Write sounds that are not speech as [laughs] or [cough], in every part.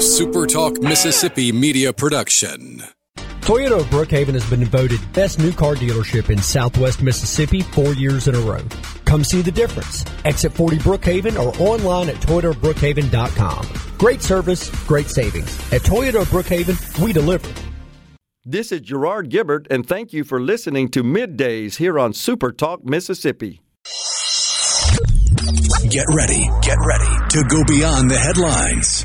a SuperTalk Mississippi media production. Toyota of Brookhaven has been voted best new car dealership in southwest Mississippi four years in a row. Come see the difference. Exit 40 Brookhaven or online at toyotabrookhaven.com. Great service, great savings. At Toyota of Brookhaven, we deliver. This is Gerard Gibert, and thank you for listening to Middays here on Super Talk Mississippi. Get ready, get ready to go beyond the headlines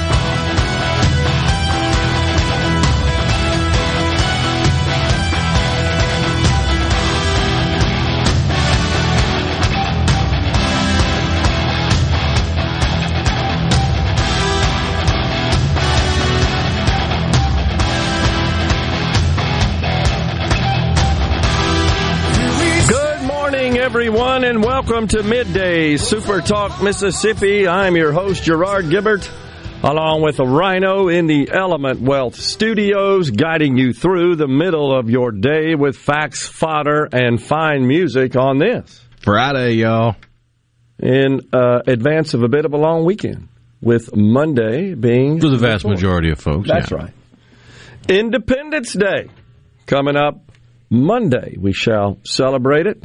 Everyone, and welcome to Midday Super Talk Mississippi. I'm your host, Gerard Gibert, along with a rhino in the Element Wealth Studios, guiding you through the middle of your day with facts, fodder, and fine music on this Friday, y'all. In uh, advance of a bit of a long weekend, with Monday being for the vast before. majority of folks. That's yeah. right. Independence Day coming up Monday. We shall celebrate it.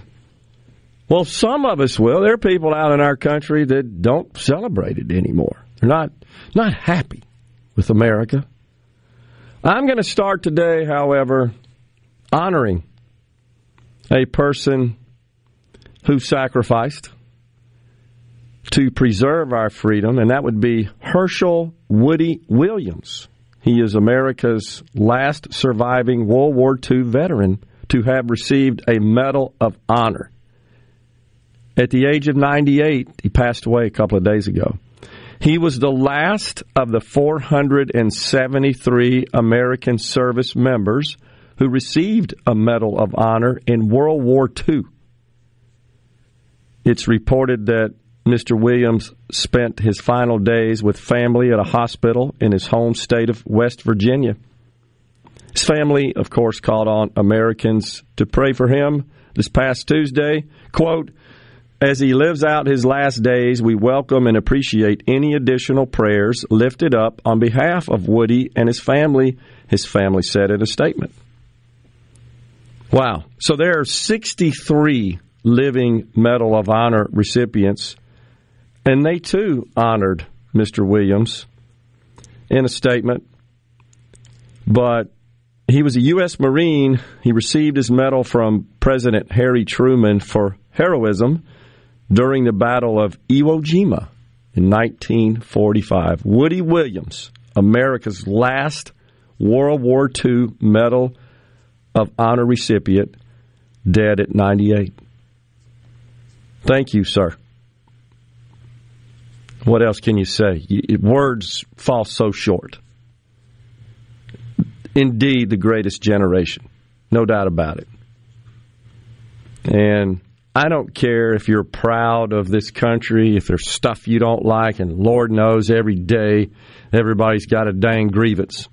Well, some of us will. There are people out in our country that don't celebrate it anymore. They're not not happy with America. I'm going to start today, however, honoring a person who sacrificed to preserve our freedom, and that would be Herschel Woody Williams. He is America's last surviving World War II veteran to have received a Medal of Honor. At the age of 98, he passed away a couple of days ago. He was the last of the 473 American service members who received a Medal of Honor in World War II. It's reported that Mr. Williams spent his final days with family at a hospital in his home state of West Virginia. His family, of course, called on Americans to pray for him this past Tuesday. Quote, as he lives out his last days, we welcome and appreciate any additional prayers lifted up on behalf of Woody and his family, his family said in a statement. Wow. So there are 63 living Medal of Honor recipients, and they too honored Mr. Williams in a statement. But he was a U.S. Marine. He received his medal from President Harry Truman for heroism during the Battle of Iwo Jima in 1945. Woody Williams, America's last World War II Medal of Honor recipient, dead at 98. Thank you, sir. What else can you say? Words fall so short. Indeed, the greatest generation. No doubt about it. And I don't care if you're proud of this country, if there's stuff you don't like, and Lord knows every day everybody's got a dang grievance.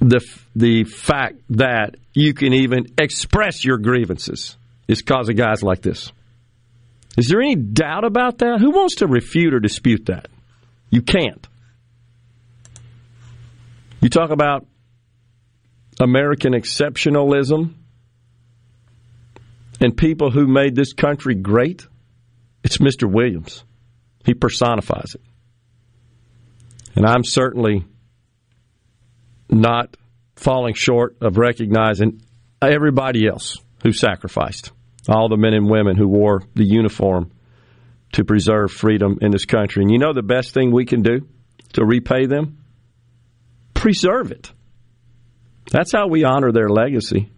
The, the fact that you can even express your grievances is causing guys like this. Is there any doubt about that? Who wants to refute or dispute that? You can't. You talk about American exceptionalism and people who made this country great, it's Mr. Williams. He personifies it. And I'm certainly not falling short of recognizing everybody else who sacrificed, all the men and women who wore the uniform to preserve freedom in this country. And you know the best thing we can do to repay them? Preserve it. That's how we honor their legacy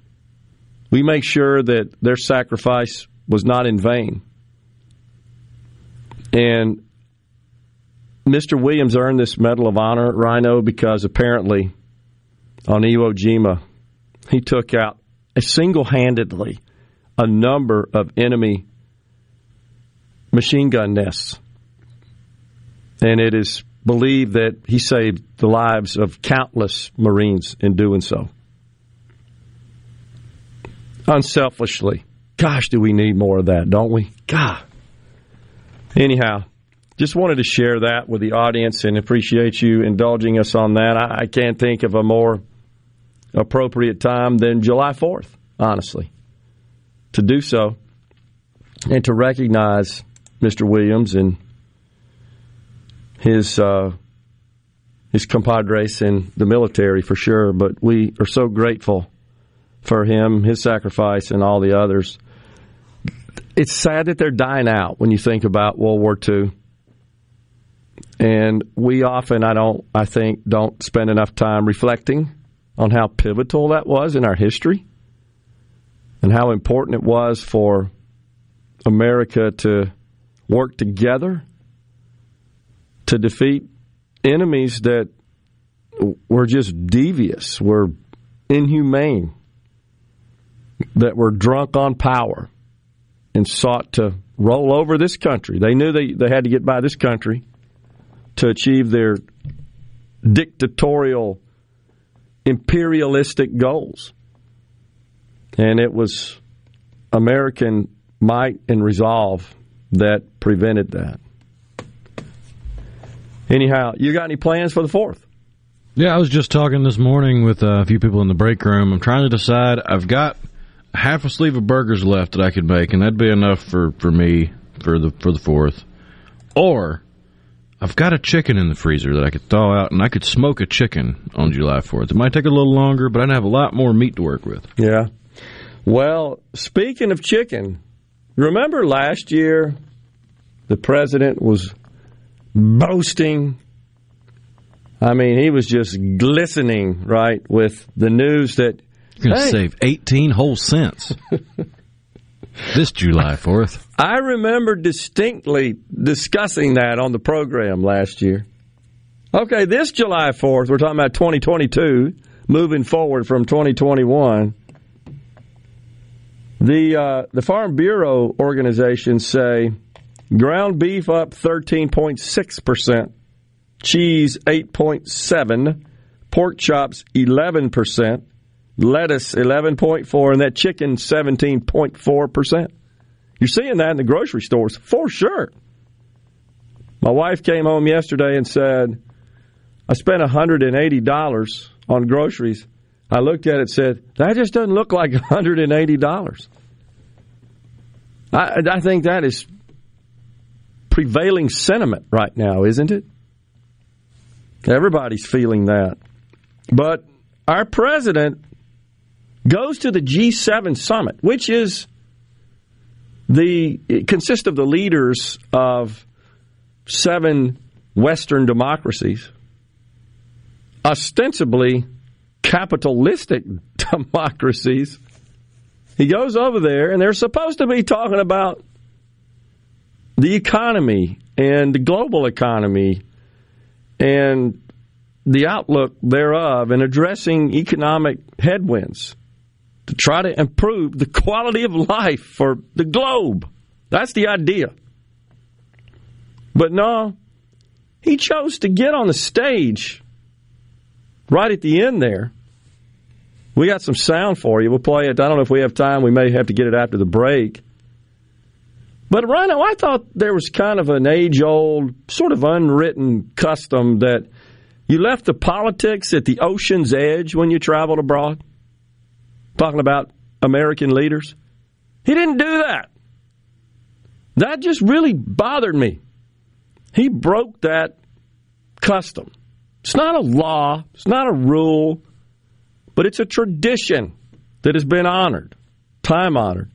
we make sure that their sacrifice was not in vain. And Mr. Williams earned this Medal of Honor, at Rhino, because apparently on Iwo Jima, he took out single handedly a number of enemy machine gun nests. And it is believed that he saved the lives of countless Marines in doing so. Unselfishly. Gosh, do we need more of that, don't we? God. Anyhow, just wanted to share that with the audience and appreciate you indulging us on that. I, I can't think of a more appropriate time than July 4th, honestly, to do so and to recognize Mr. Williams and his uh, his compadres in the military for sure. But we are so grateful for him, his sacrifice, and all the others. It's sad that they're dying out when you think about World War II. And we often, I don't, I think, don't spend enough time reflecting on how pivotal that was in our history and how important it was for America to work together to defeat enemies that were just devious, were inhumane, that were drunk on power and sought to roll over this country. They knew they, they had to get by this country to achieve their dictatorial, imperialistic goals. And it was American might and resolve that prevented that. Anyhow, you got any plans for the fourth? Yeah, I was just talking this morning with uh, a few people in the break room. I'm trying to decide. I've got half a sleeve of burgers left that I could make, and that'd be enough for, for me for the for the fourth. Or I've got a chicken in the freezer that I could thaw out, and I could smoke a chicken on July 4th. It might take a little longer, but I'd have a lot more meat to work with. Yeah. Well, speaking of chicken, remember last year the president was boasting. I mean, he was just glistening, right, with the news that You're going to save 18 whole cents [laughs] this July 4th. I remember distinctly discussing that on the program last year. Okay, this July 4th, we're talking about 2022, moving forward from 2021. The uh, the Farm Bureau organizations say ground beef up 13.6%, cheese 8.7, pork chops 11%, lettuce 11.4 and that chicken 17.4%. You're seeing that in the grocery stores for sure. My wife came home yesterday and said, I spent $180 on groceries. I looked at it and said, that just doesn't look like $180. I, I think that is prevailing sentiment right now, isn't it? Everybody's feeling that. But our president goes to the G7 summit, which is the consists of the leaders of seven Western democracies, ostensibly capitalistic [laughs] democracies. He goes over there, and they're supposed to be talking about the economy and the global economy and the outlook thereof and addressing economic headwinds to try to improve the quality of life for the globe. That's the idea. But no, he chose to get on the stage right at the end there. We got some sound for you. We'll play it. I don't know if we have time. We may have to get it after the break. But Rhino, I thought there was kind of an age old, sort of unwritten custom that you left the politics at the ocean's edge when you traveled abroad. Talking about American leaders. He didn't do that. That just really bothered me. He broke that custom. It's not a law, it's not a rule, but it's a tradition that has been honored, time honored.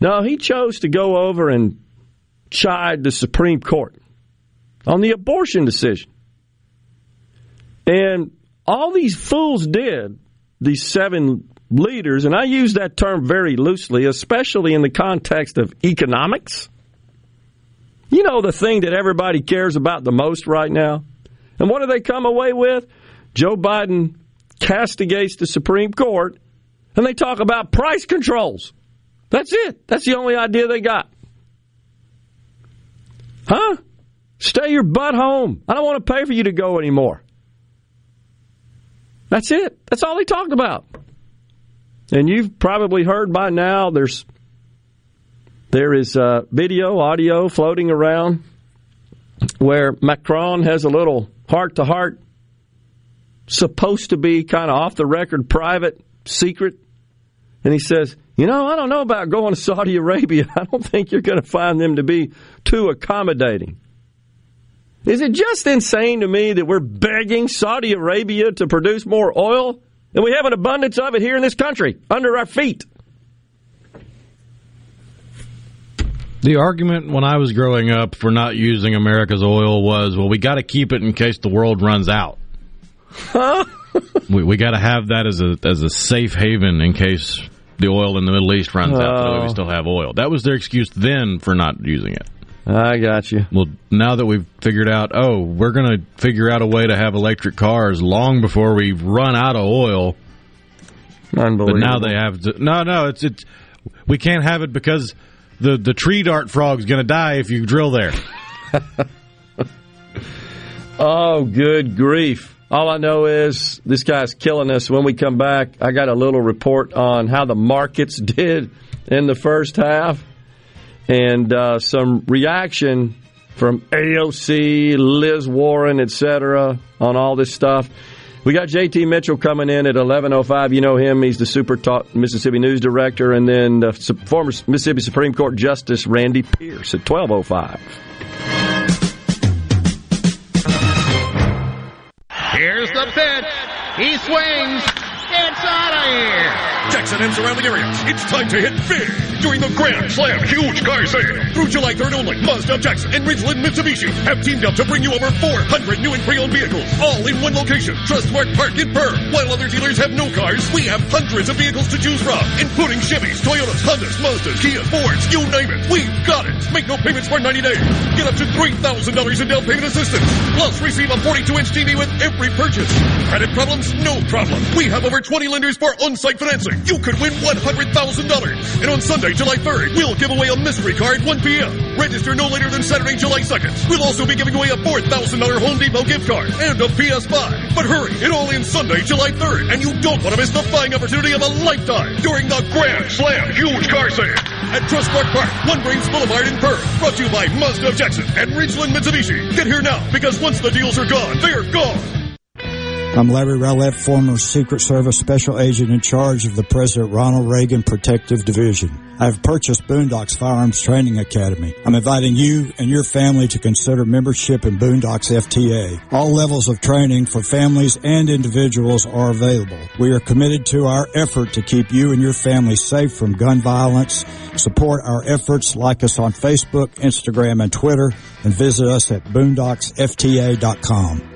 No, he chose to go over and chide the Supreme Court on the abortion decision. And all these fools did, these seven leaders, and I use that term very loosely, especially in the context of economics. You know, the thing that everybody cares about the most right now? And what do they come away with? Joe Biden castigates the Supreme Court, and they talk about price controls. That's it. That's the only idea they got. Huh? Stay your butt home. I don't want to pay for you to go anymore. That's it. That's all they talked about. And you've probably heard by now there's there is uh, video, audio floating around where Macron has a little heart to heart, supposed to be kind of off the record, private, secret. And he says, You know, I don't know about going to Saudi [laughs] Arabia. I don't think you're going to find them to be too accommodating. Is it just insane to me that we're begging Saudi Arabia to produce more oil and we have an abundance of it here in this country under our feet? The argument when I was growing up for not using America's oil was, well, we got to keep it in case the world runs out. Huh? [laughs] we we got to have that as a as a safe haven in case the oil in the Middle East runs out. So we oh. still have oil. That was their excuse then for not using it. I got you. Well, now that we've figured out, oh, we're going to figure out a way to have electric cars long before we run out of oil. Unbelievable. But now they have to. No, no, it's it's. We can't have it because the the tree dart frog's going to die if you drill there. [laughs] oh, good grief! All I know is this guy's killing us. When we come back, I got a little report on how the markets [laughs] did in the first half and uh, some reaction from AOC, Liz Warren, etc. on all this stuff. We got JT Mitchell coming in at 11:05. You know him; he's the Super Talk Mississippi News Director, and then the former Mississippi Supreme Court Justice Randy Pierce at 12:05. Here's the pitch. He swings. It's out of here. Jackson and surrounding areas. It's time to hit big during the Grand Slam Huge Car Sale. Through July 3rd only, Mazda, Jackson, and Ridgeland Mitsubishi have teamed up to bring you over 400 new and pre-owned vehicles, all in one location. Trustmark Park in Pearl. While other dealers have no cars, we have hundreds of vehicles to choose from, including Chevys, Toyotas, Hondas, Mazdas, Kia, Fords, you name it. We've got it. Make no payments for 90 days. Get up to $3,000 in down payment assistance. Plus, receive a 42-inch TV with every purchase. Credit problems? No problem. We have over 20 lenders for on-site financing. You could win $100,000. And on Sunday, July 3rd, we'll give away a mystery car at 1 p.m. Register no later than Saturday, July 2nd. We'll also be giving away a $4,000 Home Depot gift card and a PS5. But hurry, it all ends Sunday, July 3rd, and you don't want to miss the buying opportunity of a lifetime during the Grand Slam Huge Car Sale at Trustmark Park, One Braves Boulevard in Pearl. Brought to you by Mazda of Jackson and Ridgeland Mitsubishi. Get here now, because once the deals are gone, they're gone. I'm Larry Rowlett, former Secret Service Special Agent in charge of the President Ronald Reagan Protective Division. I've purchased Boondocks Firearms Training Academy. I'm inviting you and your family to consider membership in Boondocks FTA. All levels of training for families and individuals are available. We are committed to our effort to keep you and your family safe from gun violence. Support our efforts, like us on Facebook, Instagram, and Twitter, and visit us at boondocksfta.com.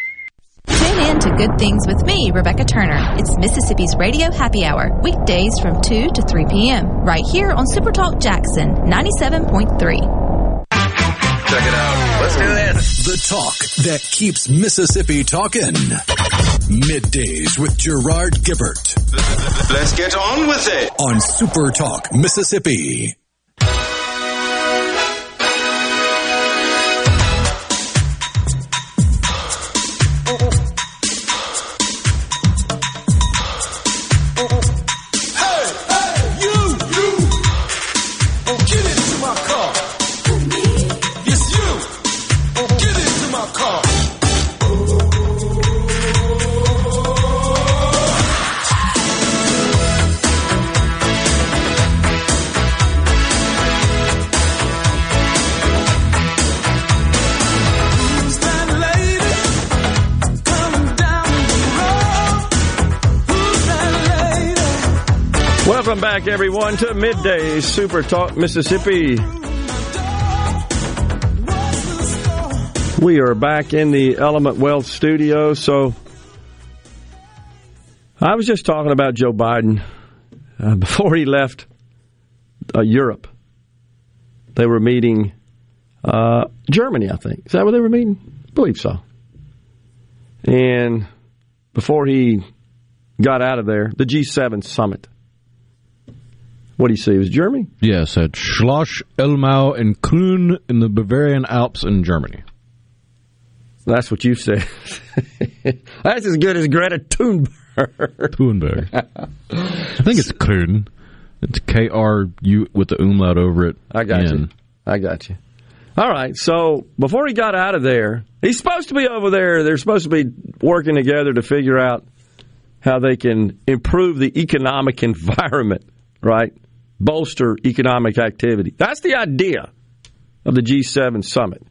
Tune in to Good Things with me, Rebecca Turner. It's Mississippi's Radio Happy Hour, weekdays from 2 to 3 p.m., right here on Supertalk Jackson 97.3. Check it out. Let's Let's do this. The talk that keeps Mississippi talking. Middays with Gerard Gibert. Let's get on with it. On Super Talk, Mississippi. Welcome back, everyone, to Midday Super Talk Mississippi. We are back in the Element Wealth studio. So, I was just talking about Joe Biden uh, [laughs] before he left uh, Europe. They were meeting uh, Germany, I think. Is that where they were meeting? I believe so. And before he got out of there, the G7 summit. What do you say? It was Germany? Yes, at Schloss Elmau in Clun in the Bavarian Alps in Germany. That's what you said. [laughs] That's as good as Greta Thunberg. Thunberg. I think it's Clun. It's K R U with the umlaut over it. I got you. I got you. All right. So before he got out of there, he's supposed to be over there. They're supposed to be working together to figure out how they can improve the economic [laughs] environment, right? Bolster economic activity. That's the idea of the G7 summit.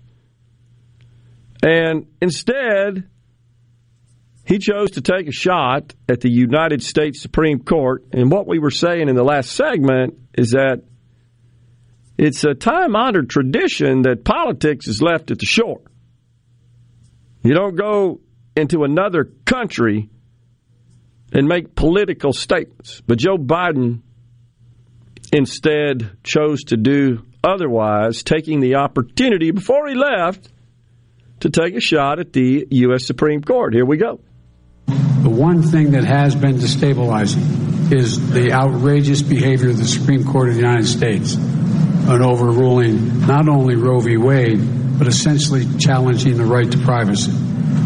And instead, he chose to take a shot at the United States Supreme Court. And what we were saying in the last segment is that it's a time honored tradition that politics is left at the shore. You don't go into another country and make political statements. But Joe Biden instead chose to do otherwise, taking the opportunity before he left to take a shot at the U.S. Supreme Court. Here we go. The one thing that has been destabilizing is the outrageous behavior of the Supreme Court of the United States on overruling not only Roe v. Wade, but essentially challenging the right to privacy.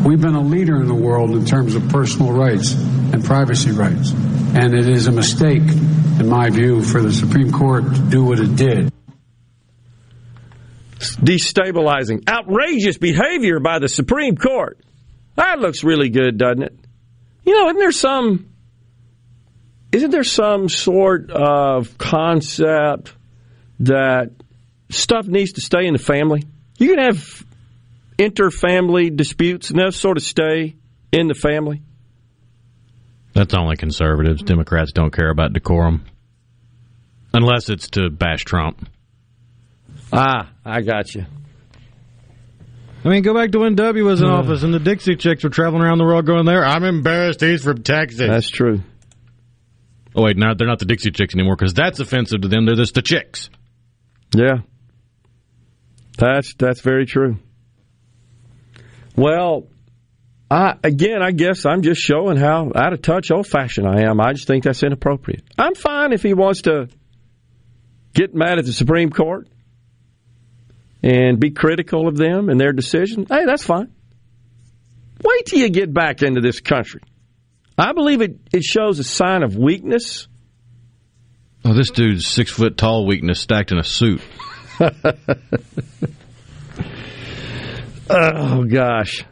We've been a leader in the world in terms of personal rights and privacy rights. And it is a mistake, in my view, for the Supreme Court to do what it did. Destabilizing, outrageous behavior by the Supreme Court. That looks really good, doesn't it? You know, isn't there some isn't there some sort of concept that stuff needs to stay in the family? You can have inter-family disputes and those sort of stay in the family. That's only conservatives. Democrats don't care about decorum. Unless it's to bash Trump. Ah, I got you. I mean, go back to when W was in office and the Dixie Chicks were traveling around the world going there. I'm embarrassed he's from Texas. That's true. Oh, wait, no, they're not the Dixie Chicks anymore because that's offensive to them. They're just the chicks. Yeah. That's that's very true. Well, I, again, I guess I'm just showing how out of touch, old fashioned I am. I just think that's inappropriate. I'm fine if he wants to get mad at the Supreme Court and be critical of them and their decision. Hey, that's fine. Wait till you get back into this country. I believe it, it shows a sign of weakness. Oh, this dude's six foot tall weakness stacked in a suit. [laughs] oh, gosh.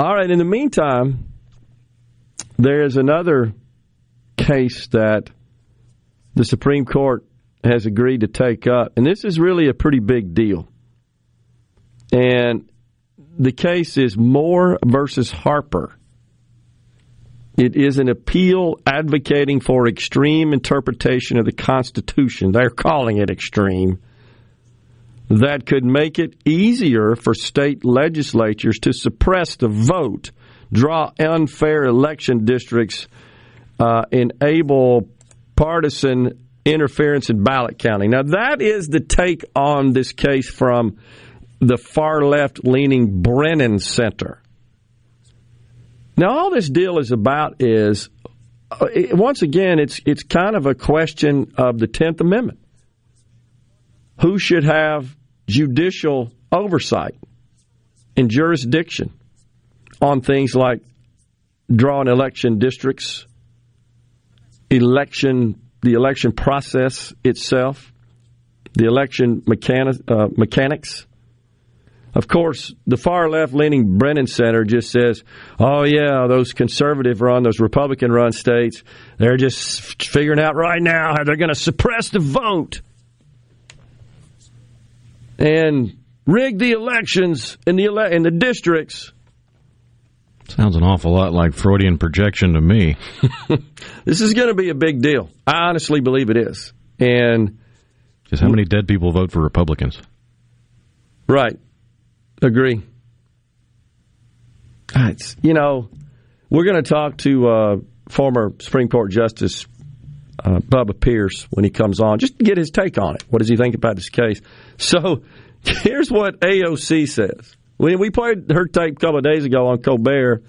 All right, in the meantime, there's another case that the Supreme Court has agreed to take up, and this is really a pretty big deal. And the case is Moore versus Harper. It is an appeal advocating for extreme interpretation of the Constitution. They're calling it extreme. That could make it easier for state legislatures to suppress the vote, draw unfair election districts, uh, enable partisan interference in ballot counting. Now, that is the take on this case from the far left leaning Brennan Center. Now, all this deal is about is, uh, once again, it's it's kind of a question of the Tenth Amendment. Who should have judicial oversight and jurisdiction on things like drawing election districts, election, the election process itself, the election uh, mechanics. Of course, the far left leaning Brennan Center just says, oh, yeah, those conservative run, those Republican run states, they're just figuring out right now how they're going to suppress the vote and rig the elections in the, ele- in the districts. Sounds an awful lot like Freudian projection to me. [laughs] this is going to be a big deal. I honestly believe it is. And because how many dead people vote for Republicans? Right. Agree. It's, you know, we're going to talk to uh, former Supreme Court Justice uh, Bubba Pierce when he comes on, just get his take on it. What does he think about this case? [laughs] So here's what AOC says. We, we played her tape a couple of days ago on Colbert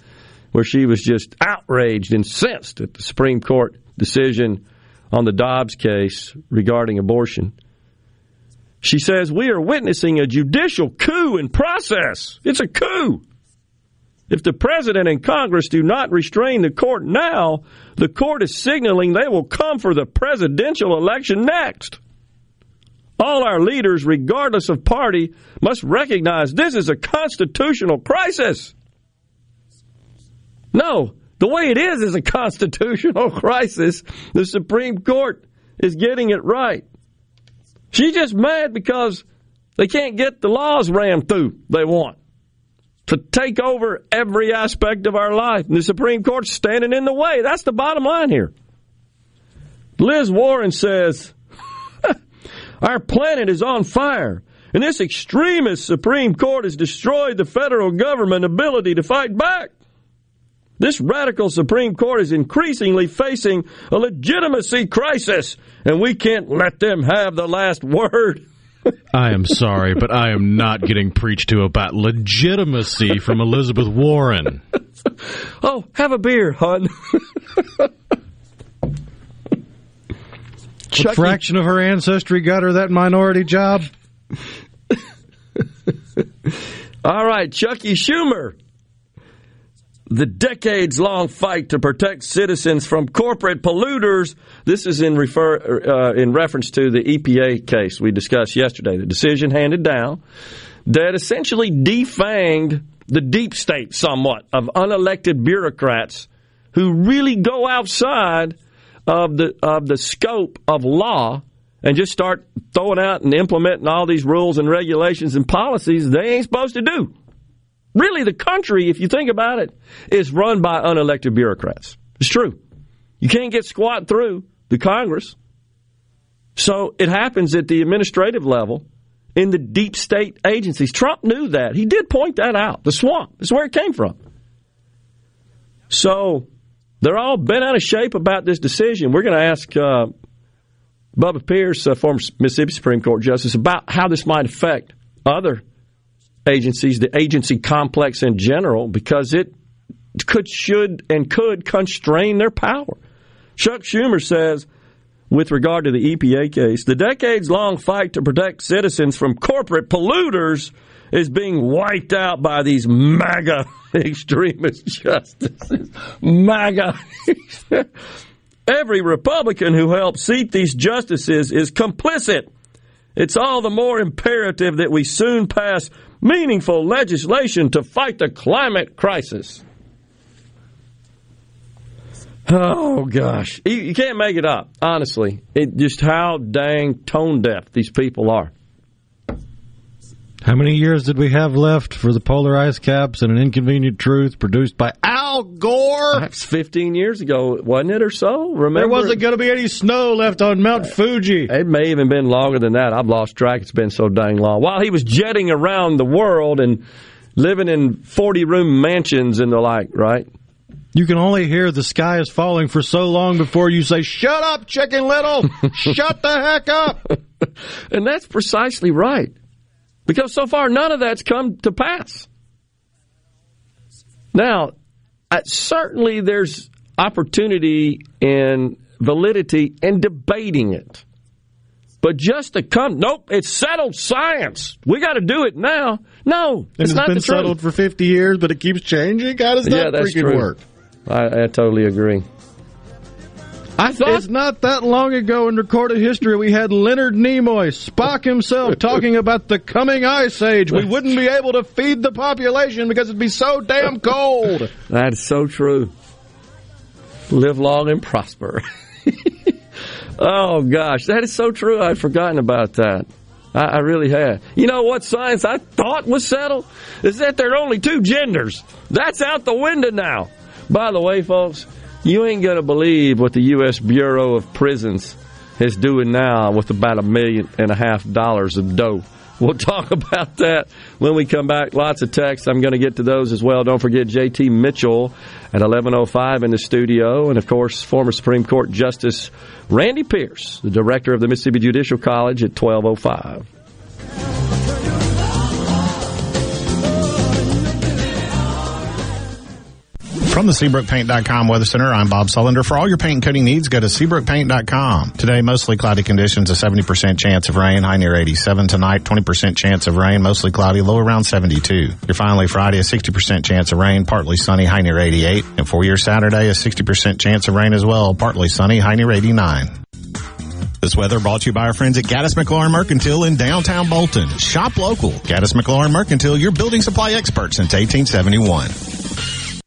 where she was just outraged, incensed at the Supreme Court decision on the Dobbs case regarding abortion. She says, We are witnessing a judicial coup in process. It's a coup. If the president and Congress do not restrain the court now, the court is signaling they will come for the presidential election next. All our leaders, regardless of party, must recognize this is a constitutional crisis. No, the way it is is a constitutional [laughs] crisis. The Supreme Court is getting it right. She's just mad because they can't get the laws rammed through they want to take over every aspect of our life. And the Supreme Court's standing in the way. That's the bottom line here. Liz Warren says, [laughs] Our planet is on fire, and this extremist Supreme Court has destroyed the federal government ability to fight back. This radical Supreme Court is increasingly facing a legitimacy crisis, and we can't let them have the last word. [laughs] I am sorry, but I am not getting preached to about legitimacy from Elizabeth Warren. oh, have a beer, hon. What fraction of her ancestry got her that minority job? All right, Chucky Schumer. The decades long fight to protect citizens from corporate polluters. This is in refer uh, in reference to the EPA case we discussed yesterday. The decision handed down that essentially defanged the deep state somewhat of unelected bureaucrats who really go outside of the of the scope of law and just start throwing out and implementing all these rules and regulations and policies they ain't supposed to do. Really, the country, if you think about it, is run by unelected bureaucrats. It's true. You can't get squat through the Congress. So it happens at the administrative level in the deep state agencies. Trump knew that. He did point that out. The swamp is where it came from. So they're all bent out of shape about this decision. We're going to ask uh, Bubba Pierce, uh, former Mississippi Supreme Court Justice, about how this might affect other agencies, the agency complex in general, because it could, should, and could constrain their power. Chuck Schumer says, with regard to the EPA case, the decades long fight to protect citizens from corporate polluters is being wiped out by these MAGA [laughs] extremist justices. MAGA. [laughs] Every Republican who helped seat these justices is complicit. It's all the more imperative that we soon pass meaningful legislation to fight the climate crisis. Oh gosh, you, can't make it up. Honestly, it just how dang tone deaf these people are. How many years did we have left for the polar ice caps and an inconvenient truth produced by Al Gore? That's 15 years ago, wasn't it, or so? Remember? There wasn't going to be any snow left on Mount uh, Fuji. It may even been longer than that. I've lost track. It's been so dang long. While he was jetting around the world and living in 40 room mansions and the like, right? You can only hear the sky is falling for so long before you say, Shut up, Chicken Little! [laughs] Shut the heck up! [laughs] and that's precisely right. Because so far, none of that's come to pass. Now, uh, certainly there's opportunity and validity in debating it. But just to come, nope, it's settled science. We got to do it now. No, it's, it's not been settled for 50 years, but it keeps changing. How does that yeah, freaking true. work? I, I totally agree. I thought It's not that long ago in recorded history we had Leonard Nimoy, Spock himself, talking about the coming ice age. We wouldn't be able to feed the population because it'd be so damn cold. that is so true. Live long and prosper. [laughs] oh gosh, that is so true. I'd forgotten about that. I, I really had. You know what science I thought was settled is that there are only two genders. That's out the window now. By the way, folks, you ain't gonna believe what the U.S. Bureau of Prisons is doing now with about a million and a half dollars of dough. We'll [laughs] talk about that when we come back. Lots of texts. I'm going to get to those as well. Don't forget JT Mitchell at 11:05 in the studio, and of course, former Supreme Court Justice Randy Pierce, the director of the Mississippi Judicial College, at 12:05. From the SeabrookPaint.com Weather Center, I'm Bob Sullender. For all your paint and coating needs, go to SeabrookPaint.com. Today, mostly cloudy conditions, a 70% chance of rain, high near 87. Tonight, 20% chance of rain, mostly cloudy, low around 72. Your finally Friday, a 60% chance of rain, partly sunny, high near 88. And for your Saturday, a 60% chance of rain as well, partly sunny, high near 89. This weather brought to you by our friends at Gaddis McLaurin Mercantile in downtown Bolton. Shop local. Gaddis McLaurin Mercantile, your building supply expert since 1871.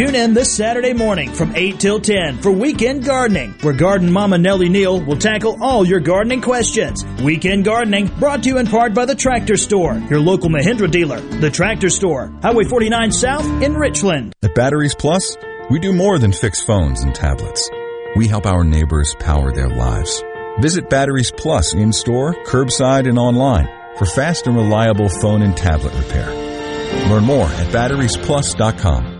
Tune in this Saturday morning from 8 till 10 for Weekend Gardening, where Garden Mama Nellie Neal will tackle all your gardening questions. Weekend Gardening brought to you in part by the Tractor Store, your local Mahindra dealer. The Tractor Store, Highway 49 South in Richland. At Batteries Plus, we do more than fix phones and tablets. We help our neighbors power their lives. Visit Batteries Plus in store, curbside, and online for fast and reliable phone and tablet repair. Learn more at batteriesplus.com.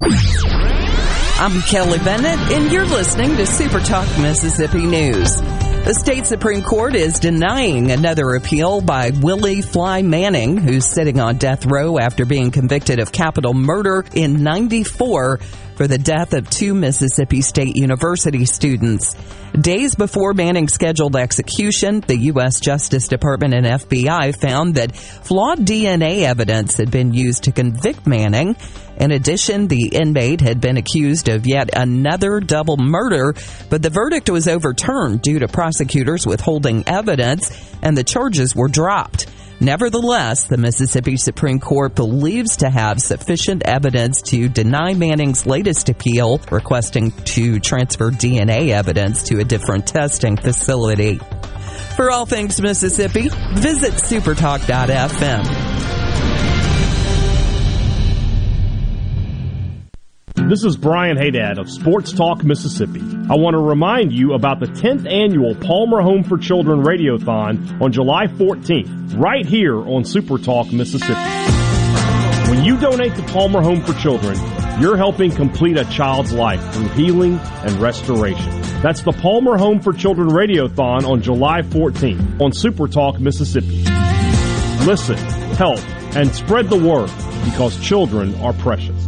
I'm Kelly Bennett, and you're listening to Super Talk Mississippi News. The state Supreme Court is denying another appeal by Willie Fly Manning, who's sitting on death row after being convicted of capital murder in 94 for the death of two Mississippi State University students. Days before Manning's scheduled execution, the U.S. Justice Department and FBI found that flawed DNA evidence had been used to convict Manning. In addition, the inmate had been accused of yet another double murder, but the verdict was overturned due to prosecutors withholding evidence and the charges were dropped. Nevertheless, the Mississippi Supreme Court believes to have sufficient evidence to deny Manning's latest appeal, requesting to transfer DNA evidence to a different testing facility. For all things Mississippi, visit supertalk.fm. This is Brian Haydad of Sports Talk Mississippi. I want to remind you about the 10th annual Palmer Home for Children Radiothon on July 14th, right here on Super Talk Mississippi. When you donate to Palmer Home for Children, you're helping complete a child's life through healing and restoration. That's the Palmer Home for Children Radiothon on July 14th on Super Talk Mississippi. Listen, help, and spread the word because children are precious.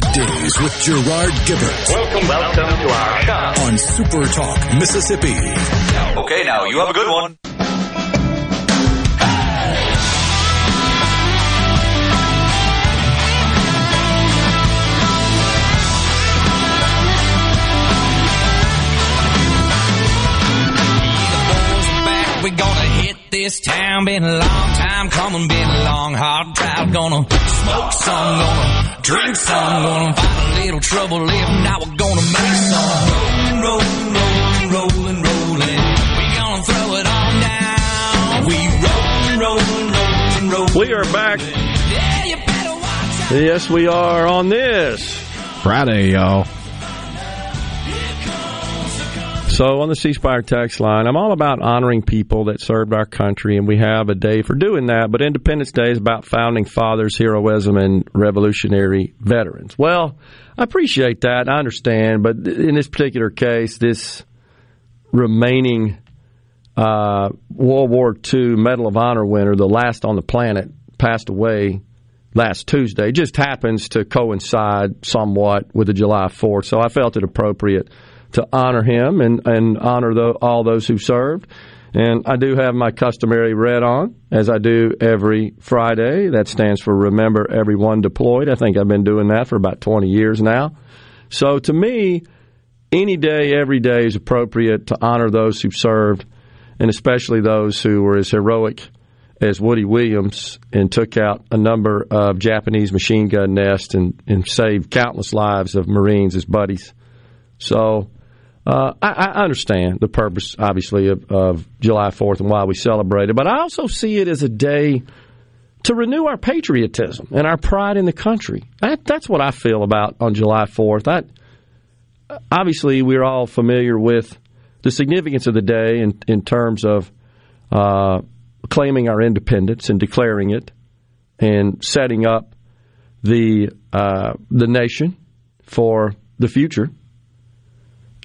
Middays with Gerard Gibert. Welcome, welcome to our shop. On Super Talk, Mississippi. Okay, now you have a good one. we gonna hit this town. Been a long time coming, been a long, hard drive. Gonna smoke some, gonna drink some, gonna find a little trouble if not, we're gonna make some. Rolling, rolling, rolling, rolling, rolling. We gonna throw it all down. We rolling, rolling, rolling, rolling. We are back. Yeah, you better watch out. Yes, we are on this Friday, y'all. So on the C Spire text line, I'm all about honoring people that served our country, and we have a day for doing that. But Independence Day is about founding fathers, heroism, and revolutionary veterans. Well, I appreciate that. I understand, but in this particular case, this remaining uh, World War II Medal of Honor winner, the last on the planet, passed away last Tuesday. It just happens to coincide somewhat with the July 4th, so I felt it appropriate to honor him and, and honor the, all those who served. And I do have my customary red on, as I do every Friday. That stands for Remember Everyone Deployed. I think I've been doing that for about 20 years now. So to me, any day, every day is appropriate to honor those who served, and especially those who were as heroic as Woody Williams and took out a number of Japanese machine gun nests and, and saved countless lives of Marines as buddies. So uh, I, I, understand the purpose, obviously, of, of, July 4th and why we celebrate it, but I also see it as a day to renew our patriotism and our pride in the country. That, that's what I feel about on July 4th. I, obviously, we're all familiar with the significance of the day in, in terms of uh, claiming our independence and declaring it and setting up the uh, the nation for the future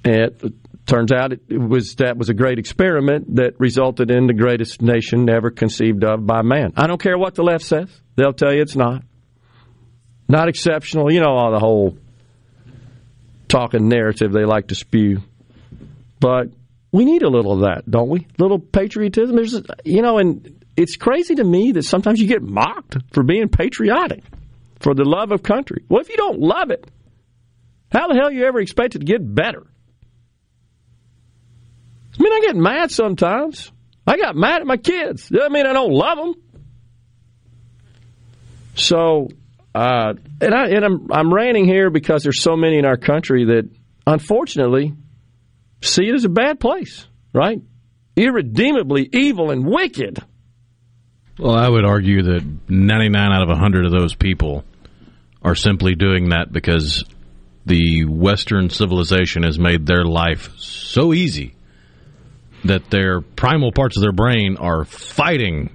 it turns out it was that was a great experiment that resulted in the greatest nation ever conceived of by man. I don't care what the left says; they'll tell you it's not. Not exceptional. You know all the whole talking narrative they like to spew. But we need a little of that, don't we? A little patriotism. There's, you know, and it's crazy to me that sometimes you get mocked for being patriotic, for the love of country. Well, if you don't love it, how the hell you ever expect it to get better? I mean, I get mad sometimes. I got mad at my kids. Doesn't mean I don't love them. So, uh, and I and I'm I'm ranting here because there's so many in our country that unfortunately see it as a bad place, right? Irredeemably evil and wicked. Well, I would argue that 99 out of 100 of those people are simply doing that because the Western civilization has made their life so easy that their primal parts of their brain are fighting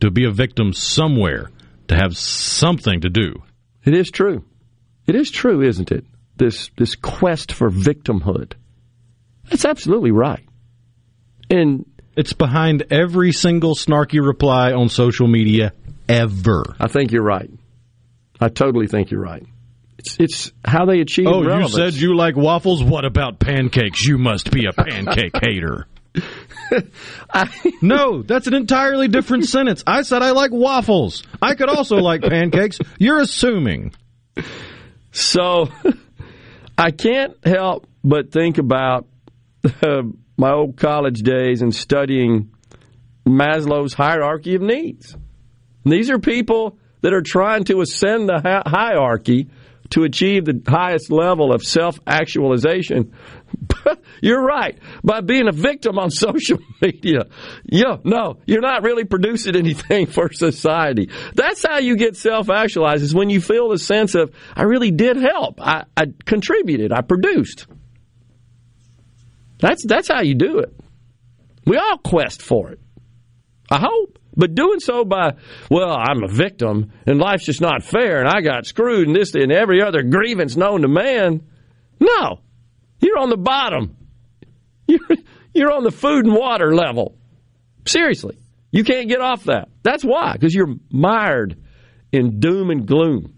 to be a victim somewhere, to have something to do. It is true. It is true, isn't it? This this quest for victimhood. That's absolutely right. And it's behind every single snarky reply on social media ever. I think you're right. I totally think you're right. It's, it's how they achieve. Oh, relevance. you said you like waffles. What about pancakes? You must be a pancake [laughs] hater. [laughs] I, no, that's an entirely different sentence. I said I like waffles. I could also like pancakes. You're assuming. So, [laughs] I can't help but think about uh, my old college days and studying Maslow's hierarchy of needs. These are people that are trying to ascend the hi- hierarchy to achieve the highest level of self actualization. [laughs] you're right. By being a victim on [laughs] social media. Yeah, no, you're not really producing anything for society. That's how you get self actualized, is when you feel the sense of, I really did help. I, I contributed. I produced. That's, that's how you do it. We all quest for it. I hope. But doing so by, well, I'm a victim and life's just not fair and I got screwed and this and every other grievance known to man. No. You're on the bottom. You're, you're on the food and water level. Seriously. You can't get off that. That's why, because you're mired in doom and gloom.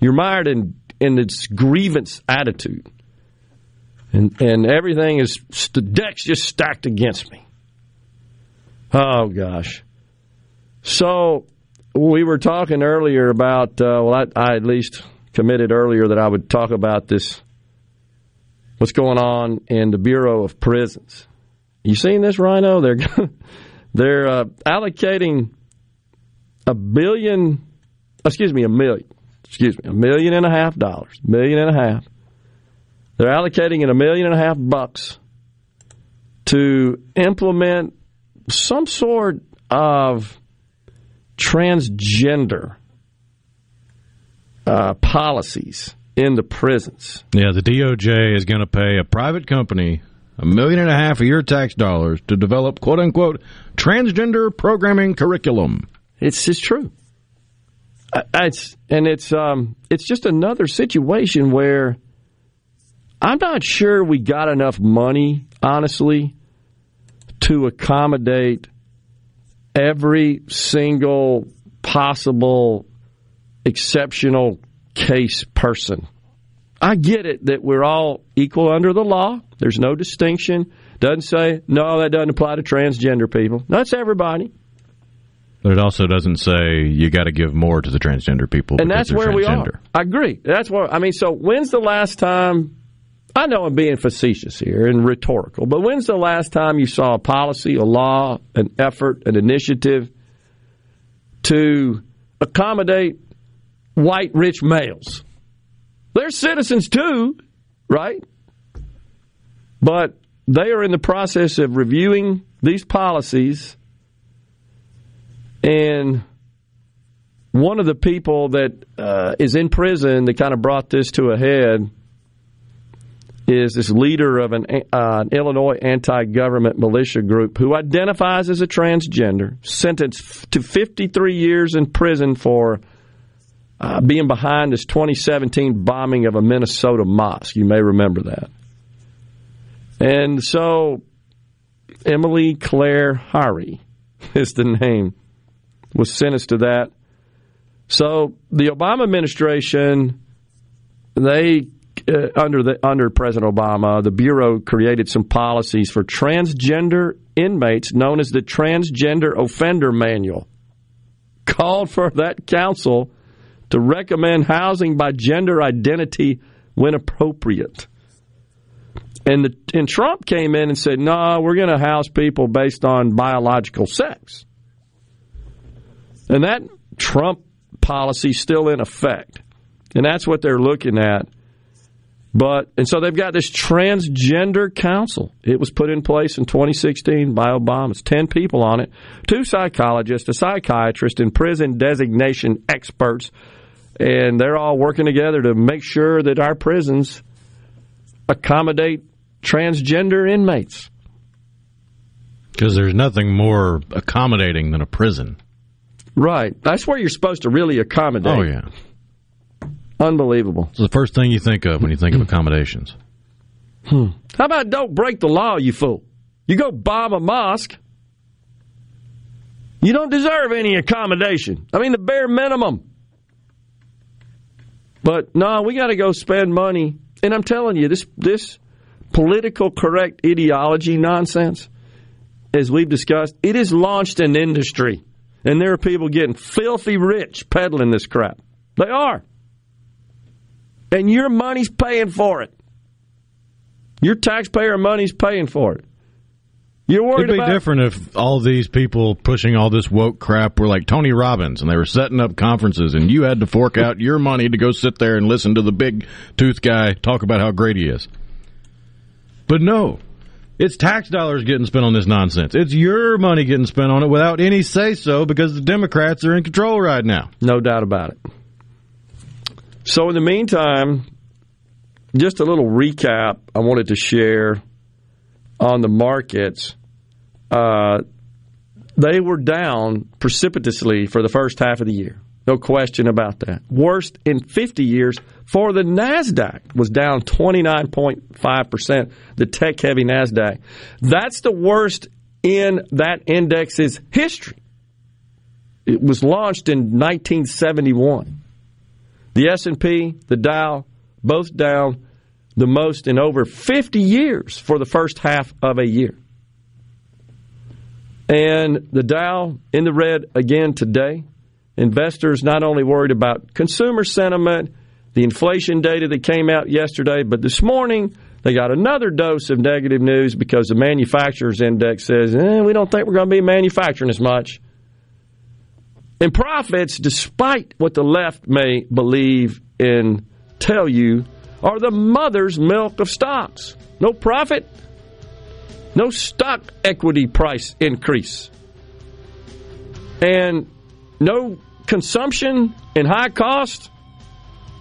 You're mired in, in this grievance attitude. And, and everything is, the deck's just stacked against me. Oh gosh. So we were talking earlier about. Uh, well, I, I, at least committed earlier that I would talk about this. What's going on in the Bureau of Prisons? You seen this, Rhino? [laughs] They're they're uh, allocating a billion. Excuse me, a million. Excuse me, a million and a half dollars. Million and a half. They're allocating a million and a half bucks to implement some sort of transgender uh, policies in the prisons. Yeah, the DOJ is going to pay a private company a million and a half of your tax dollars to develop quote unquote transgender programming curriculum. It's just true. It's and it's um it's just another situation where I'm not sure we got enough money, honestly, to accommodate every single possible exceptional case person. I get it that we're all equal under the law. There's no distinction. Doesn't say, no, that doesn't apply to transgender people. That's everybody. But it also doesn't say you got to give more to the transgender people. And that's where we are. I agree. That's where, I mean, so when's the last time I know I'm being facetious here and rhetorical, but when's the last time you saw a policy, a law, an effort, an initiative to accommodate white rich males? They're citizens too, right? But they are in the process of reviewing these policies, and one of the people that uh, is in prison that kind of brought this to a head is this leader of an, uh, an Illinois anti government militia group who identifies as a transgender, sentenced to 53 years in prison for uh, being behind this 2017 bombing of a Minnesota mosque. You may remember that. And so, Emily Claire Hari [laughs] is the name, was sentenced to that. So, the Obama administration, they uh, under the under President Obama, the bureau created some policies for transgender inmates, known as the Transgender Offender Manual. Called for that council to recommend housing by gender identity when appropriate. And the, and Trump came in and said, "No, we're going to house people based on biological sex." And that Trump policy is still in effect. And that's what they're looking at But and so they've got this transgender council. It was put in place in 2016 by Obama. It's 10 people on it, two psychologists, a psychiatrist, and prison designation experts, and they're all working together to make sure that our prisons accommodate transgender inmates. Because there's nothing more accommodating than a prison. Right. That's where you're supposed to really accommodate. Oh yeah. Unbelievable. It's the first thing you think of when you think of [clears throat] accommodations. Hmm. How about don't break the law, you fool? You go bomb a mosque. You don't deserve any accommodation. I mean, the bare minimum. But no, we got to go spend money. And I'm telling you, this this political correct ideology nonsense, as we've discussed, it has launched an industry, and there are people getting filthy rich peddling this crap. They are, and your money's paying for it. Your taxpayer money's paying for it. You're worried It'd be about different if all these people pushing all this woke crap were like Tony Robbins and they were setting up conferences and you had to fork out your money to go sit there and listen to the big tooth guy talk about how great he is. But no, it's tax dollars getting spent on this nonsense. It's your money getting spent on it without any say so because the Democrats are in control right now. No doubt about it. So, in the meantime, just a little recap I wanted to share on the markets. Uh, they were down precipitously for the first half of the year. No question about that. Worst in 50 years for the NASDAQ was down 29.5%, the tech heavy NASDAQ. That's the worst in that index's history. It was launched in 1971. The S&P, the Dow, both down the most in over 50 years for the first half of a year. And the Dow in the red again today. Investors not only worried about consumer sentiment, the inflation data that came out yesterday, but this morning they got another dose of negative news because the manufacturers index says, eh, we don't think we're going to be manufacturing as much. And profits, despite what the left may believe and tell you, are the mother's milk of stocks. No profit, no stock equity price increase, and no consumption and high cost.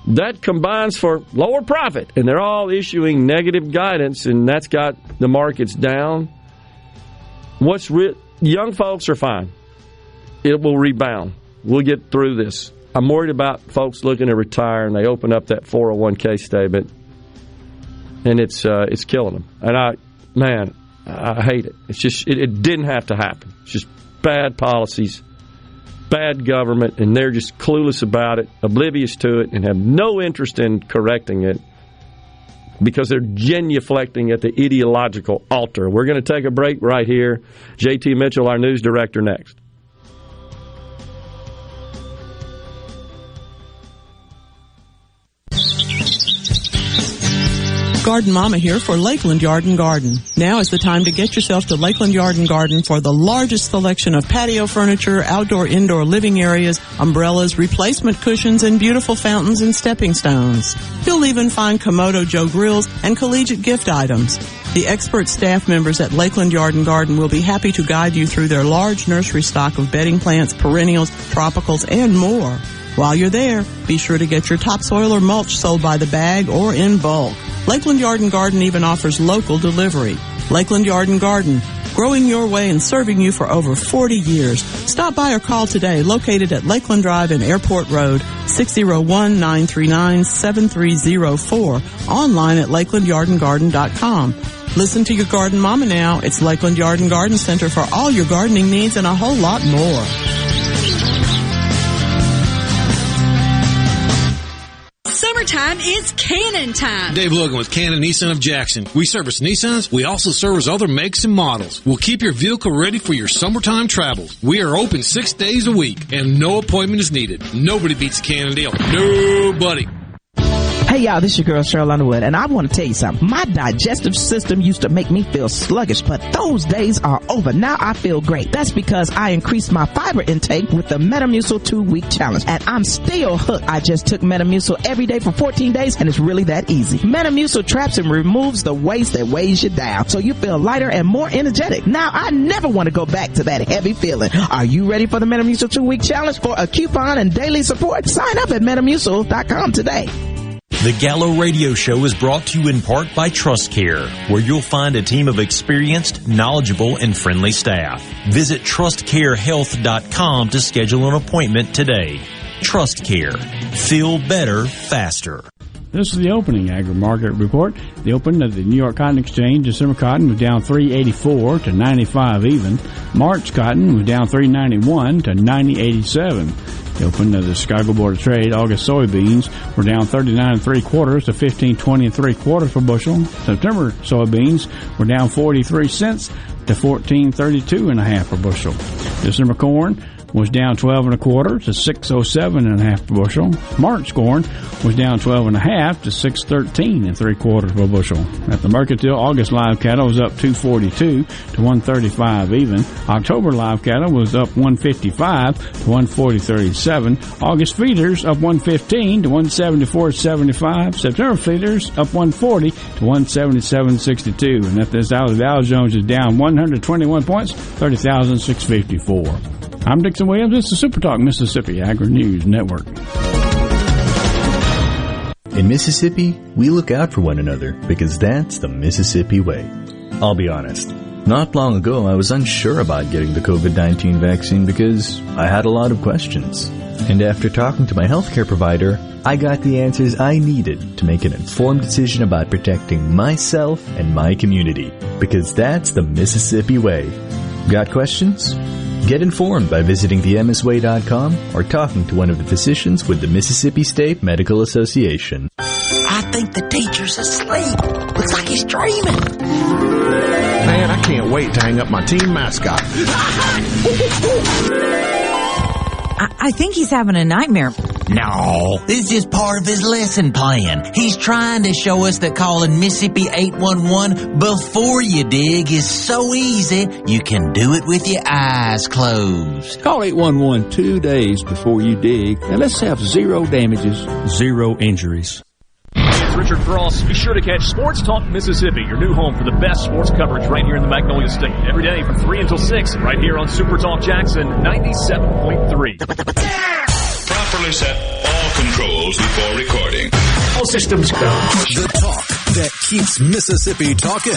That combines for lower profit, and they're all issuing negative guidance, and that's got the markets down. What's re- young folks are fine; it will rebound. We'll get through this. I'm worried about folks looking to retire and they open up that 401k statement and it's uh, it's killing them. And I, man, I hate it. It's just it, it didn't have to happen. It's just bad policies, bad government, and they're just clueless about it, oblivious to it, and have no interest in correcting it because they're genuflecting at the ideological altar. We're going to take a break right here. JT Mitchell, our news director, next. Garden Mama here for Lakeland Yard and Garden. Now is the time to get yourself to Lakeland Yard and Garden for the largest selection of patio furniture, outdoor indoor living areas, umbrellas, replacement cushions, and beautiful fountains and stepping stones. You'll even find Kamado Joe grills and collegiate gift items. The expert staff members at Lakeland Yard and Garden will be happy to guide you through their large nursery stock of bedding plants, perennials, tropicals, and more. While you're there, be sure to get your topsoil or mulch sold by the bag or in bulk. Lakeland Yard and Garden even offers local delivery. Lakeland Yard and Garden, growing your way and serving you for over 40 years. Stop by or call today, located at Lakeland Drive and Airport Road, 601-939-7304, online at lakelandyardandgarden.com. Listen to your garden mama now. It's Lakeland Yard and Garden Center for all your gardening needs and a whole lot more. Summertime is Cannon time. Dave Logan with Cannon Nissan of Jackson. We service Nissans. We also service other makes and models. We'll keep your vehicle ready for your summertime travels. We are open six days a week and no appointment is needed. Nobody beats a Cannon deal. Nobody. Hey y'all, this is your girl Cheryl Underwood, and I want to tell you something. My digestive system used to make me feel sluggish, but those days are over. Now I feel great. That's because I increased my fiber intake with the Metamucil two week challenge, and I'm still hooked. I just took Metamucil every day for 14 days, and it's really that easy. Metamucil traps and removes the waste that weighs you down, so you feel lighter and more energetic. Now I never want to go back to that heavy feeling. Are you ready for the Metamucil two week challenge for a coupon and daily support? Sign up at Metamucil.com today. The Gallo Radio Show is brought to you in part by Trust Care, where you'll find a team of experienced, knowledgeable, and friendly staff. Visit trustcarehealth.com to schedule an appointment today. Trust Care. Feel better faster. This is the opening agri market report. The open of the New York Cotton Exchange, December cotton was down 384 to 95 even. March cotton was down 391 to 9087. Open the Chicago Board of Trade, August soybeans were down 39 and three quarters to 1520 and three quarters per bushel. September soybeans were down 43 cents to 1432 and a half per bushel. December corn was down 12 and a quarter to 607 and a half per bushel. March corn was down 12 and a half to 613 and three quarters per bushel. At the Mercantile, August live cattle was up 242 to 135 even. October live cattle was up 155 to 140.37. August feeders up 115 to 174.75. September feeders up 140 to 177.62. And at this hour, the Dow Jones is down 121 points, 30,654. I'm Dixon Williams. This is Super Talk Mississippi Agri News Network. In Mississippi, we look out for one another because that's the Mississippi way. I'll be honest. Not long ago, I was unsure about getting the COVID 19 vaccine because I had a lot of questions. And after talking to my healthcare provider, I got the answers I needed to make an informed decision about protecting myself and my community because that's the Mississippi way. Got questions? Get informed by visiting themsway.com or talking to one of the physicians with the Mississippi State Medical Association. I think the teacher's asleep. Looks like he's dreaming. Man, I can't wait to hang up my team mascot. [laughs] I, I think he's having a nightmare. No, this is part of his lesson plan. He's trying to show us that calling Mississippi 811 before you dig is so easy, you can do it with your eyes closed. Call 811 two days before you dig, and let's have zero damages, zero injuries. It's Richard Cross. Be sure to catch Sports Talk Mississippi, your new home for the best sports coverage right here in the Magnolia State. Every day from 3 until 6, right here on Super Talk Jackson 97.3. Properly set all controls before recording. All systems go. The talk that keeps Mississippi talking.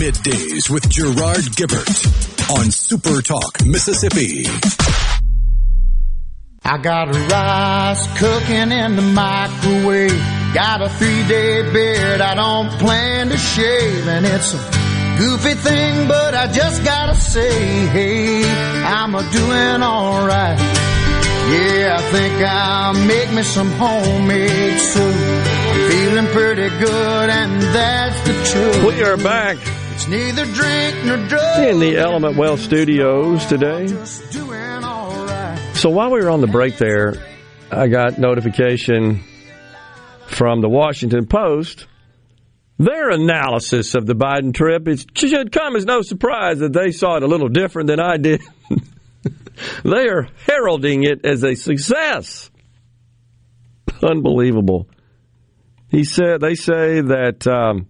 Middays with Gerard Gibert on Super Talk Mississippi. I got rice cooking in the microwave. Got a three day beard I don't plan to shave. And it's a goofy thing, but I just gotta say, hey, I'm a doing alright. Yeah, I think I'll make me some homemade soup. I'm feeling pretty good, and that's the truth. We are back It's neither drink nor drug. in the Element Well Studios today. So while we were on the break there, I got notification from the Washington Post. Their analysis of the Biden trip it should come as no surprise that they saw it a little different than I did. [laughs] they are heralding it as a success. Unbelievable. He said they say that um,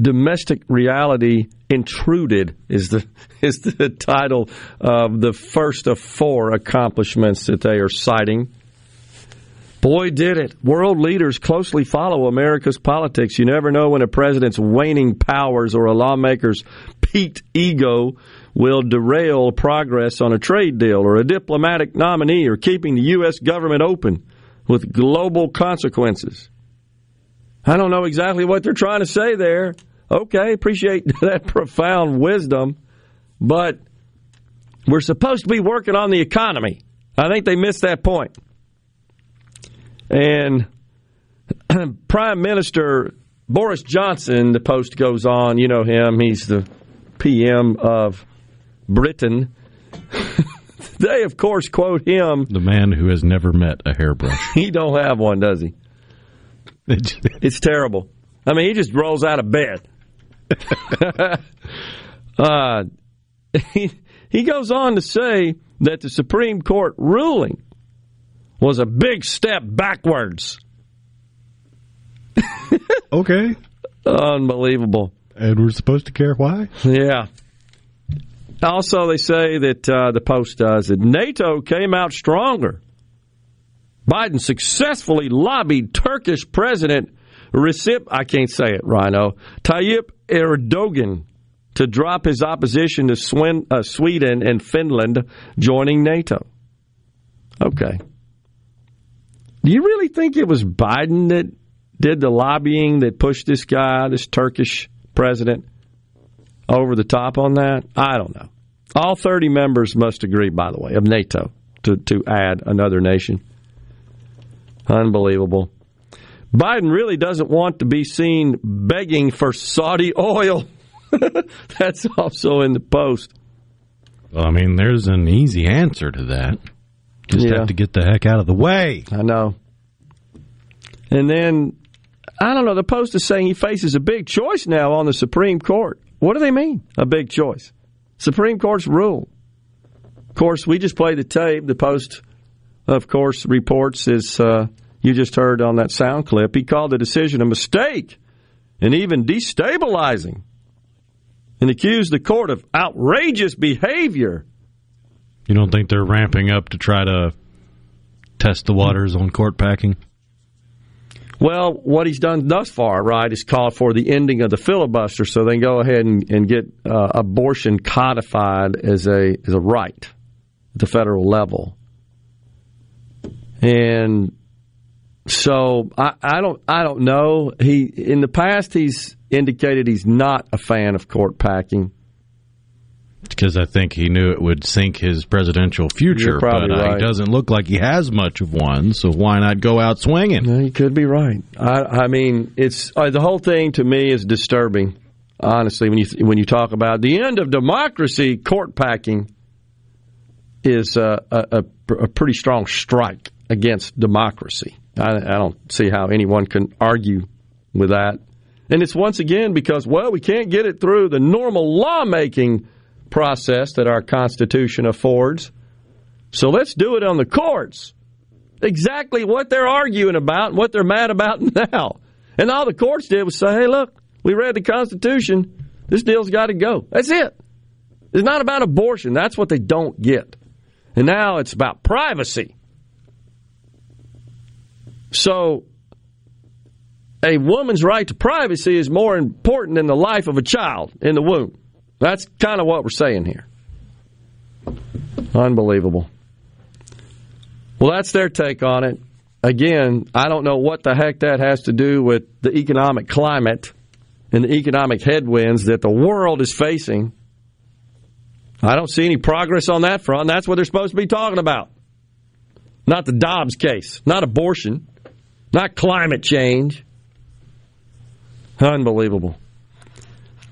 domestic reality intruded is the [laughs] is the title of the first of four accomplishments that they are citing. Boy, did it. World leaders closely follow America's politics. You never know when a president's waning powers or a lawmaker's peaked ego will derail progress on a trade deal or a diplomatic nominee or keeping the U.S. government open with global consequences. I don't know exactly what they're trying to say there. Okay, appreciate [laughs] that profound wisdom, but we're supposed to be working on the economy. I think they missed that point. And [clears throat] Prime Minister Boris Johnson, the post goes on, you know him, he's the PM of Britain. [laughs] they, of course, quote him. The man who has never met a hairbrush. [laughs] He don't have one, does he? [laughs] it's terrible. I mean, he just rolls out of bed. uh, he, he goes on to say that the Supreme Court ruling was a big step backwards. okay. Unbelievable. And we're supposed to care why? Yeah. Also, they say that uh, the Post does that NATO came out stronger. Biden successfully lobbied Turkish President Recep, I can't say it, Rhino, Tayyip Erdogan to drop his opposition to Swin, uh, Sweden and Finland joining NATO. Okay. Do you really think it was Biden that did the lobbying that pushed this guy, this Turkish president, over the top on that? I don't know. All 30 members must agree, by the way, of NATO to, to add another nation. Unbelievable. Biden really doesn't want to be seen begging for Saudi oil. [laughs] That's also in the post. Well, I mean, there's an easy answer to that. Just Yeah. have to get the heck out of the way. I know. And then, I don't know, the Post is saying he faces a big choice now on the Supreme Court. What do they mean, a big choice? Supreme Court's rule. Of course, we just played the tape. The Post, of course, reports, as uh, you just heard on that sound clip, he called the decision a mistake and even destabilizing and accused the court of outrageous behavior. You don't think they're ramping up to try to test the waters on court packing? Well, what he's done thus far, right, is called for the ending of the filibuster, so they can go ahead and, and get uh, abortion codified as a as a right at the federal level. And so I, I don't I don't know. He in the past he's indicated he's not a fan of court packing. Because I think he knew it would sink his presidential future, You're probably but uh, right. he doesn't look like he has much of one. So why not go out swinging? No, you could be right. I, I mean, it's uh, the whole thing to me is disturbing. Honestly, when you when you talk about the end of democracy, court packing is uh, a, a, a pretty strong strike against democracy. I, I don't see how anyone can argue with that. And it's once again because well, we can't get it through the normal lawmaking process that our Constitution affords. So let's do it on the courts exactly what they're arguing about and what they're mad about [laughs] now. And all the courts did was say, hey, look, we read the Constitution. This deal's got to go. That's it. It's not about abortion. That's what they don't get. And now it's about privacy. So, a woman's right to privacy is more important than the life of a child in the womb. That's kind of what we're saying here. Unbelievable. Well, that's their take on it. Again, I don't know what the heck that has to do with the economic climate and the economic headwinds that the world is facing. I don't see any progress on that front. That's what they're supposed to be talking about. Not the Dobbs case, not abortion, not climate change. Unbelievable.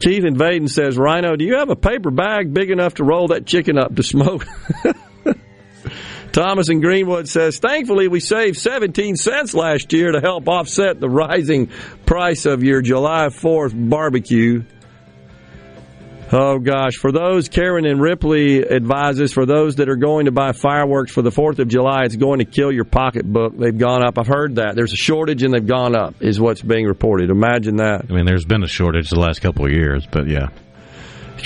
Keith in Vaiden says, Rhino, do you have a paper bag big enough to roll that chicken up to smoke? [laughs] Thomas in Greenwood says, thankfully we saved 17 cents last year to help offset the rising price of your July 4th barbecue. Oh gosh, for those, Karen and Ripley advises, for those that are going to buy fireworks for the 4th of July, it's going to kill your pocketbook. They've gone up. I've heard that. There's a shortage and they've gone up, is what's being reported. Imagine that. I mean, there's been a shortage the last couple of years, but yeah.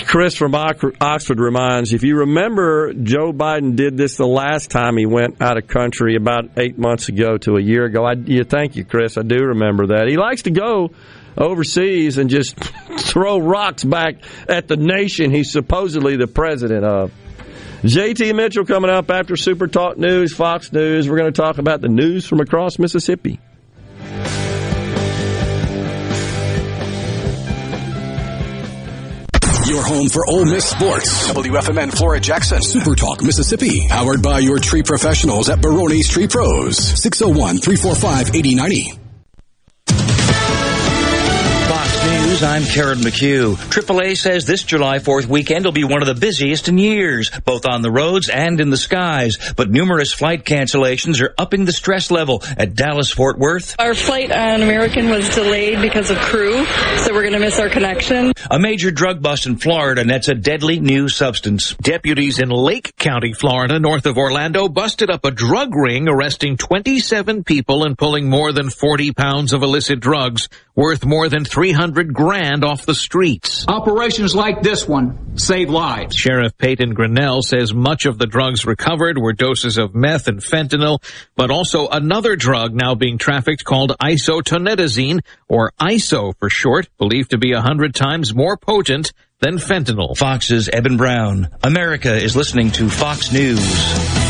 Chris from Oxford reminds if you remember, Joe Biden did this the last time he went out of country about eight months ago to a year ago. I, yeah, thank you, Chris. I do remember that. He likes to go overseas and just throw rocks back at the nation he's supposedly the president of. JT Mitchell coming up after Super Talk News, Fox News. We're going to talk about the news from across Mississippi. Your home for Ole Miss sports. WFMN Flora Jackson. Super Talk Mississippi. Powered by your tree professionals at Baroni's Tree Pros. 601 345 8090. News News, I'm Karen McHugh. AAA says this July 4th weekend will be one of the busiest in years, both on the roads and in the skies. But numerous flight cancellations are upping the stress level at Dallas Fort Worth. Our flight on American was delayed because of crew, so we're going to miss our connection. A major drug bust in Florida nets a deadly new substance. Deputies in Lake County, Florida, north of Orlando, busted up a drug ring, arresting 27 people and pulling more than 40 pounds of illicit drugs worth more than 300 grand off the streets. Operations like this one save lives. Sheriff Peyton Grinnell says much of the drugs recovered were doses of meth and fentanyl, but also another drug now being trafficked called isotonitazene, or ISO for short, believed to be a hundred times more potent than fentanyl. Fox's Eben Brown. America is listening to Fox News.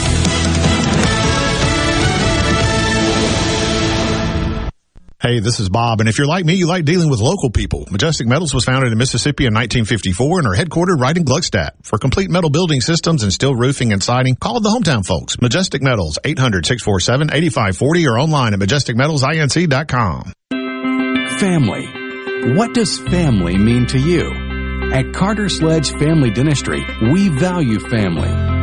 Hey, this is Bob, and if you're like me, you like dealing with local people. Majestic Metals was founded in Mississippi in 1954 and are headquartered right in Gluckstadt. For complete metal building systems and steel roofing and siding, call the hometown folks. Majestic Metals, 800-647-8540 or online at majesticmetalsinc.com. Family. What does family mean to you? At Carter Sledge Family Dentistry, we value family.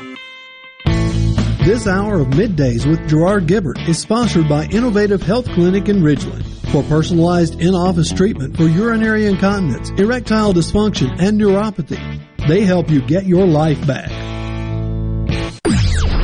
This hour of Middays with Gerard Gibert is sponsored by Innovative Health Clinic in Ridgeland. For personalized in-office treatment for urinary incontinence, erectile dysfunction, and neuropathy, they help you get your life back.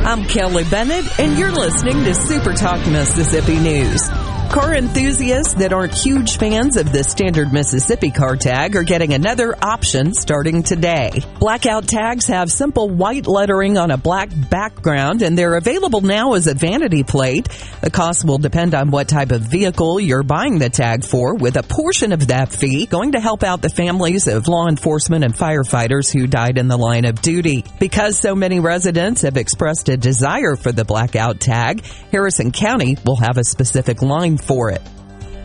I'm Kelly Bennett, and you're listening to Super Talk Mississippi News. Car enthusiasts that aren't huge fans of the standard Mississippi car tag are getting another option starting today. Blackout tags have simple white lettering on a black background and they're available now as a vanity plate. The cost will depend on what type of vehicle you're buying the tag for, with a portion of that fee going to help out the families of law enforcement and firefighters who died in the line of duty. Because so many residents have expressed a desire for the blackout tag, Harrison County will have a specific line for it.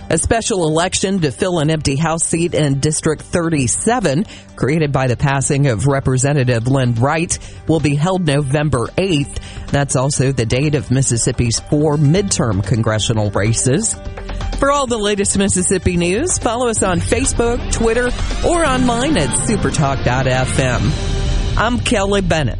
A special election to fill an empty House seat in District 37, created by the passing of Representative Lynn Wright, will be held November 8th. That's also the date of Mississippi's four midterm congressional races. For all the latest Mississippi news, follow us on Facebook, Twitter, or online at supertalk.fm. I'm Kelly Bennett.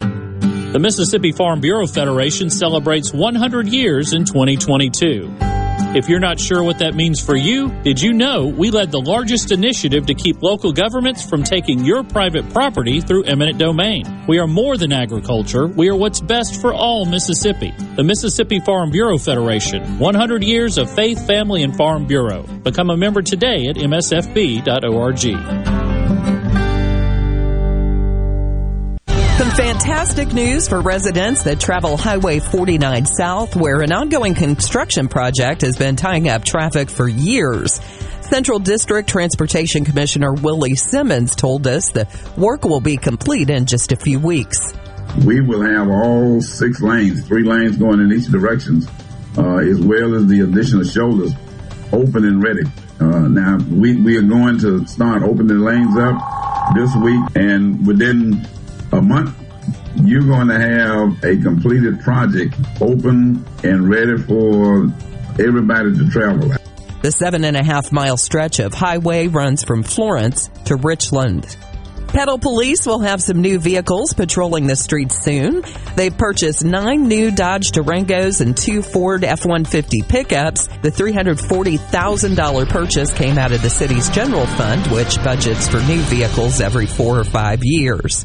The Mississippi Farm Bureau Federation celebrates 100 years in 2022. If you're not sure what that means for you, did you know we led the largest initiative to keep local governments from taking your private property through eminent domain? We are more than agriculture. We are what's best for all Mississippi. The Mississippi Farm Bureau Federation. 100 years of faith, family, and farm bureau. Become a member today at msfb.org. Some fantastic news for residents that travel Highway 49 South, where an ongoing construction project has been tying up traffic for years. Central District Transportation Commissioner Willie Simmons told us the work will be complete in just a few weeks. We will have all six lanes, three lanes going in each direction, uh, as well as the additional shoulders open and ready. Uh, now, we, we are going to start opening lanes up this week, and within a month, you're going to have a completed project open and ready for everybody to travel. The seven and a half mile stretch of highway runs from Florence to Richland. Petal Police will have some new vehicles patrolling the streets soon. They've purchased nine new Dodge Durangos and two Ford F-150 pickups. The $340,000 purchase came out of the city's general fund, which budgets for new vehicles every four or five years.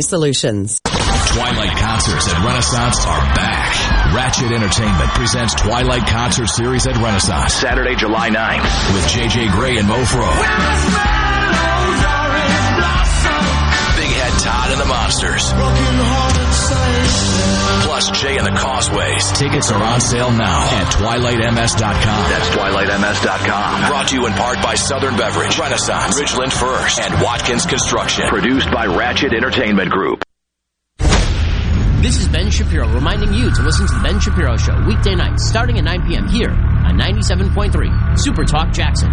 solutions. Twilight concerts at Renaissance are back. Ratchet Entertainment presents Twilight Concert Series at Renaissance. Saturday, July 9th with JJ Grey and Mofro. Big Head Todd and the Monsters. Plus Jay and the Causeways. Tickets are on sale now at twilightms.com. That's twilightms.com. Brought to you in part by Southern Beverage, Renaissance, Ridgeland First, and Watkins Construction. Produced by Ratchet Entertainment Group. This is Ben Shapiro reminding you to listen to The Ben Shapiro Show weekday nights starting at 9 p.m. here on 97.3 Super Talk Jackson.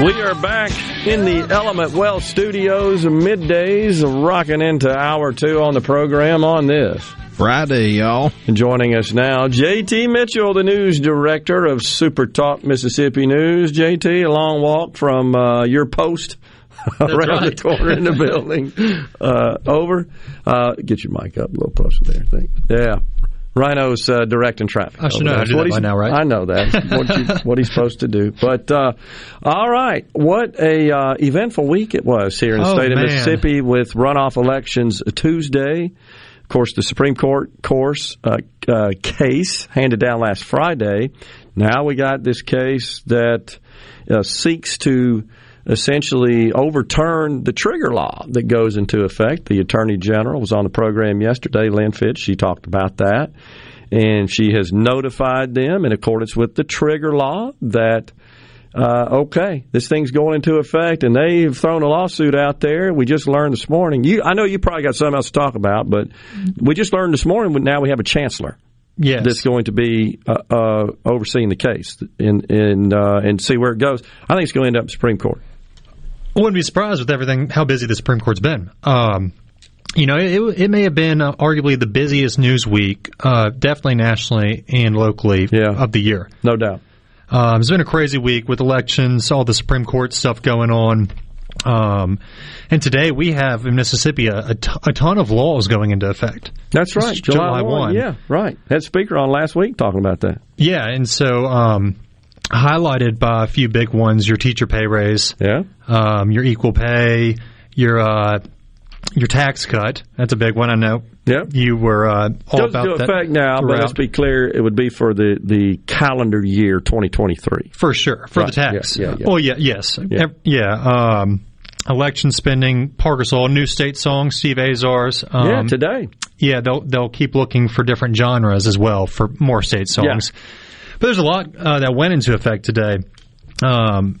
We are back in the Element Wealth Studios, middays, rocking into hour two on the program on this. Friday, y'all. And joining us now, JT Mitchell, the news director of Super Talk Mississippi News. JT, a long walk from uh, your post [laughs] around right. the corner in the building. Uh, over. Uh, get your mic up a little closer there, I think. Yeah. Rhino's uh, directing traffic. I should know how there. do What that he's- by now, right? I know that. [laughs] what, you, what he's supposed to do. But uh, all right, what a uh, eventful week it was here in the Oh, state of man. Mississippi with runoff elections Tuesday. Of course, the Supreme Court course uh, uh, case handed down last Friday. Now we got this case that uh, seeks to essentially overturn the trigger law that goes into effect. The Attorney General was on the program yesterday, Lynn Fitch. She talked about that. And she has notified them in accordance with the trigger law that, uh, okay, this thing's going into effect and they've thrown a lawsuit out there. We just learned this morning. You, I know you probably got something else to talk about, but we just learned this morning now we have a chancellor Yes. that's going to be uh, uh, overseeing the case and and uh, and see where it goes. I think it's going to end up in Supreme Court. I wouldn't be surprised with everything how busy the Supreme Court's been. Um, you know, it, it may have been uh, arguably the busiest news week, uh, definitely nationally and locally of the year. No doubt. Um, it's been a crazy week with elections, all the Supreme Court stuff going on. Um, and today we have in Mississippi a, a, t- a ton of laws going into effect. That's right, July, July 1. 1. Yeah, right. Had speaker on last week talking about that. Yeah, and so um, highlighted by a few big ones: your teacher pay raise, yeah, um, your equal pay, your uh, your tax cut. That's a big one. I know. Yeah, you were uh, all Goes about into that effect now, but let's be clear, it would be for the, the calendar year 2023. For sure, for Right, the tax. yeah, yeah, yeah. Oh yeah, yes, Yeah. Yeah. Um, election spending, Parkersol, new state song, Steve Azar's. Um, Yeah, today. Yeah, they'll they'll keep looking for different genres as well for more state songs. But there's a lot uh, that went into effect today. Um,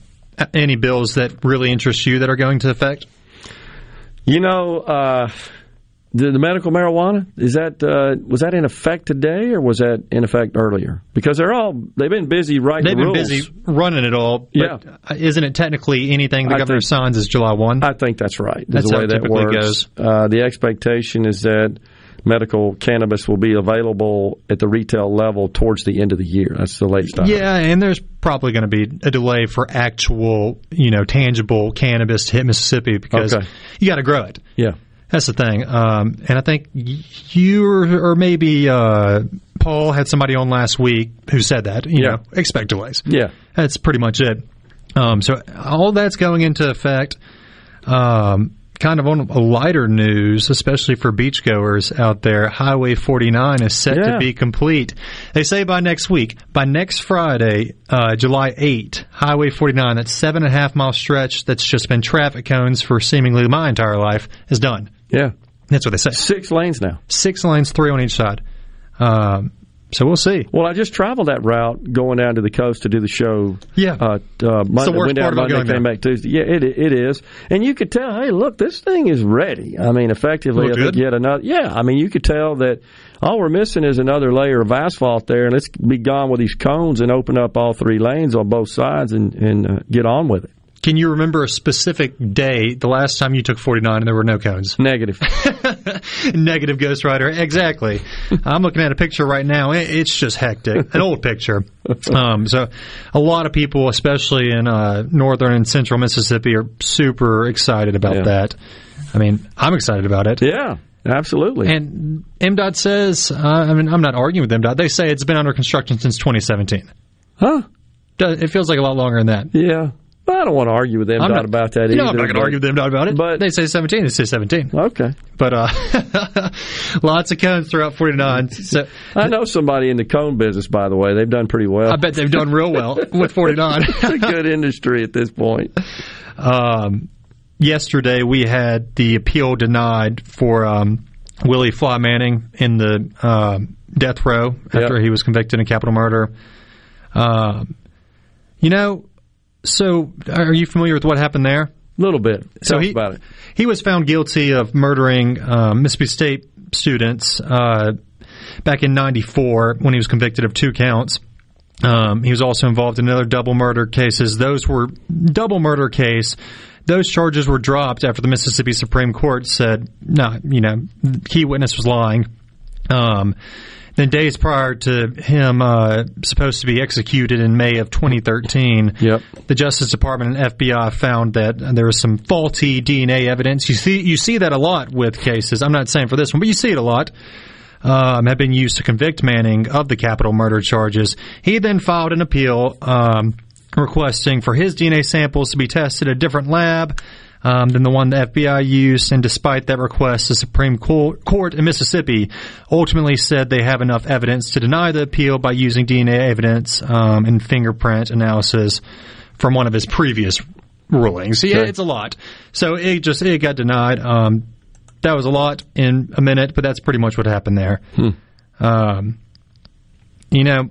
any bills that really interest you that are going to effect? You know, uh, the, the medical marijuana is that uh, was that in effect today or was that in effect earlier? Because they're all they've been busy writing They've the been rules. busy running it all. Yeah. uh, isn't it technically anything the I governor think- signs is July one? I think that's right. That's the how way that works. goes. Uh, the expectation is that medical cannabis will be available at the retail level towards the end of the year. That's the latest. Yeah, and there's probably going to be a delay for actual, you know, tangible cannabis to hit Mississippi because Okay. you got to grow it. Yeah. That's the thing. Um, and I think you or, or maybe uh, Paul had somebody on last week who said that. You Yeah. know, expect delays. Yeah. That's pretty much it. Um, so all that's going into effect. Um, kind of on a lighter news, especially for beachgoers out there, Highway 49 is set Yeah. to be complete. They say by next week, by next Friday, uh, July 8, Highway 49, that seven and a half mile stretch that's just been traffic cones for seemingly my entire life, is done. Yeah. That's what they say. Six lanes now. Six lanes, three on each side. Um, so we'll see. Well, I just traveled that route going down to the coast to do the show. Yeah. Uh, uh, Monday, went down Monday, came back Tuesday. Yeah, it it is, and you could tell. Hey, look, this thing is ready. I mean, effectively, I yet another. Yeah, I mean, you could tell that all we're missing is another layer of asphalt there, and let's be gone with these cones and open up all three lanes on both sides and and uh, get on with it. Can you remember a specific day the last time you took 49 and there were no cones? Negative. [laughs] Negative Ghost Rider. Exactly. I'm looking at a picture right now. It's just hectic. An old picture. Um, so a lot of people, especially in uh, northern and central Mississippi, are super excited about Yeah. that. I mean, I'm excited about it. Yeah, absolutely. And MDOT says, uh, I mean, I'm not arguing with MDOT. They say it's been under construction since 2017. Huh? It feels like a lot longer than that. Yeah. I don't want to argue with them I'm not about that either. know, I'm not going to argue with them about it. but- they say 17. They say 17. Okay. But uh, [laughs] lots of cones throughout 49. So I know somebody in the cone business, by the way. They've done pretty well. I bet they've done real well with 49. [laughs] it's a good industry at this point. Um, yesterday we had the appeal denied for um, Willie Fly Manning in the um, death row after Yep. he was convicted in capital murder. Um, you know, so are you familiar with what happened there? A little bit. So Tell he, about it. he was found guilty of murdering um, Mississippi State students uh, back in '94 when he was convicted of two counts. Um, he was also involved in other double murder cases. Those were double murder case. Those charges were dropped after the Mississippi Supreme Court said, "No, you know, key witness was lying." Um, then days prior to him uh, supposed to be executed in May of 2013, yep. the Justice Department and FBI found that there was some faulty DNA evidence. You see, you see that a lot with cases. I'm not saying for this one, but you see it a lot. Um, have been used to convict Manning of the capital murder charges. He then filed an appeal um, requesting for his DNA samples to be tested at a different lab um, than the one the FBI used. And despite that request, the Supreme Court, Court in Mississippi ultimately said they have enough evidence to deny the appeal by using DNA evidence um, and fingerprint analysis from one of his previous rulings. Yeah, it's a lot. So it just it got denied. Um, that was a lot in a minute, but that's pretty much what happened there. Um, you know,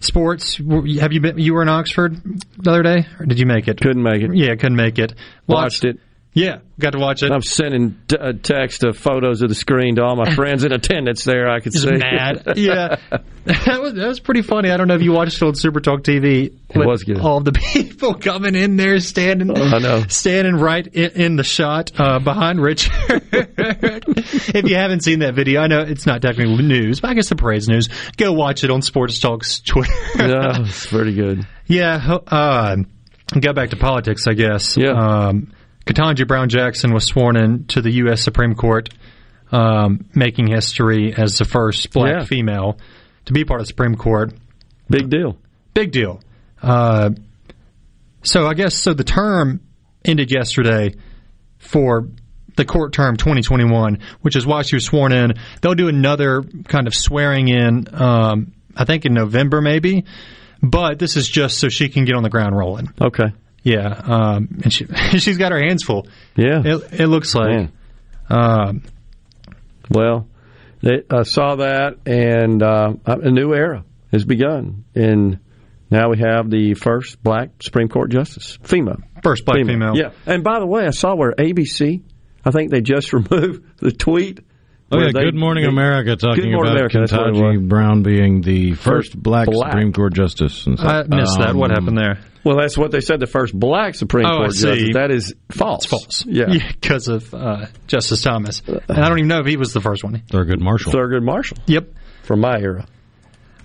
sports. Have you been? You were in Oxford the other day, or did you make it? Couldn't make it. Yeah, couldn't make it. Watched it. Yeah, got to watch it. I'm sending t- uh, text of photos of the screen to all my friends in attendance there. I could Just see. mad. [laughs] yeah, that was that was pretty funny. I don't know if you watched it on Super Talk TV. with was good. All the [laughs] people coming in there, standing, I know. standing right in, in the shot uh, behind Richard. [laughs] if you haven't seen that video, I know it's not technically news, but I guess the parade's news. Go watch it on Sports Talk's Twitter. yeah, it's pretty good. Yeah, uh, go back to politics, I guess. Yeah. Um, Ketanji Brown Jackson was sworn in to the U.S. Supreme Court, um, making history as the first black Yeah. female to be part of the Supreme Court. Big deal. Big deal. Uh, so I guess so. The term ended yesterday for the court term 2021, which is why she was sworn in. They'll do another kind of swearing in, um, I think in November maybe, but this is just so she can get on the ground rolling. Okay. Yeah, um, and she [laughs] she's got her hands full. Yeah. It, it looks like. Um, Well, they, I saw that, and uh, a new era has begun. And now we have the first black Supreme Court justice, female. First black female. Yeah. And by the way, I saw where ABC, I think they just [laughs] removed the tweet. Oh yeah, they- Good Morning they- America talking Morning about America, that's what it Ketanji. Brown being the first, black, black. Supreme Court justice. And I missed that. What um, happened there? Well, that's what they said. The first black Supreme Oh, Court see. justice. That is false. It's false. Yeah. [laughs] because of uh, Justice Thomas. And I don't even know if he was the first one. Thurgood Marshall. Thurgood Marshall Yep. from my era.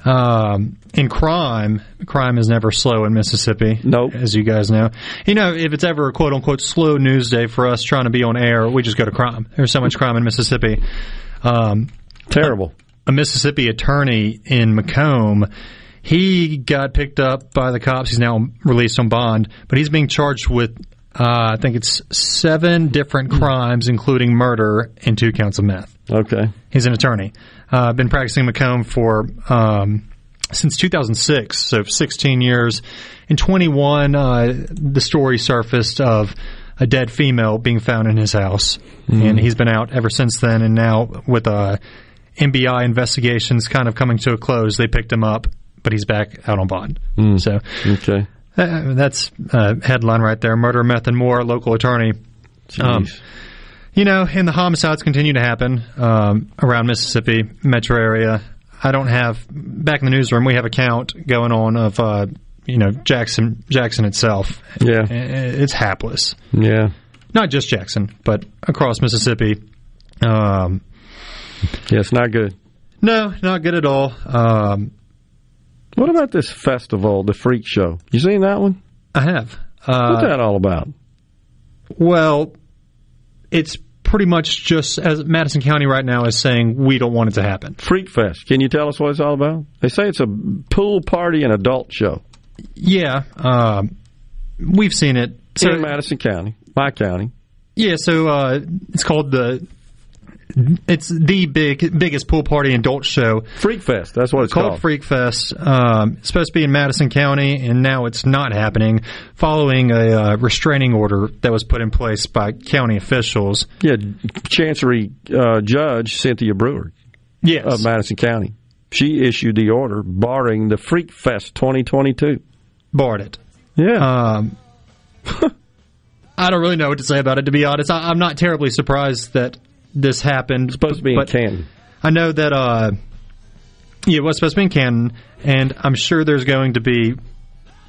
Um, in crime, crime is never slow in Mississippi. Nope. As you guys know. You know, if it's ever a quote unquote slow news day for us trying to be on air, we just go to crime. There's so much crime in Mississippi. Um, Terrible. a Mississippi attorney in McComb. He got picked up by the cops. He's now released on bond, but he's being charged with Uh, I think it's seven different crimes, including murder and two counts of meth. Okay. He's an attorney. Uh, been practicing McComb for um, since 2006, so 16 years. In 21, uh, the story surfaced of a dead female being found in his house, Mhm. and he's been out ever since then. And now with uh, MBI investigations kind of coming to a close, they picked him up, but he's back out on bond. So okay, uh, that's uh, headline right there: murder, meth, and more. Local attorney. Um, you know, and the homicides continue to happen um, around Mississippi metro area. I don't have back in the newsroom. We have a count going on of uh, you know Jackson Jackson itself. Yeah, it's hapless. Yeah, not just Jackson, but across Mississippi. Um, yeah, it's not good. No, not good at all. Um, what about this festival, the Freak Show? You seen that one? I have. Uh, What's that all about? Well, it's pretty much just as Madison County right now is saying we don't want it to happen. Freak Fest. Can you tell us what it's all about? They say it's a pool party and adult show. Yeah, um, we've seen it. So, in Madison County, my county. Yeah, so uh, it's called the. It's the big biggest pool party and adult show. Freak Fest. That's what it's called. called. Freak Fest. Um, it's supposed to be in Madison County, and now it's not happening, following a uh, restraining order that was put in place by county officials. Yeah, Chancery uh, Judge Cynthia Brewer. Yes. of Madison County. She issued the order barring the Freak Fest 2022. Barred it. Yeah. Um, [laughs] I don't really know what to say about it, to be honest. I, I'm not terribly surprised that this happened. It's supposed to be in Canton. I know that, uh, yeah, it was supposed to be in Canton, and I'm sure there's going to be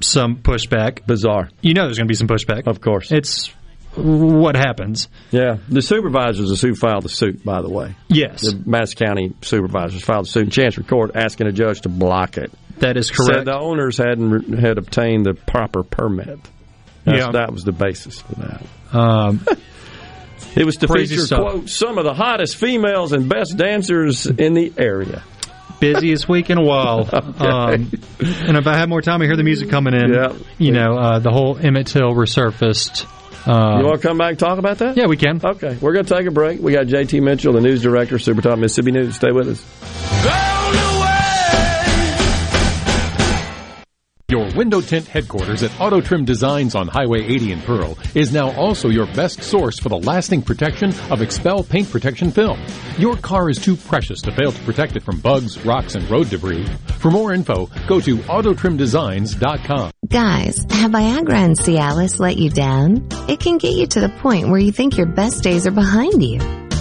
some pushback. Bizarre. You know there's going to be some pushback. Of course. It's what happens. Yeah, the supervisors is who filed the suit, by the way. Yes. The Madison County supervisors filed the suit in Chancery Court asking a judge to block it. That is Said correct. the owners hadn't had obtained the proper permit. That's, Yeah. That was the basis for that. Um, It was to Crazy feature, stuff. quote, some of the hottest females and best dancers in the area. busiest week in a while. [laughs] um, and if I had more time, I hear the music coming in. Yeah. You know, uh, the whole Emmett Till resurfaced. Um, you want to come back and talk about that? Yeah, we can. Okay, we're going to take a break. We got JT Mitchell, the news director, Super Talk Mississippi News. Stay with us. Your window tint headquarters at Auto Trim Designs on Highway 80 in Pearl is now also your best source for the lasting protection of XPEL paint protection film. Your car is too precious to fail to protect it from bugs, rocks, and road debris. For more info, go to autotrimdesigns.com. Guys, have Viagra and Cialis let you down? It can get you to the point where you think your best days are behind you.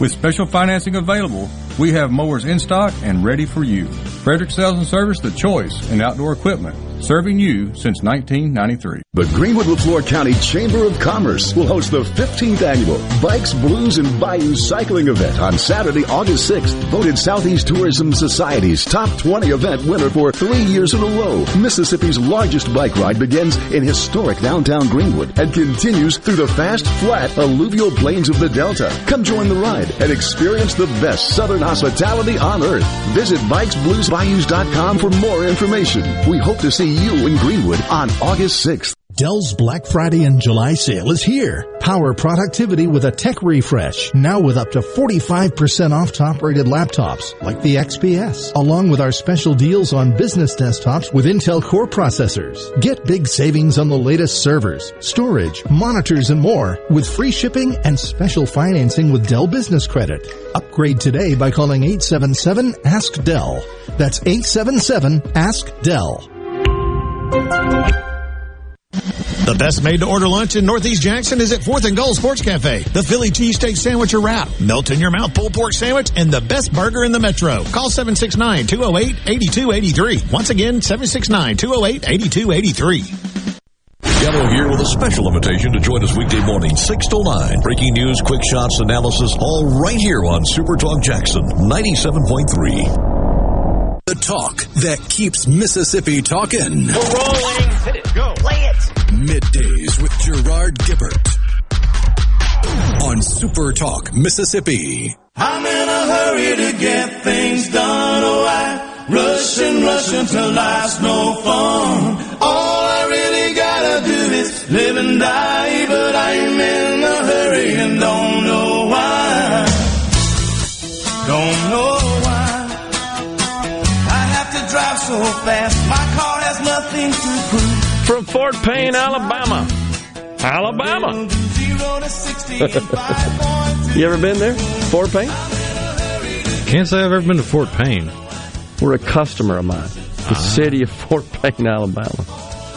With special financing available, we have mowers in stock and ready for you. Frederick Sales and Service, the choice in outdoor equipment, serving you since 1993. The Greenwood Leflore County Chamber of Commerce will host the 15th annual Bikes, Blues, and Bayou Cycling Event on Saturday, August 6th. Voted Southeast Tourism Society's top 20 event winner for three years in a row. Mississippi's largest bike ride begins in historic downtown Greenwood and continues through the fast, flat, alluvial plains of the Delta. Come join the ride and experience the best Southern hospitality on earth. Visit bikesbluesbayous.com for more information. We hope to see you in Greenwood on August 6th. Dell's Black Friday and July sale is here. Power productivity with a tech refresh. Now with up to 45% off top rated laptops like the XPS, along with our special deals on business desktops with Intel Core processors. Get big savings on the latest servers, storage, monitors, and more with free shipping and special financing with Dell Business Credit. Upgrade today by calling 877 Ask Dell. That's 877 Ask Dell. The best made to order lunch in Northeast Jackson is at 4th and Gold Sports Cafe. The Philly cheesesteak sandwich or wrap, melt in your mouth pulled pork sandwich, and the best burger in the metro. Call 769-208-8283. Once again, 769-208-8283. Gallo here with a special invitation to join us weekday morning, 6 to 9. Breaking news, quick shots, analysis, all right here on Super Talk Jackson 97.3. The talk that keeps Mississippi talking. We're rolling. Hit it. Go. Play it. Middays with Gerard Gibert. On Super Talk, Mississippi. I'm in a hurry to get things done. Oh, I rush and rush until life's no fun. All I really gotta do is live and die, but I'm in a hurry and don't know why. Don't so fast, my car has nothing to prove. From Fort Payne, Alabama. Alabama. you ever been there? Fort Payne? Can't say I've ever been to Fort Payne. We're a customer of mine. The city of Fort Payne, Alabama.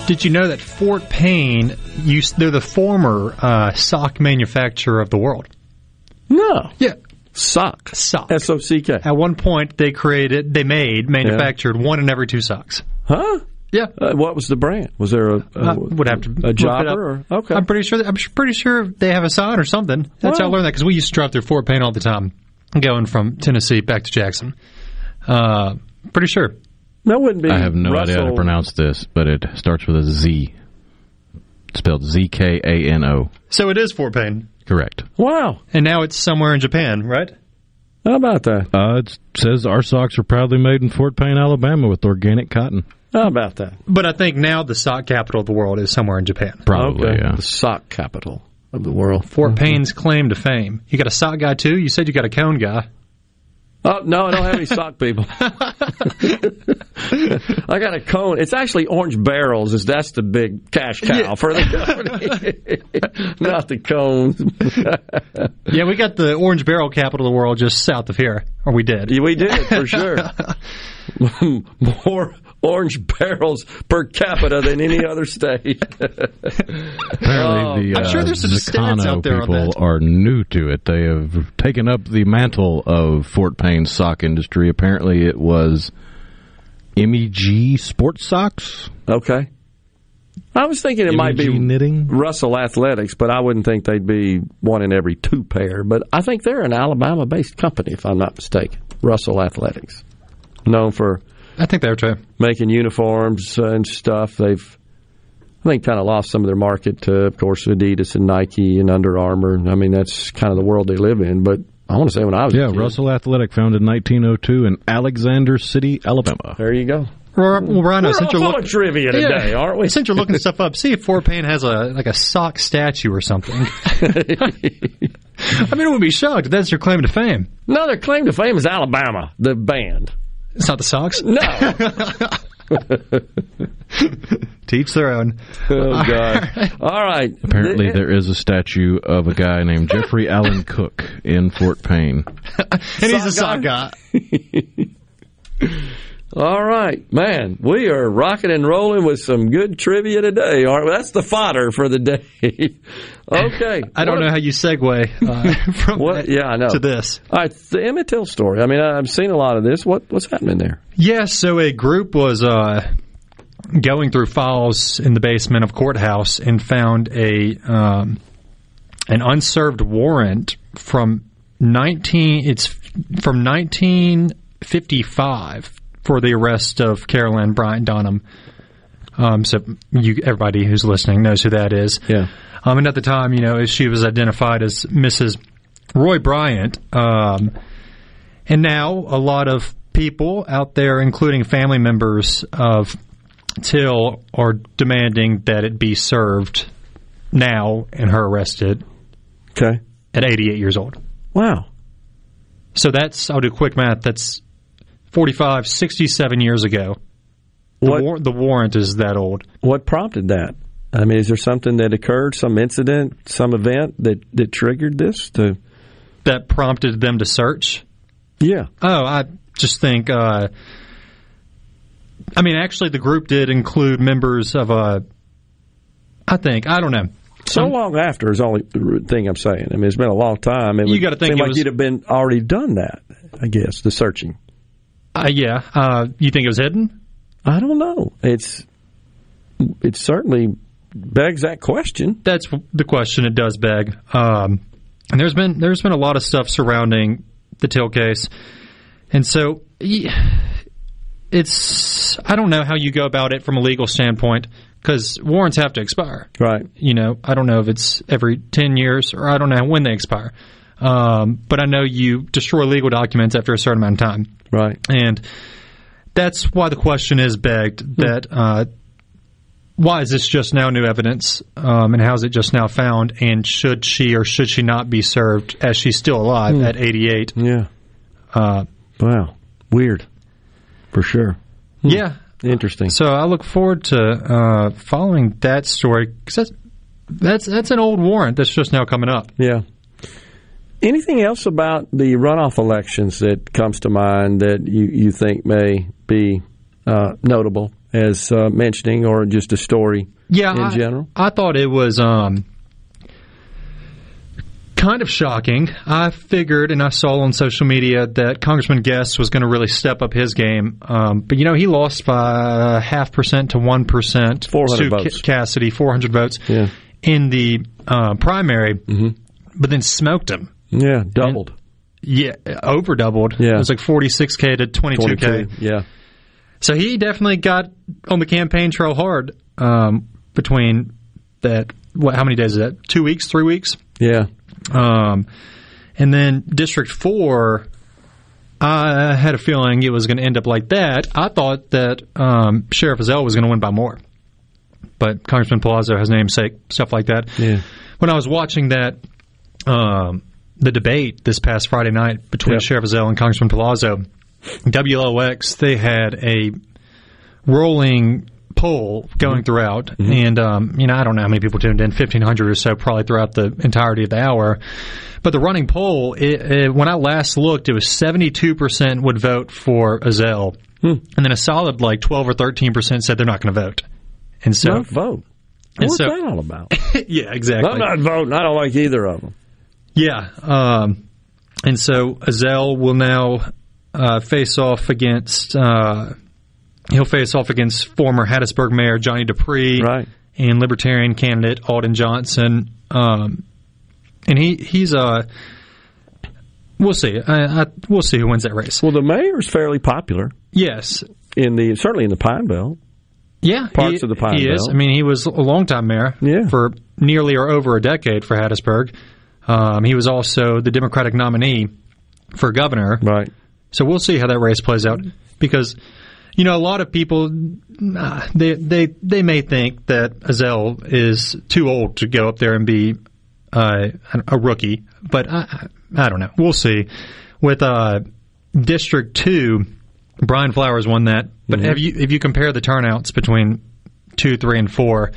Did you know that Fort Payne used they're the former uh, sock manufacturer of the world? No. Yeah. Sock. Sock. S O C K. At one point, they created, they made, manufactured one in every two socks. Huh? Yeah. Uh, what was the brand? Was there a, a I would have to a look jobber? Or, okay. I'm pretty sure. I'm pretty sure they have a sign or something. That's how I learned that because we used to drive through Fort Payne all the time, going from Tennessee back to Jackson. Uh, pretty sure. That wouldn't be. I have no idea how to pronounce this, but it starts with a Z. It's spelled Z K A N O. So it is Fort Payne, Correct. Wow. and now it's somewhere in Japan, right? How about that? Uh, it says our socks are proudly made in Fort Payne, Alabama, with organic cotton. How about that? But I think now the sock capital of the world is somewhere in Japan. Probably, Okay. yeah. The sock capital of the world. Fort Payne's claim to fame. You got a sock guy too. You said you got a cone guy. Oh no, I don't have any sock people. I got a cone. It's actually orange barrels. Is that's the big cash cow Yeah. for the company, [laughs] not the cones. [laughs] Yeah, we got the orange barrel capital of the world just south of here, or we did. Yeah, we did for sure. [laughs] More orange [laughs] barrels per capita than any other state. [laughs] Apparently, the I'm uh, sure there's some stats out there on people that. are new to it. They have taken up the mantle of Fort Payne's sock industry. Apparently, it was MEG Sports Socks. Okay. I was thinking it might be knitting. Russell Athletics, but I wouldn't think they'd be one in every two pair. But I think they're an Alabama-based company, if I'm not mistaken. Russell Athletics, known for I think they're true. making uniforms and stuff. They've, I think, kind of lost some of their market to, of course, Adidas and Nike and Under Armour. I mean, that's kind of the world they live in. But I want to say when I was Yeah, a kid, Russell Athletic, founded in 1902 in Alexander City, Alabama. There you go. Well, Rhino, We're since all you're full looking of trivia today, aren't we? Since you're looking stuff up, see if Fort Payne has a like a sock statue or something. [laughs] I mean, I would be shocked if that's your claim to fame. No, their claim to fame is Alabama, the band. It's not the socks. No. [laughs] Teach their own. Oh God! [laughs] All right. Apparently, there is a statue of a guy named Jeffrey Allen Cook in Fort Payne. [laughs] and he's a sock guy. All right, man. We are rocking and rolling with some good trivia today, aren't we? That's the fodder for the day. [laughs] okay. [laughs] I don't What- know how you segue uh, [laughs] from What? that Yeah, I know. to this. All right, the Emmett Till story. I mean, I've seen a lot of this. What what's happening there? Yeah, so a group was uh, going through files in the basement of courthouse and found a um, an unserved warrant from nineteen. It's from nineteen fifty five for the arrest of Carolyn Bryant Donham. Um, so you, everybody who's listening knows who that is. Yeah. Um, and at the time, you know, she was identified as Mrs. Roy Bryant. Um, and now a lot of people out there, including family members of Till are demanding that it be served now and her arrested. Okay. At 88 years old. Wow. So that's, I'll do quick math, that's 45, 67 years ago. The, What- war- the warrant is that old. What prompted that? I mean, is there something that occurred, some incident, some event that, that triggered this to? That prompted them to search? Yeah. Oh, I just think. Uh, I mean, actually, the group did include members of a. I think I don't know. So long after is the only thing I'm saying. I mean, it's been a long time. It You gotta think it like was- you'd have been already done that. I guess the searching. Uh, yeah. Uh, you think it was hidden? I don't know. It's it certainly begs that question. That's the question it does beg. Um, and there's been there's been a lot of stuff surrounding the Till case, and so it's I don't know how you go about it from a legal standpoint because warrants have to expire. Right. You know, I don't know if it's every ten years or I don't know when they expire. Um, but I know you destroy legal documents after a certain amount of time. Right. And that's why the question is begged that uh, why is this just now new evidence um, and how is it just now found and should she or should she not be served as she's still alive Hmm. at 88 Yeah. uh, Wow. Weird. For sure. yeah Interesting. so I look forward to uh, following that story because that's, that's that's an old warrant that's just now coming up Yeah. Anything else about the runoff elections that comes to mind that you, you think may be uh, notable as uh, mentioning or just a story yeah in I, general? I thought it was um, kind of shocking. I figured and I saw on social media that Congressman Guest was going to really step up his game, um, but you know he lost by half percent to one percent. 400 to votes. Cassidy, four hundred votes Yeah. in the uh, primary, Mm-hmm. but then smoked him. Yeah, doubled. Yeah, over doubled. Yeah. it was like forty six k to twenty two k. Yeah. So he definitely got on the campaign trail hard um, between that. What? How many days is that? Two weeks? Three weeks? Yeah. Um, and then District Four. I had a feeling it was going to end up like that. I thought that um, Sheriff Ezell was going to win by more, but Congressman Palazzo has namesake stuff like that. Yeah. When I was watching that, um, the debate this past Friday night between Yep. Sheriff Ezell and Congressman Palazzo, WLOX they had a rolling poll going mm-hmm. throughout, mm-hmm. and um, you know I don't know how many people tuned in, fifteen hundred or so, probably throughout the entirety of the hour. But the running poll, it, it, when I last looked, it was seventy two percent would vote for Ezell, hmm. and then a solid like twelve or thirteen percent said they're not going to vote. And so, Not vote. and What's so- that all about? [laughs] yeah, exactly. I'm not voting. I don't like either of them. Yeah. Um, and so Ezell will now uh, face off against. Uh, he'll face off against former Hattiesburg Mayor Johnny Dupree Right. and Libertarian candidate Alden Johnson. Um, and he he's uh we'll see. I, I, we'll see who wins that race. Well, the mayor is fairly popular Yes. in the certainly in the Pine Belt. Yeah, Parts he, of the Pine he is. I mean, he was a longtime mayor Yeah. for nearly or over a decade for Hattiesburg. Um, he was also the Democratic nominee for governor. Right. So we'll see how that race plays out because you know a lot of people uh, they they they may think that Ezell is too old to go up there and be uh, a rookie, but I I don't know. We'll see. With uh, District Two, Brian Flowers won that. But Mhm. have you if you compare the turnouts between two, three, and four,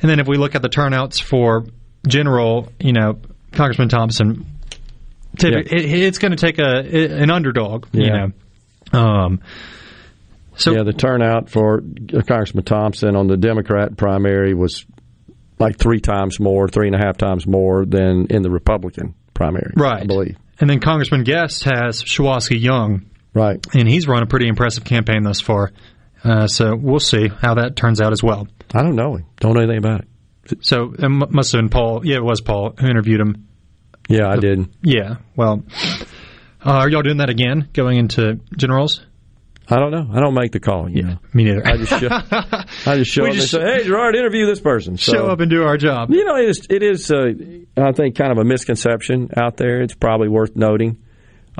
and then if we look at the turnouts for general, you know, Congressman Thompson, typ- it, it's going to take a an underdog, you Yeah. know. Um, so yeah, the turnout for Congressman Thompson on the Democrat primary was like three times more, three and a half times more than in the Republican primary. Right. I believe. And then Congressman Guest has Shuwaski Young. Right. And he's run a pretty impressive campaign thus far. Uh, so we'll see how that turns out as well. I don't know. Don't know anything about it. So it must have been Paul. Yeah, it was Paul who interviewed him. Yeah, I did. Yeah. Well, uh, are y'all doing that again, going into generals? I don't know. I don't make the call. You know. Me neither. I just show, I just [laughs] show We up just- and say, "Hey, Gerard, interview this person." So, Show up and do our job. You know, it is. It is. Uh, I think kind of a misconception out there. It's probably worth noting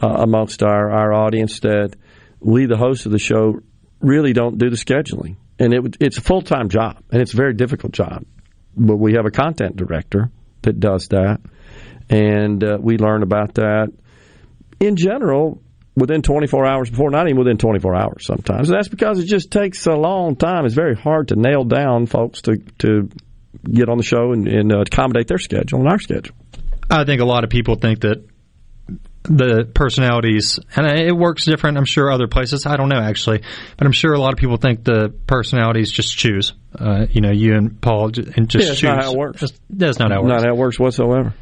uh, amongst our our audience that we, the hosts of the show, really don't do the scheduling. and it, it's a full time job, and it's a very difficult job. But we have a content director that does that, and uh, we learn about that in general within 24 hours before, not even within 24 hours sometimes. And that's because it just takes a long time. It's very hard to nail down folks to, to get on the show and, and uh, accommodate their schedule and our schedule. I think a lot of people think that the personalities, and it works different. I'm sure other places. I don't know actually, but I'm sure a lot of people think the personalities just choose. Uh, you know, you and Paul and just yeah, choose. not how it works. That's not how it works. Not how it works whatsoever.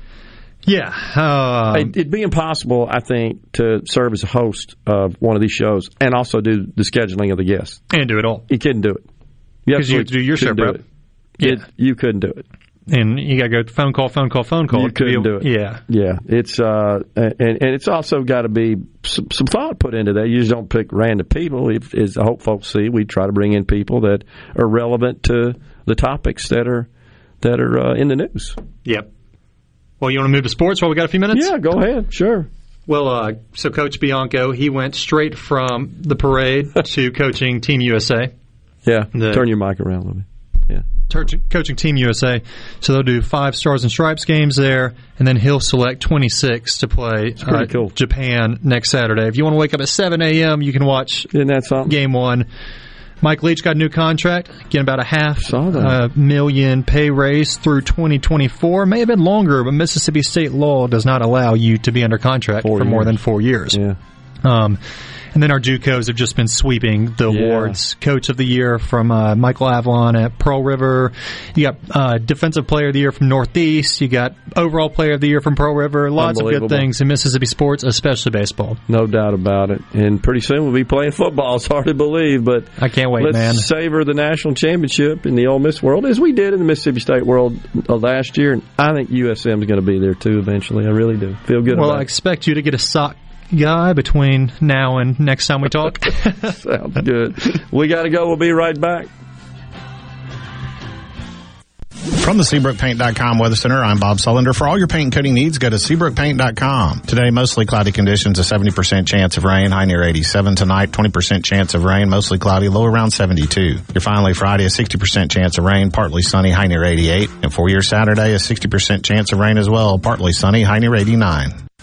Yeah, um, it, would be impossible, I think, to serve as a host of one of these shows and also do the scheduling of the guests and do it all. You couldn't do it because you have to do your show prep. Yeah, it, you couldn't do it and you got to go phone call, phone call, phone call. You couldn't do it. Yeah, yeah. It's uh, and and it's also got to be some, some, thought put into that. You just don't pick random people. If, as I hope folks see, we try to bring in people that are relevant to the topics that are that are uh, in the news. Yep. Well, you want to move to sports while we got a few minutes? Yeah, go ahead. Sure. Well, uh, so Coach Bianco, he went straight from the parade [laughs] to coaching Team USA. Yeah. The, Turn your mic around a little bit. Yeah coaching Team USA. So they'll do five Stars and Stripes games there, and then he'll select 26 to play uh, cool. Japan next Saturday. If you want to wake up at 7 a.m., you can watch that game one. Mike Leach got a new contract, getting about a half uh, million pay raise through 2024. May have been longer, but Mississippi state law does not allow you to be under contract four for years. more than four years. Yeah. Um, and then our JUCOs have just been sweeping the yeah. awards. Coach of the Year from uh, Michael Avalon at Pearl River. You got uh, Defensive Player of the Year from Northeast. You got Overall Player of the Year from Pearl River. Lots of good things in Mississippi sports, especially baseball. No doubt about it. And pretty soon we'll be playing football. [laughs] It's hard to believe, but I can't wait, let's man. savor the national championship in the Ole Miss world as we did in the Mississippi State world uh, last year. And I think USM is going to be there too eventually. I really do. Feel good well, I it. expect you to get a sock guy between now and next time we talk. [laughs] Sounds good. We got to go. We'll be right back. From the SeabrookPaint.com Weather Center, I'm Bob Sullender. For all your paint and coating needs, go to SeabrookPaint.com. Today, mostly cloudy conditions, a 70% chance of rain, high near 87. Tonight, 20% chance of rain, mostly cloudy, low around 72. Your finally Friday, a 60% chance of rain, partly sunny, high near 88. And for your Saturday, a 60% chance of rain as well, partly sunny, high near 89.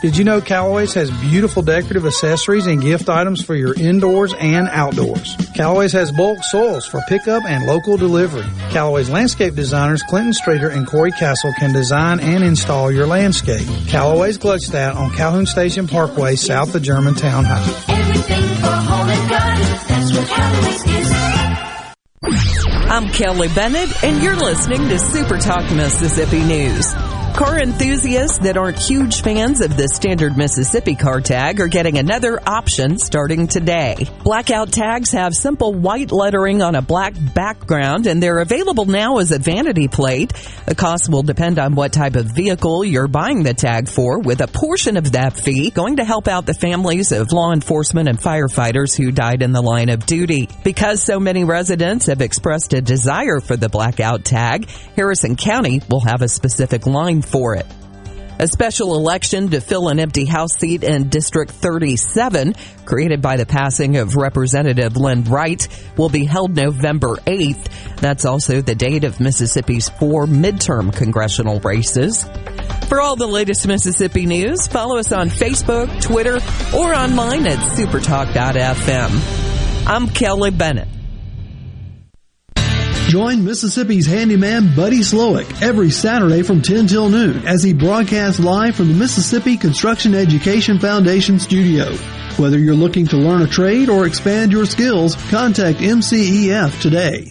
Did you know Callaway's has beautiful decorative accessories and gift items for your indoors and outdoors? Callaway's has bulk soils for pickup and local delivery. Callaway's landscape designers Clinton Streeter and Corey Castle can design and install your landscape. Callaway's Gluckstadt on Calhoun Station Parkway south of Germantown High. Everything for home and garden, that's what Callaway's is. I'm Kelly Bennett, and you're listening to Super Talk Mississippi News. Car enthusiasts that aren't huge fans of the standard Mississippi car tag are getting another option starting today. Blackout tags have simple white lettering on a black background and they're available now as a vanity plate. The cost will depend on what type of vehicle you're buying the tag for, with a portion of that fee going to help out the families of law enforcement and firefighters who died in the line of duty. Because so many residents have expressed a desire for the blackout tag, Harrison County will have a specific line for it. A special election to fill an empty House seat in District 37, created by the passing of Representative Lynn Wright, will be held November 8th. That's also the date of Mississippi's four midterm congressional races. For all the latest Mississippi news, follow us on Facebook, Twitter, or online at supertalk.fm. I'm Kelly Bennett. Join Mississippi's handyman Buddy Slowick every Saturday from 10 till noon as he broadcasts live from the Mississippi Construction Education Foundation studio. Whether you're looking to learn a trade or expand your skills, contact MCEF today.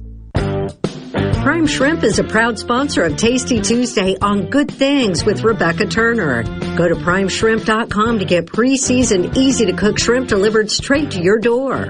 Prime Shrimp is a proud sponsor of Tasty Tuesday on Good Things with Rebecca Turner. Go to primeshrimp.com to get pre-seasoned, easy to cook shrimp delivered straight to your door.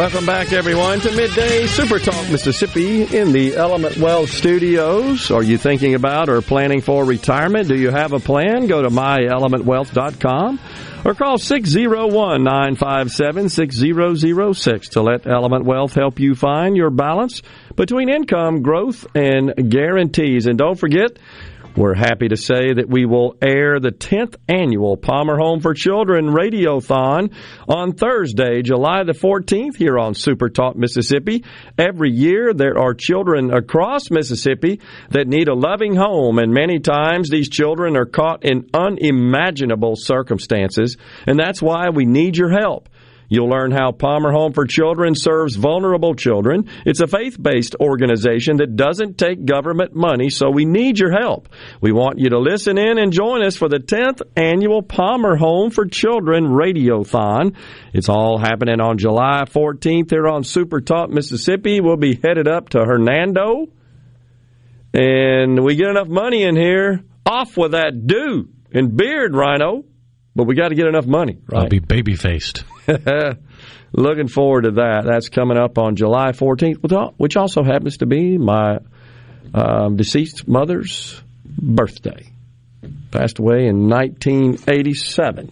Welcome back, everyone, to Midday Super Talk Mississippi in the Element Wealth Studios. Are you thinking about or planning for retirement? Do you have a plan? Go to myelementwealth.com or call 601 957 6006 to let Element Wealth help you find your balance between income, growth, and guarantees. And don't forget, we're happy to say that we will air the 10th annual Palmer Home for Children Radiothon on Thursday, July the 14th, here on Super Talk Mississippi. Every year, there are children across Mississippi that need a loving home, and many times these children are caught in unimaginable circumstances, and that's why we need your help. You'll learn how Palmer Home for Children serves vulnerable children. It's a faith based organization that doesn't take government money, so we need your help. We want you to listen in and join us for the 10th annual Palmer Home for Children Radiothon. It's all happening on July 14th here on Super Talk, Mississippi. We'll be headed up to Hernando. And we get enough money in here. Off with that do and beard, Rhino. But we got to get enough money, right? I'll be baby faced. [laughs] Looking forward to that. That's coming up on July 14th, which also happens to be my um, deceased mother's birthday. Passed away in 1987.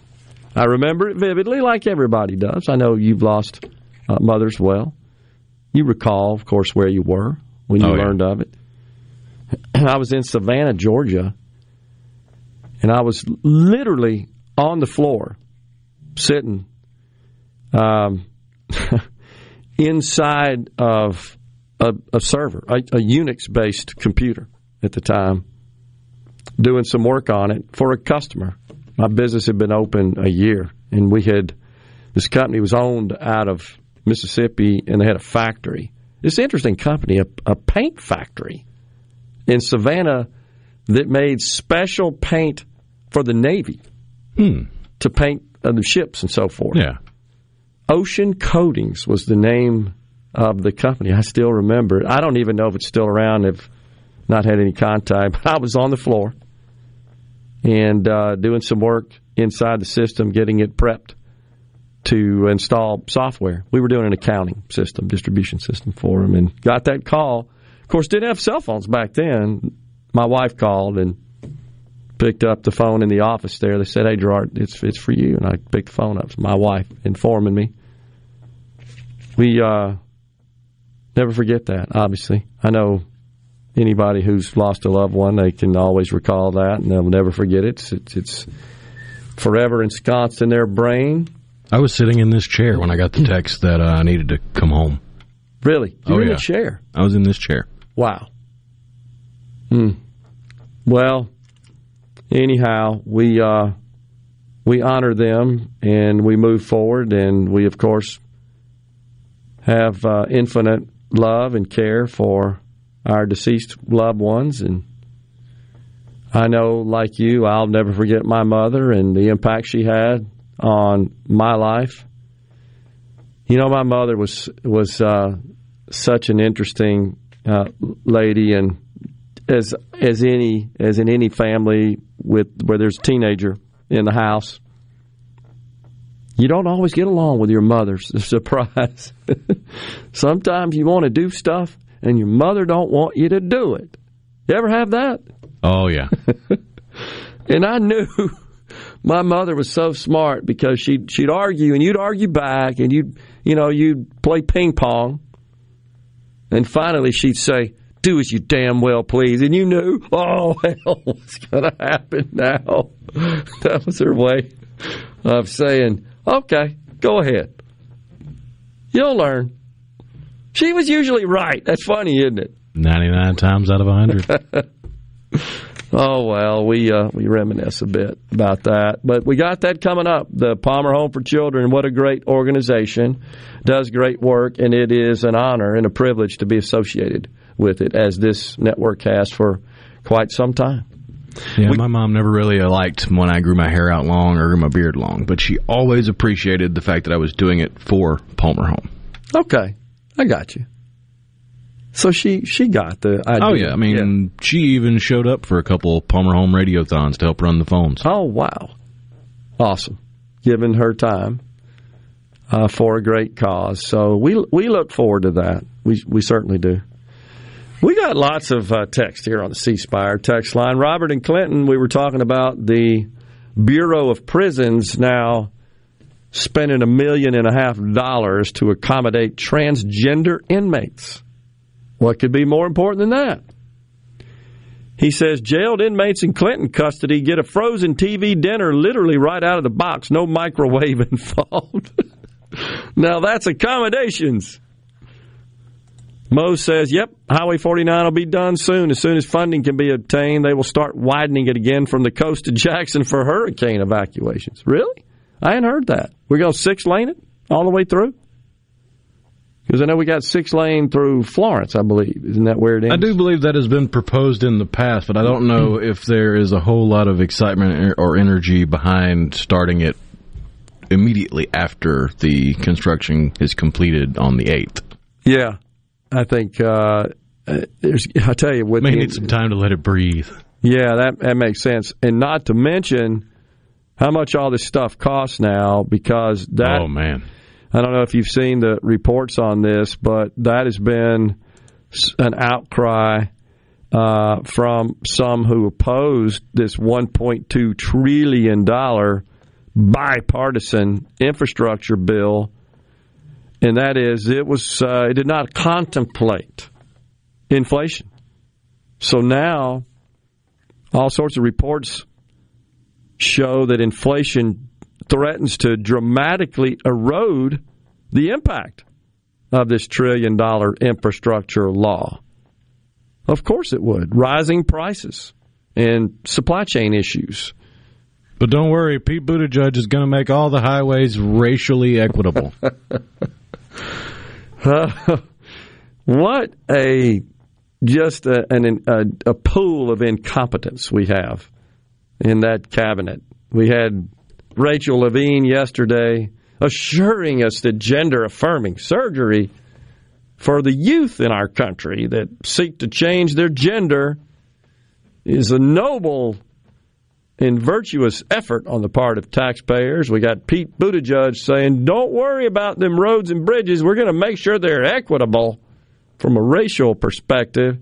I remember it vividly, like everybody does. I know you've lost uh, mothers well. You recall, of course, where you were when you Oh, yeah. learned of it. [clears throat] I was in Savannah, Georgia, and I was literally on the floor, sitting um, [laughs] inside of a, a server, a, a Unix based computer at the time, doing some work on it for a customer. My business had been open a year, and we had this company was owned out of Mississippi, and they had a factory. This interesting company, a, a paint factory in Savannah that made special paint for the Navy to paint uh, the ships and so forth. Yeah. Ocean Coatings was the name of the company. I still remember it. I don't even know if it's still around. I've not had any contact. [laughs] But I was on the floor and uh, doing some work inside the system, getting it prepped to install software. We were doing an accounting system, distribution system for them, and got that call. Of course, didn't have cell phones back then. My wife called and picked up the phone in the office there. They said, "Hey, Gerard, it's it's for you." And I picked the phone up. My wife informing me. We uh, never forget that. Obviously, I know anybody who's lost a loved one, they can always recall that, and they'll never forget it. It's it's, it's forever ensconced in their brain. I was sitting in this chair when I got the text that uh, I needed to come home. Really, Oh, you're in yeah. a chair. I was in this chair. Wow. Hmm. Well, anyhow, we uh, we honor them and we move forward, and we of course have uh, infinite love and care for our deceased loved ones, and I know, like you, I'll never forget my mother and the impact she had on my life. You know, my mother was was uh, such an interesting uh, lady, and as as any as in any family with where there's a teenager in the house, you don't always get along with your mother's [laughs] surprise. [laughs] Sometimes you want to do stuff, and your mother don't want you to do it. You ever have that? Oh yeah. [laughs] And I knew my mother was so smart because she'd she'd argue and you'd argue back and you'd you know you'd play ping pong, and finally she'd say, "Do as you damn well please," and you knew, oh hell, what's going to happen now? that was her way of saying, "Okay, go ahead, you'll learn." She was usually right. That's funny, isn't it? 99 times out of 100. [laughs] Oh well, we uh, we reminisce a bit about that, but we got that coming up. The Palmer Home for Children. What a great organization, does great work, and it is an honor and a privilege to be associated with it, as this network has for quite some time. Yeah, my mom never really liked when I grew my hair out long or grew my beard long, but she always appreciated the fact that I was doing it for Palmer Home. Okay, I got you. So she she got the idea. Oh yeah, I mean, she even showed up for a couple Palmer Home radiothons to help run the phones. Oh wow, awesome! Giving her time uh, for a great cause. So we we look forward to that. We we certainly do. We got lots of uh, text here on the C Spire text line. Robert and Clinton, we were talking about the Bureau of Prisons now spending a million and a half dollars to accommodate transgender inmates. What could be more important than that? He says jailed inmates in Clinton custody get a frozen TV dinner literally right out of the box, no microwave [laughs] involved. [laughs] now that's accommodations. Mo says, yep, Highway 49 will be done soon. As soon as funding can be obtained, they will start widening it again from the coast to [laughs] Jackson for hurricane evacuations. Really? I hadn't heard that. We're going to six lane it all the way through? Because I know we got six lane through Florence, I believe. Isn't that where it ends? I do believe that has been proposed in the past, but I don't know mm-hmm. if there is a whole lot of excitement or energy behind starting it immediately after the construction is completed on the 8th. Yeah, I think uh, uh, there's. I tell you, what May need some time to let it breathe. Yeah, that that makes sense, and not to mention how much all this stuff costs now because that. Oh man, I don't know if you've seen the reports on this, but that has been an outcry uh, from some who opposed this 1.2 trillion dollar bipartisan infrastructure bill, and that is it was uh, it did not contemplate inflation. So now, all sorts of reports show that inflation threatens to dramatically erode the impact of this trillion dollar infrastructure law. Of course it would. Rising prices and supply chain issues. But don't worry, Pete Buttigieg is going to make all the highways racially equitable. [laughs] what a just a, an, a, a pool of incompetence we have in that cabinet. We had Rachel Levine yesterday assuring us that gender affirming surgery for the youth in our country that seek to change their gender is a noble and virtuous effort on the part of taxpayers. We got Pete Buttigieg saying, don't worry about them roads and bridges. We're going to make sure they're equitable from a racial perspective.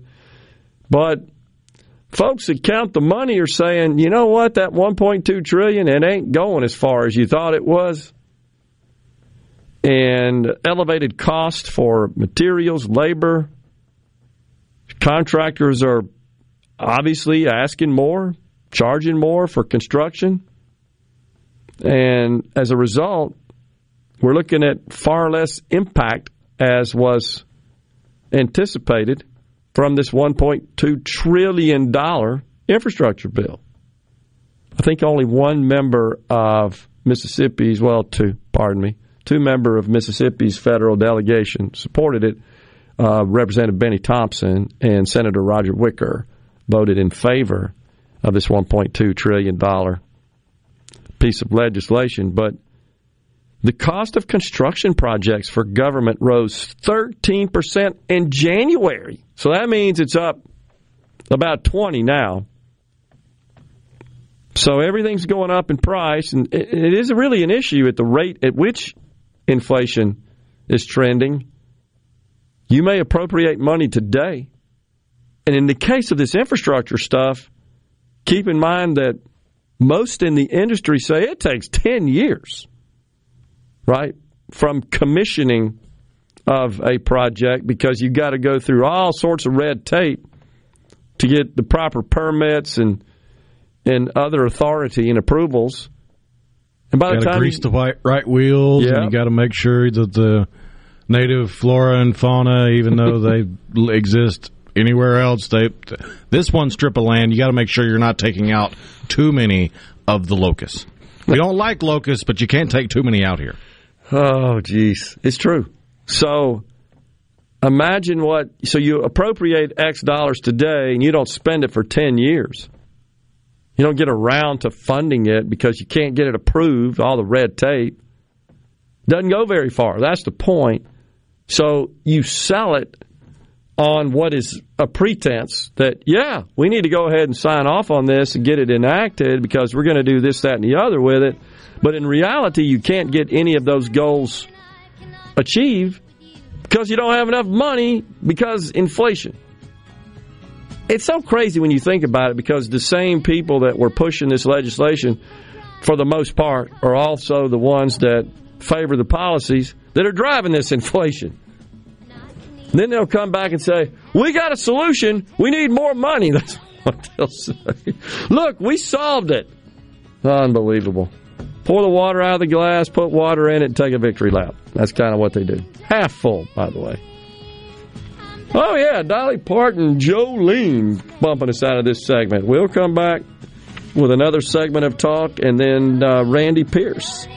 But folks that count the money are saying, you know what, that 1.2 trillion, it ain't going as far as you thought it was. And elevated cost for materials, labor, contractors are obviously asking more, charging more for construction. And as a result, we're looking at far less impact as was anticipated from this $1.2 trillion infrastructure bill. I think only one member of Mississippi's, well, two, pardon me, two member of Mississippi's federal delegation supported it. Uh, Representative Benny Thompson and Senator Roger Wicker voted in favor of this $1.2 trillion piece of legislation. But the cost of construction projects for government rose 13% in January. So that means it's up about 20 now. So everything's going up in price, and it is really an issue at the rate at which inflation is trending. You may appropriate money today. And in the case of this infrastructure stuff, keep in mind that most in the industry say it takes 10 years right? From commissioning of a project because you've got to go through all sorts of red tape to get the proper permits and and other authority and approvals. And by you the time grease you, the white right wheels, yeah. and you got to make sure that the native flora and fauna, even though they [laughs] exist anywhere else, they this one strip of land, you got to make sure you're not taking out too many of the locusts. We don't like locusts, but you can't take too many out here. Oh, geez. It's true. So imagine what, so you appropriate X dollars today and you don't spend it for 10 years. You don't get around to funding it because you can't get it approved, all the red tape. Doesn't go very far. That's the point. So you sell it on what is a pretense that, yeah, we need to go ahead and sign off on this and get it enacted because we're going to do this, that, and the other with it. But in reality, you can't get any of those goals achieved because you don't have enough money because inflation. It's so crazy when you think about it because the same people that were pushing this legislation, for the most part, are also the ones that favor the policies that are driving this [laughs] inflation. Then they'll come back and say, We got a solution. We need more money. [laughs] That's what they'll say. Look, we solved it. Unbelievable. Pour the water out of the glass, put water in it, and take a victory lap. That's kind of what they do. Half full, by the way. Oh, yeah, Dolly Parton, Jolene bumping us out of this segment. We'll come back with another segment of talk, and then uh, Randy Pierce.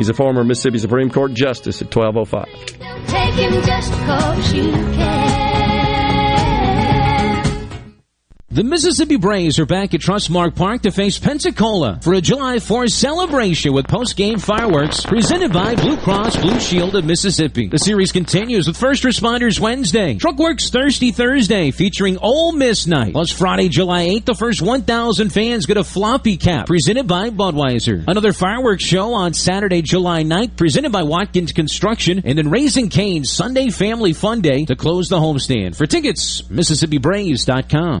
He's a former Mississippi Supreme Court Justice at 1205. The Mississippi Braves are back at Trustmark Park to face Pensacola for a July 4th celebration with post-game fireworks presented by Blue Cross Blue Shield of Mississippi. The series continues with First Responders Wednesday, Truckworks Thirsty Thursday featuring Ole Miss Night, plus Friday, July 8th, the first 1,000 fans get a floppy cap presented by Budweiser. Another fireworks show on Saturday, July 9th presented by Watkins Construction, and then Raising Cane's Sunday Family Fun Day to close the homestand. For tickets, MississippiBraves.com.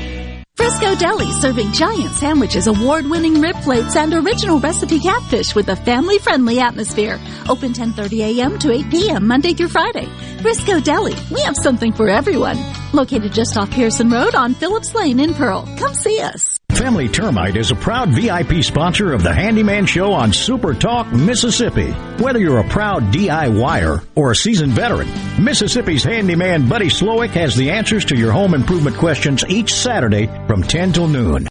Frisco Deli serving giant sandwiches, award-winning rib plates, and original recipe catfish with a family-friendly atmosphere. Open 10:30 a.m. to 8 p.m. Monday through Friday. Frisco Deli, we have something for everyone. Located just off Pearson Road on Phillips Lane in Pearl. Come see us. Family Termite is a proud VIP sponsor of the Handyman Show on Super Talk, Mississippi. Whether you're a proud DIYer or a seasoned veteran, Mississippi's handyman Buddy Slowick has the answers to your home improvement questions each Saturday from 10 till noon.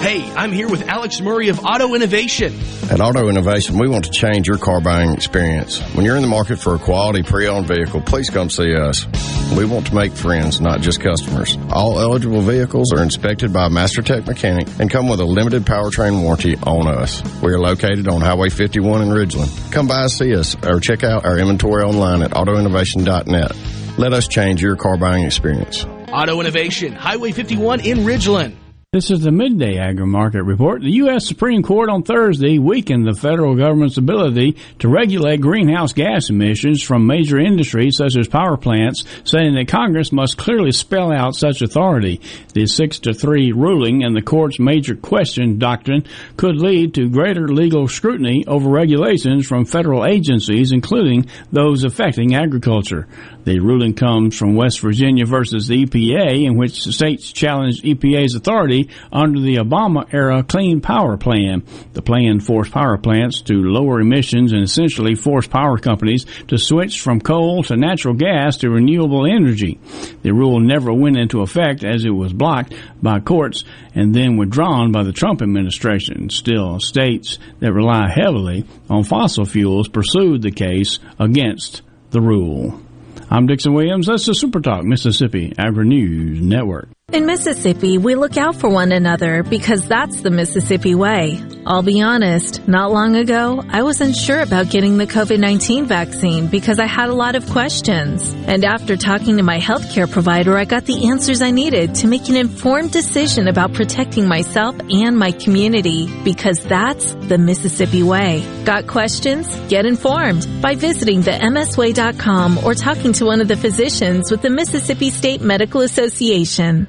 Hey, I'm here with Alex Murray of Auto Innovation. At Auto Innovation, we want to change your car buying experience. When you're in the market for a quality pre-owned vehicle, please come see us. We want to make friends, not just customers. All eligible vehicles are inspected by a Master Tech mechanic and come with a limited powertrain warranty on us. We are located on Highway 51 in Ridgeland. Come by and see us or check out our inventory online at autoinnovation.net. Let us change your car buying experience. Auto Innovation, Highway 51 in Ridgeland. This is the midday agri market report. The U.S. Supreme Court on Thursday weakened the federal government's ability to regulate greenhouse gas emissions from major industries such as power plants, saying that Congress must clearly spell out such authority. The 6 to 3 ruling and the court's major question doctrine could lead to greater legal scrutiny over regulations from federal agencies, including those affecting agriculture. The ruling comes from West Virginia versus the EPA, in which states challenged EPA's authority under the Obama era Clean Power Plan. The plan forced power plants to lower emissions and essentially forced power companies to switch from coal to natural gas to renewable energy. The rule never went into effect as it was blocked by courts and then withdrawn by the Trump administration. Still, states that rely heavily on fossil fuels pursued the case against the rule. I'm Dixon Williams. That's the Super Talk Mississippi Agri News Network. In Mississippi, we look out for one another because that's the Mississippi way. I'll be honest, not long ago, I wasn't sure about getting the COVID-19 vaccine because I had a lot of questions. And after talking to my healthcare provider, I got the answers I needed to make an informed decision about protecting myself and my community because that's the Mississippi way. Got questions? Get informed by visiting the msway.com or talking to one of the physicians with the Mississippi State Medical Association.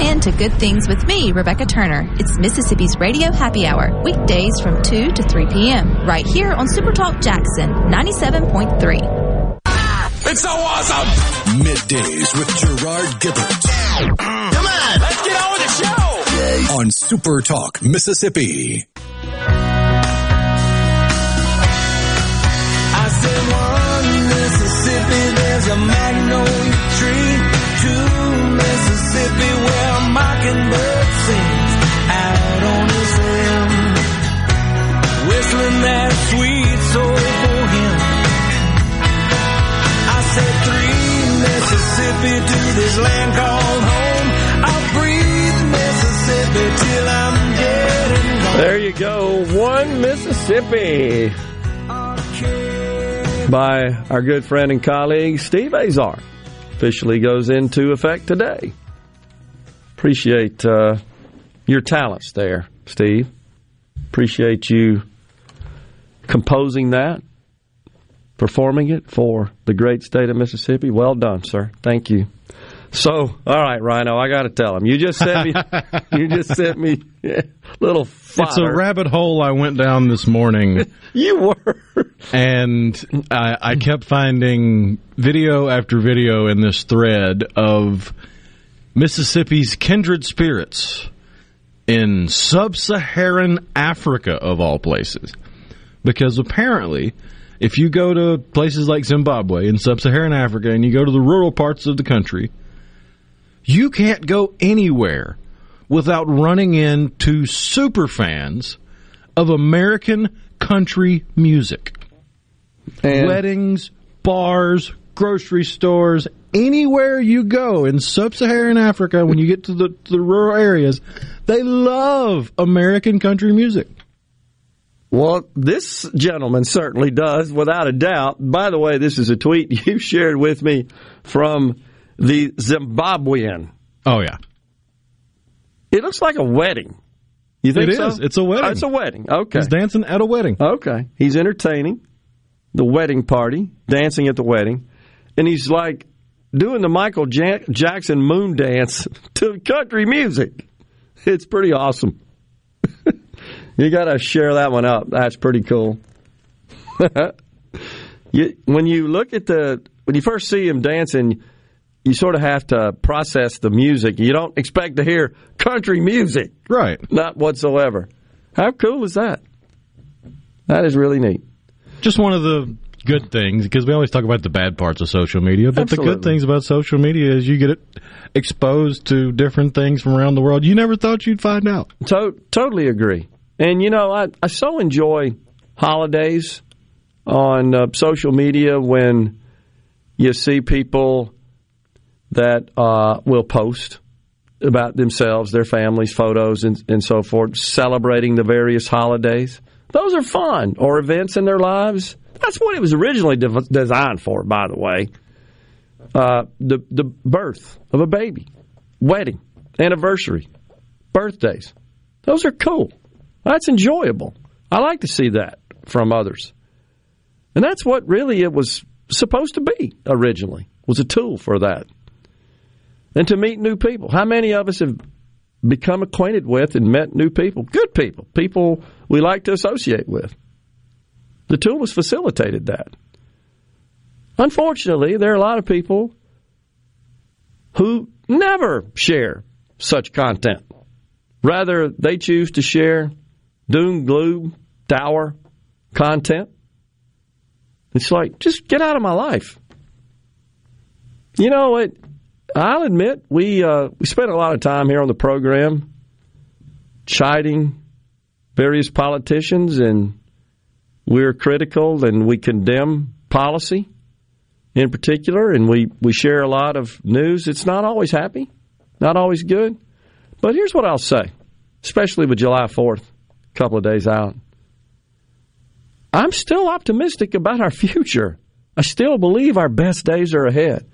Tune in to Good Things with me, Rebecca Turner. It's Mississippi's Radio Happy Hour, weekdays from 2 to 3 p.m., right here on Supertalk Jackson 97.3. It's so awesome! Middays with Gerard Gibert. Mm. Come on, let's get on with the show! On Super Talk, Mississippi. To this land called home. I'll breathe Mississippi till I'm gone. There you go. One Mississippi by our good friend and colleague Steve Azar. Officially goes into effect today. Appreciate uh, your talents there, Steve. Appreciate you composing that, performing it for the great state of Mississippi. Well done, sir. Thank you. So, all right, Rhino, I got to tell him. You just sent me. [laughs] you just sent me a [laughs] little. Fodder. It's a rabbit hole I went down this morning. [laughs] you were, and I, I kept finding video after video in this thread of Mississippi's kindred spirits in sub Saharan Africa, of all places. Because apparently, if you go to places like Zimbabwe in sub Saharan Africa and you go to the rural parts of the country, you can't go anywhere without running into super fans of American country music. And- Weddings, bars, grocery stores, anywhere you go in sub-Saharan Africa, when you get to the, to the rural areas, they love American country music. Well, this gentleman certainly does, without a doubt. By the way, this is a tweet [laughs] you shared with me from the Zimbabwean. Oh yeah, it looks like a wedding. You think It so? is. It's a wedding. Oh, it's a wedding. Okay, He's dancing at a wedding. Okay, he's entertaining the wedding party, dancing at the wedding, and he's like doing the Michael Jackson moon dance [laughs] to country music. It's pretty awesome. You got to share that one up. That's pretty cool. [laughs] you, when you look at the when you first see him dancing, you sort of have to process the music. You don't expect to hear country music, right? Not whatsoever. How cool is that? That is really neat. Just one of the good things because we always talk about the bad parts of social media, but the good things about social media is you get exposed to different things from around the world you never thought you'd find out. To- totally agree. And you know, I, I so enjoy holidays on uh, social media when you see people that uh, will post about themselves, their families, photos, and, and so forth, celebrating the various holidays. Those are fun, or events in their lives. That's what it was originally de- designed for, by the way. Uh, the the birth of a baby, wedding, anniversary, birthdays. Those are cool. That's enjoyable. I like to see that from others. And that's what really it was supposed to be originally, was a tool for that. And to meet new people. How many of us have become acquainted with and met new people? Good people, people we like to associate with. The tool has facilitated that. Unfortunately, there are a lot of people who never share such content. Rather, they choose to share doom, gloom, dour content. It's like, just get out of my life. You know what? I'll admit we uh, we spent a lot of time here on the program chiding various politicians, and we're critical and we condemn policy in particular, and we, we share a lot of news. It's not always happy, not always good. But here's what I'll say, especially with July 4th, a couple of days out. I'm still optimistic about our future. I still believe our best days are ahead.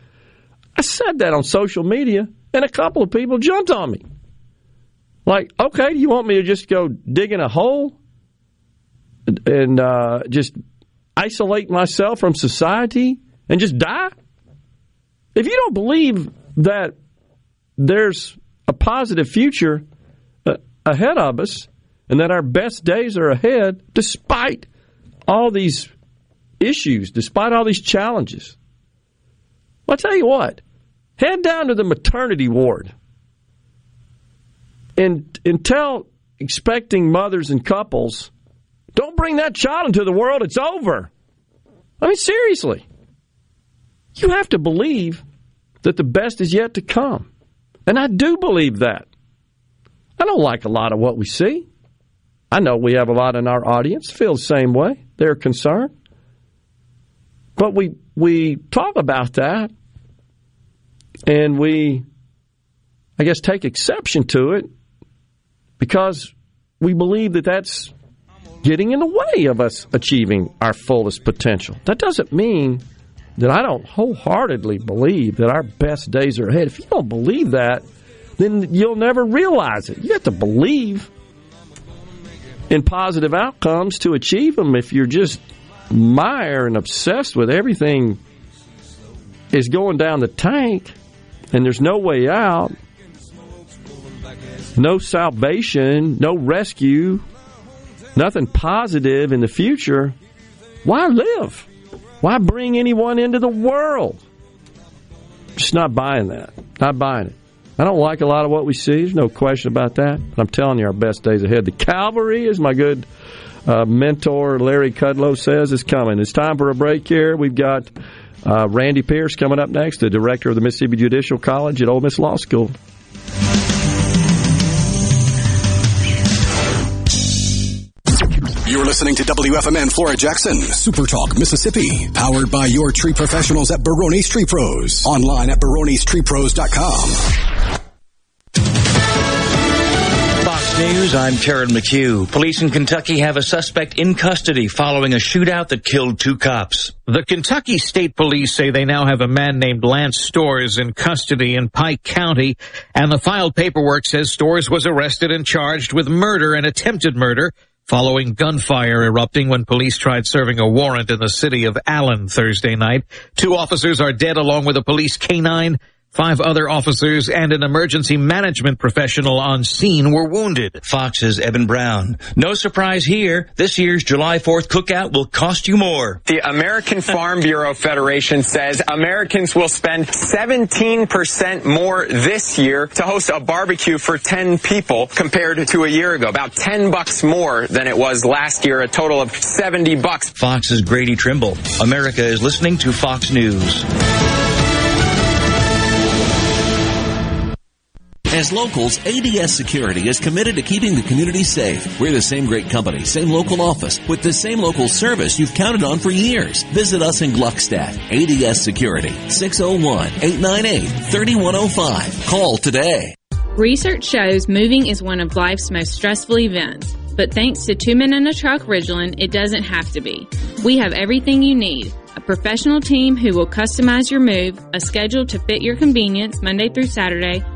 I said that on social media, and a couple of people jumped on me. Like, okay, do you want me to just go dig in a hole and uh, just isolate myself from society and just die? If you don't believe that there's a positive future uh, ahead of us and that our best days are ahead, despite all these issues, despite all these challenges, well, I'll tell you what, head down to the maternity ward and, and tell expecting mothers and couples, don't bring that child into the world, it's over. I mean, seriously. You have to believe that the best is yet to come. And I do believe that. I don't like a lot of what we see. I know we have a lot in our audience feel the same way. They're concerned. But we we talk about that and we I guess take exception to it because we believe that that's getting in the way of us achieving our fullest potential. That doesn't mean that I don't wholeheartedly believe that our best days are ahead. If you don't believe that, then you'll never realize it. You have to believe in positive outcomes to achieve them. If you're just mire and obsessed with everything is going down the tank and there's no way out, no salvation, no rescue, nothing positive in the future, why live? Why bring anyone into the world? Just not buying that. Not buying it. I don't like a lot of what we see. There's no question about that. But I'm telling you, our best days ahead. The cavalry, as my good uh, mentor Larry Kudlow says, is coming. It's time for a break here. We've got uh, Randy Pierce coming up next, the director of the Mississippi Judicial College at Ole Miss Law School. You're listening to WFMN Flora Jackson, Super Talk, Mississippi, powered by your tree professionals at Barone's Tree Pros. Online at baronestreepros.com. Fox News, I'm Karen McHugh. Police in Kentucky have a suspect in custody following a shootout that killed two cops. The Kentucky State Police say they now have a man named Lance Storz in custody in Pike County, and the filed paperwork says Storz was arrested and charged with murder and attempted murder following gunfire erupting when police tried serving a warrant in the city of Allen Thursday night. Two officers are dead along with a police canine. Five other officers and an emergency management professional on scene were wounded. Fox's Eben Brown. No surprise here. This year's July 4th cookout will cost you more. The American Farm Bureau Federation says Americans will spend 17% more this year to host a barbecue for 10 people compared to a year ago. About 10 bucks more than it was last year, a total of 70 bucks. Fox's Grady Trimble. America is listening to Fox News. As locals, ADS Security is committed to keeping the community safe. We're the same great company, same local office, with the same local service you've counted on for years. Visit us in Gluckstadt. ADS Security, 601-898-3105. Call today. Research shows moving is one of life's most stressful events. But thanks to Two Men in a Truck Ridgeland, it doesn't have to be. We have everything you need. A professional team who will customize your move, a schedule to fit your convenience Monday through Saturday,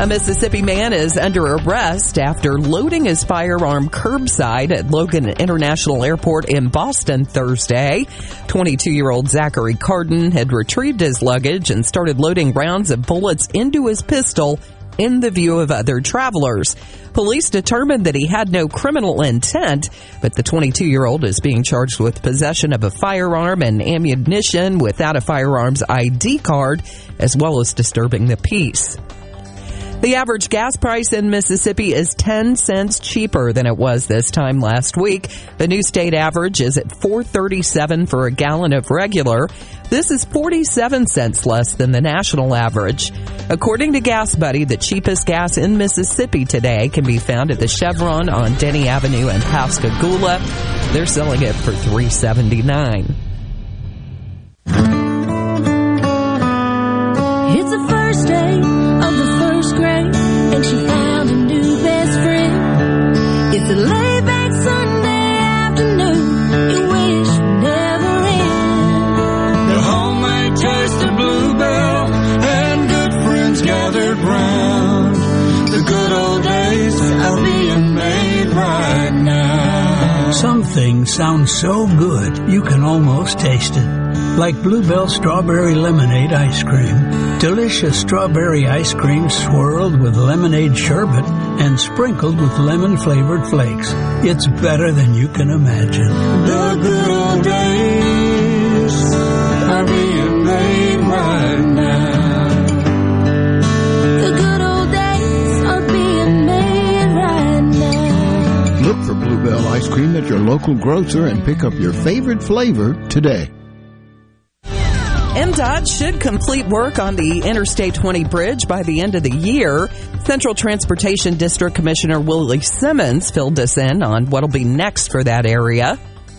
A Mississippi man is under arrest after loading his firearm curbside at Logan International Airport in Boston Thursday. 22 year old Zachary Carden had retrieved his luggage and started loading rounds of bullets into his pistol in the view of other travelers. Police determined that he had no criminal intent, but the 22 year old is being charged with possession of a firearm and ammunition without a firearms ID card, as well as disturbing the peace. The average gas price in Mississippi is 10 cents cheaper than it was this time last week. The new state average is at 437 for a gallon of regular. This is 47 cents less than the national average. According to Gas Buddy, the cheapest gas in Mississippi today can be found at the Chevron on Denny Avenue in Pascagoula. They're selling it for 379. Some things sound so good you can almost taste it. Like Bluebell Strawberry Lemonade Ice Cream. Delicious strawberry ice cream swirled with lemonade sherbet and sprinkled with lemon flavored flakes. It's better than you can imagine. The good old days are being made Bluebell ice cream at your local grocer and pick up your favorite flavor today. MDOT should complete work on the Interstate 20 bridge by the end of the year. Central Transportation District Commissioner Willie Simmons filled us in on what'll be next for that area.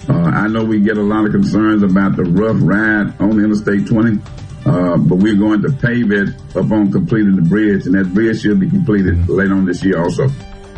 Uh, I know we get a lot of concerns about the rough ride on Interstate 20, uh, but we're going to pave it upon completing the bridge, and that bridge should be completed later on this year also.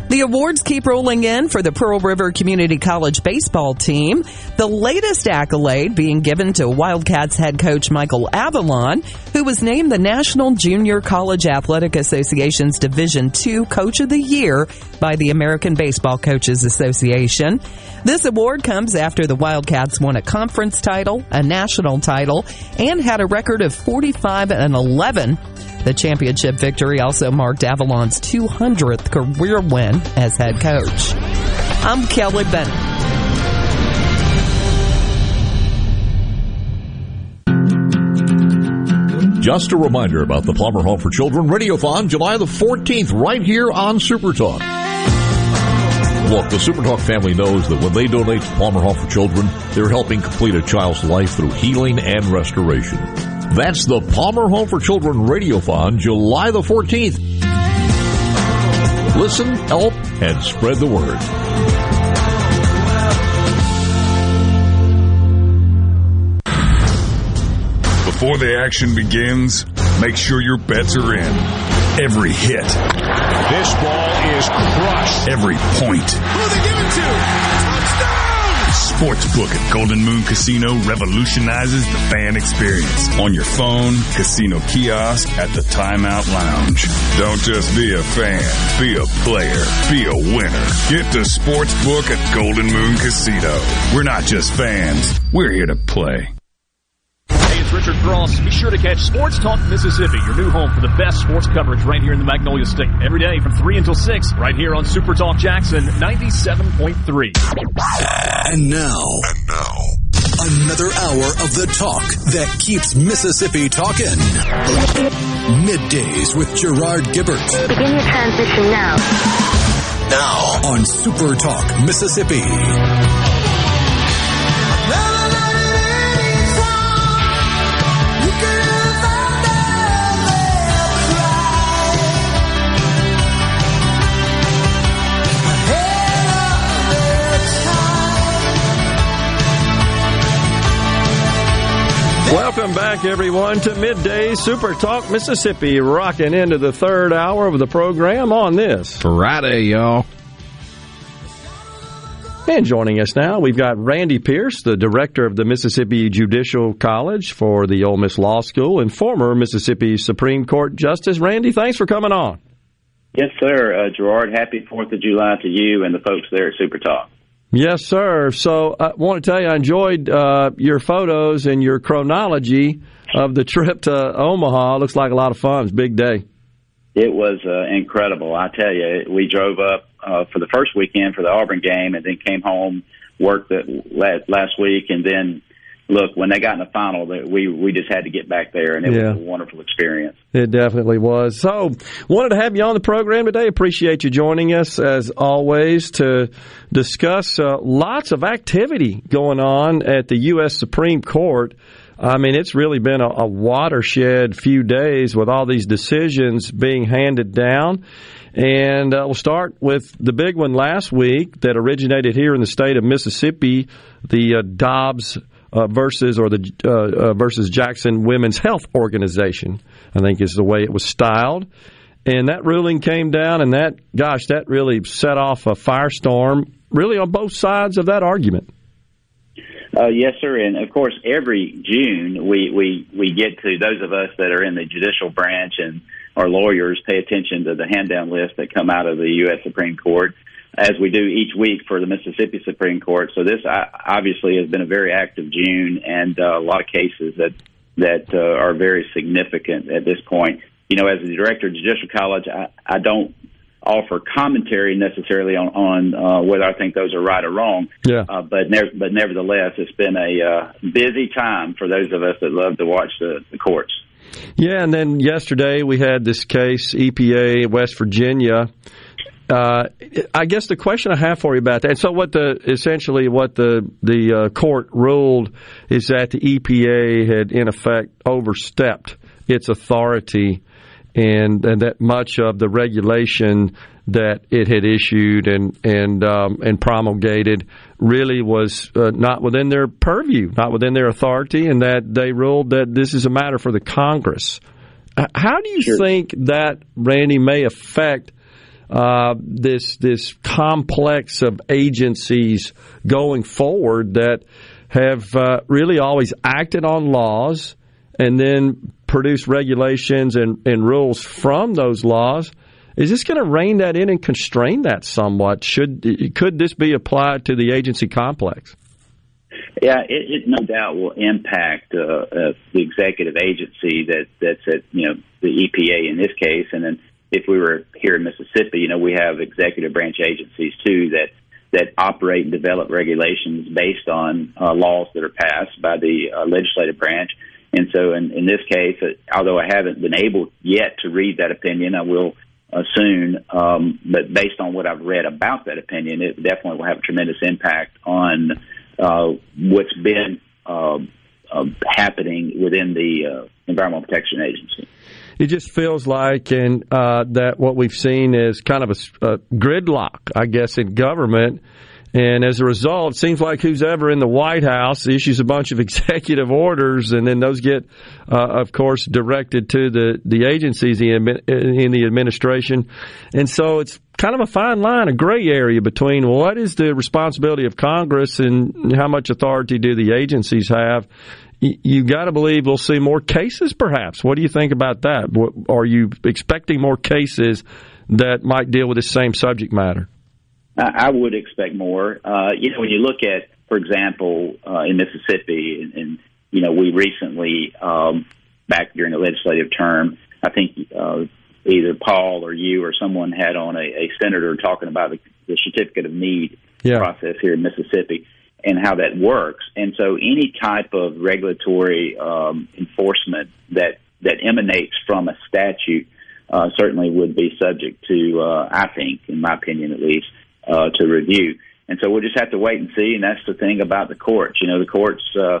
The awards keep rolling in for the Pearl River Community College baseball team. The latest accolade being given to Wildcats head coach Michael Avalon, who was named the National Junior College Athletic Association's Division II Coach of the Year by the American Baseball Coaches Association. This award comes after the Wildcats won a conference title, a national title, and had a record of 45 and 11. The championship victory also marked Avalon's 200th career win as head coach. I'm Kelly Bennett. Just a reminder about the Palmer Home for Children Radiothon, July the 14th, right here on Super Talk. Look, the SuperTalk family knows that when they donate to Palmer Home for Children, they're helping complete a child's life through healing and restoration. That's the Palmer Home for Children Radiothon, July the 14th. Listen, help, and spread the word. Before the action begins, make sure your bets are in. Every hit. This ball is crushed. Every point. Who they give it to? Sportsbook at Golden Moon Casino revolutionizes the fan experience. On your phone, casino kiosk, at the timeout lounge. Don't just be a fan. Be a player. Be a winner. Get to Sportsbook at Golden Moon Casino. We're not just fans. We're here to play. Hey, Cross. Be sure to catch Sports Talk Mississippi, your new home for the best sports coverage right here in the Magnolia State. Every day from 3 until 6, right here on Super Talk Jackson 97.3. And now, and now, another hour of the talk that keeps Mississippi talking. Middays with Gerard Gibert. Begin your transition now. Now on Super Talk Mississippi. Back, everyone, to Midday Super Talk Mississippi, rocking into the third hour of the program on this Friday, y'all. And joining us now, we've got Randy Pierce, the director of the Mississippi Judicial College for the Ole Miss Law School and former Mississippi Supreme Court Justice. Randy, thanks for coming on. Yes, sir. Uh, Gerard, happy 4th of July to you and the folks there at Super Talk. Yes, sir. So I want to tell you, I enjoyed uh, your photos and your chronology of the trip to Omaha. It Looks like a lot of fun. It's a big day. It was uh, incredible. I tell you, we drove up uh, for the first weekend for the Auburn game, and then came home, worked the, last week, and then look when they got in the final, that we we just had to get back there, and it Yeah. was a wonderful experience. It definitely was. So, wanted to have you on the program today. Appreciate you joining us as always to discuss uh, lots of activity going on at the U.S. Supreme Court. I mean, it's really been a, a watershed few days with all these decisions being handed down. And uh, we'll start with the big one last week that originated here in the state of Mississippi, the uh, Dobbs uh, versus or the uh, uh, versus Jackson Women's Health Organization. I think is the way it was styled. And that ruling came down, and that gosh, that really set off a firestorm, really on both sides of that argument. Uh, yes, sir. And of course, every June we, we, we get to those of us that are in the judicial branch and our lawyers pay attention to the hand down list that come out of the U.S. Supreme Court as we do each week for the Mississippi Supreme Court. So this uh, obviously has been a very active June and uh, a lot of cases that, that uh, are very significant at this point. You know, as the director of Judicial College, I, I don't offer commentary necessarily on, on uh, whether I think those are right or wrong. Yeah. Uh, but nev- but nevertheless, it's been a uh, busy time for those of us that love to watch the, the courts. Yeah, and then yesterday we had this case, EPA West Virginia. Uh, I guess the question I have for you about that. And so, what the essentially what the the uh, court ruled is that the EPA had in effect overstepped its authority, and and that much of the regulation that it had issued and and um, and promulgated really was uh, not within their purview, not within their authority, and that they ruled that this is a matter for the Congress. How do you think that, Randy, may affect uh, this this complex of agencies going forward that have uh, really always acted on laws and then produced regulations and, and rules from those laws. Is this going to rein that in and constrain that somewhat? Should could this be applied to the agency complex? Yeah, it, it no doubt will impact uh, uh, the executive agency that that's at you know the EPA in this case, and then if we were here in Mississippi, you know we have executive branch agencies too that that operate and develop regulations based on uh, laws that are passed by the uh, legislative branch. And so, in, in this case, uh, although I haven't been able yet to read that opinion, I will uh, soon. Um, but based on what I've read about that opinion, it definitely will have a tremendous impact on uh, what's been uh, uh, happening within the uh, Environmental Protection Agency. It just feels like, and uh, that what we've seen is kind of a, a gridlock, I guess, in government. And as a result, it seems like who's ever in the White House issues a bunch of [laughs] executive orders, and then those get, uh, of course, directed to the, the agencies in the administration. And so it's kind of a fine line, a gray area between what is the responsibility of Congress and how much authority do the agencies have. You got to believe we'll see more cases, perhaps. What do you think about that? Are you expecting more cases that might deal with the same subject matter? I would expect more. Uh, you know, when you look at, for example, uh, in Mississippi, and, and you know, we recently, um, back during the legislative term, I think uh, either Paul or you or someone had on a, a senator talking about the, the certificate of need yeah. process here in Mississippi and how that works. And so, any type of regulatory um, enforcement that that emanates from a statute uh, certainly would be subject to, uh, I think, in my opinion at least, uh, to review. And so we'll just have to wait and see. And that's the thing about the courts. You know, the courts, uh,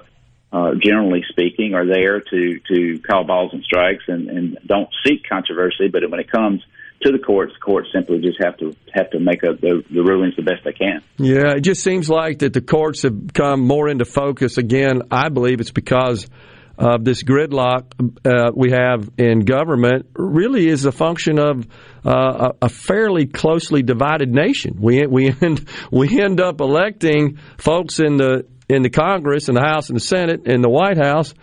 uh, generally speaking, are there to to call balls and strikes and, and don't seek controversy. But when it comes to the courts, the courts simply just have to have to make up the, the rulings the best they can. Yeah, it just seems like that the courts have come more into focus again. I believe it's because of this gridlock uh, we have in government really is a function of uh, a, fairly closely divided nation. We we end [laughs] we end up electing folks in the in the Congress, in the House, and the Senate, in the White House.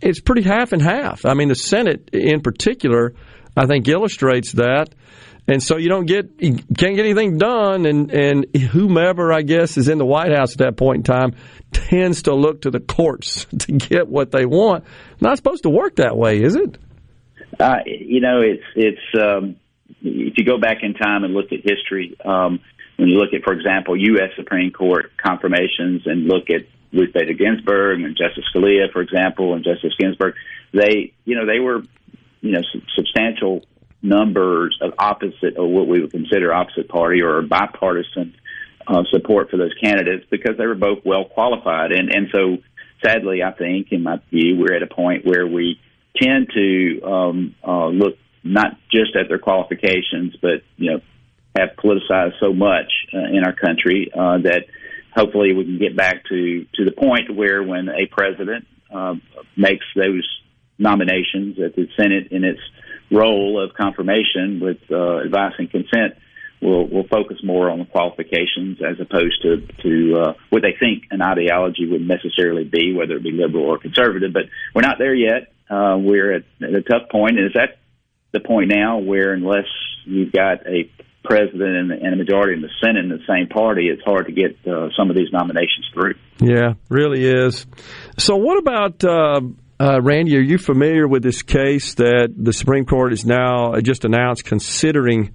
It's pretty half and half. I mean, the Senate in particular, I think, illustrates that and so you don't get you can't get anything done and and whomever I guess is in the White House at that point in time tends to look to the courts [laughs] to get what they want. Not supposed to work that way, is it? Uh, you know, it's it's um, if you go back in time and look at history, um, when you look at, for example, U.S. Supreme Court confirmations and look at Ruth Bader Ginsburg and Justice Scalia, for example, and Justice Ginsburg, they you know they were you know substantial numbers of opposite or what we would consider opposite party or bipartisan uh, support for those candidates because they were both well qualified. And and so sadly, I think in my view, we're at a point where we tend to um, uh, look not just at their qualifications, but you know have politicized so much uh, in our country uh, that hopefully we can get back to to the point where when a president uh, makes those nominations that the Senate in its role of confirmation with uh, advice and consent will will focus more on the qualifications as opposed to to uh, what they think an ideology would necessarily be, whether it be liberal or conservative. But we're not there yet. Uh, we're at, at a tough point. Is that the point now where unless you've got a president and, and a majority in the Senate in the same party, it's hard to get uh, some of these nominations through. Yeah, really is. So, what about uh, uh, Randy, are you familiar with this case that the Supreme Court has now just announced considering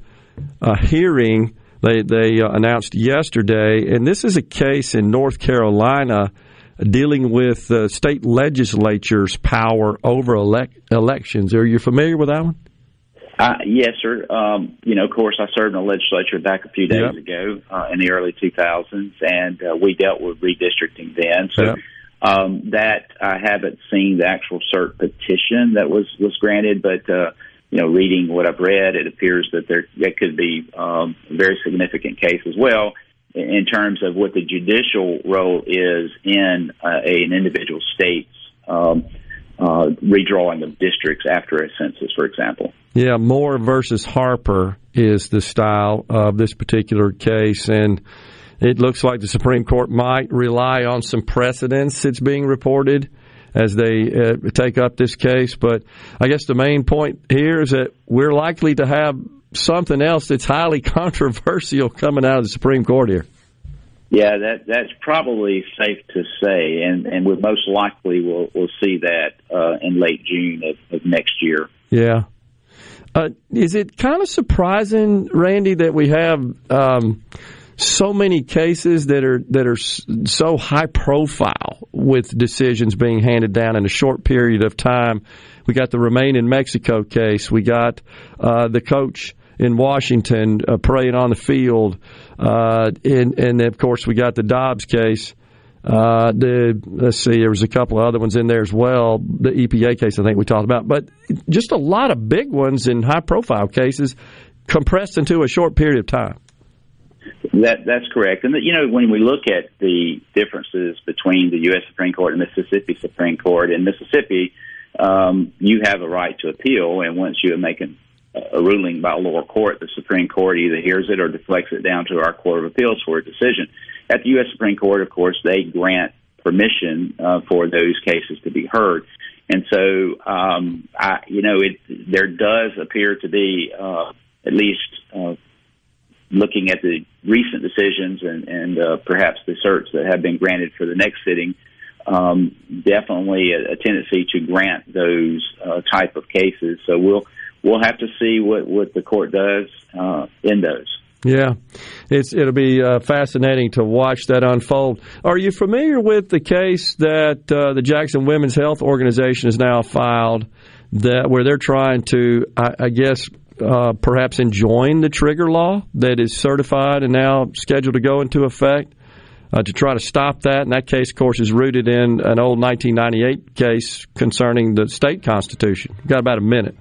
a hearing? They they uh, announced yesterday, and this is a case in North Carolina dealing with the state legislature's power over elect- elections. Are you familiar with that one? Uh, yes, sir. Um, you know, of course, I served in the legislature back a few days yep. ago uh, in the early 2000s, and uh, we dealt with redistricting then. So. Yep um, that I haven't seen the actual cert petition that was was granted, but uh, you know, reading what I've read, it appears that there that could be um, a very significant case as well in terms of what the judicial role is in uh, a, an individual state's um, uh, redrawing of districts after a census, for example. Yeah, Moore versus Harper is the style of this particular case, and it looks like the Supreme Court might rely on some precedents. that's being reported as they uh, take up this case, but I guess the main point here is that we're likely to have something else that's highly [laughs] controversial coming out of the Supreme Court here. Yeah, that that's probably safe to say, and and we most likely will will see that uh, in late June of, of next year. Yeah. Uh, is it kind of surprising, Randy, that we have um, so many cases that are that are so high profile with decisions being handed down in a short period of time? We got the Remain in Mexico case. We got uh, the coach in Washington uh, praying on the field, uh, and and of course we got the Dobbs case. Uh, the let's see, there was a couple of other ones in there as well. The EPA case, I think we talked about, but just a lot of big ones in high profile cases compressed into a short period of time. That that's correct. And you know, when we look at the differences between the U.S. Supreme Court and Mississippi Supreme Court, in Mississippi, um, you have a right to appeal, and once you make an, a ruling by a lower court, the Supreme Court either hears it or deflects it down to our Court of Appeals for a decision. At the U.S. Supreme Court, of course, they grant permission uh, for those cases to be heard. And so, um, I, you know, it there does appear to be uh, at least uh, looking at the recent decisions and, and uh, perhaps the certs that have been granted for the next sitting, um, definitely a, a tendency to grant those uh, type of cases. So we'll we'll have to see what what the court does uh, in those. Yeah, it's it'll be uh, fascinating to watch that unfold. Are you familiar with the case that uh, the Jackson Women's Health Organization has now filed that where they're trying to, I, I guess, uh, perhaps enjoin the trigger law that is certified and now scheduled to go into effect uh, to try to stop that? And that case, of course, is rooted in an old 1998 case concerning the state constitution. We've got about a minute.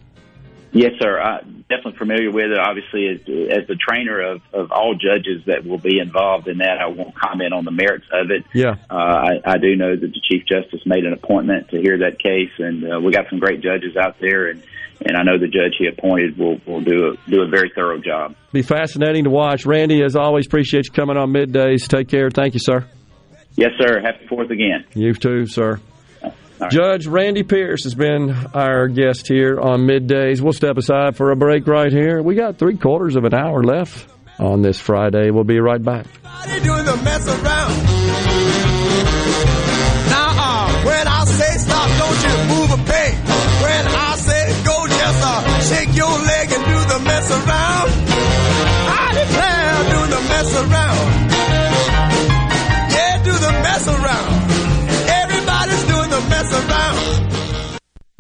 Yes, sir. I'm definitely familiar with it. Obviously, as, as the trainer of, of all judges that will be involved in that, I won't comment on the merits of it. Yeah. Uh, I, I do know that the Chief Justice made an appointment to hear that case, and uh, we got some great judges out there, and, and I know the judge he appointed will, will do a, do a very thorough job. Be fascinating to watch. Randy, as always, appreciate you coming on middays. Take care. Thank you, sir. Yes, sir. Happy Fourth again. You too, sir. Judge Randy Pierce has been our guest here on middays. We'll step aside for a break right here. We got three quarters of an hour left on this Friday. We'll be right back. They doing the mess around.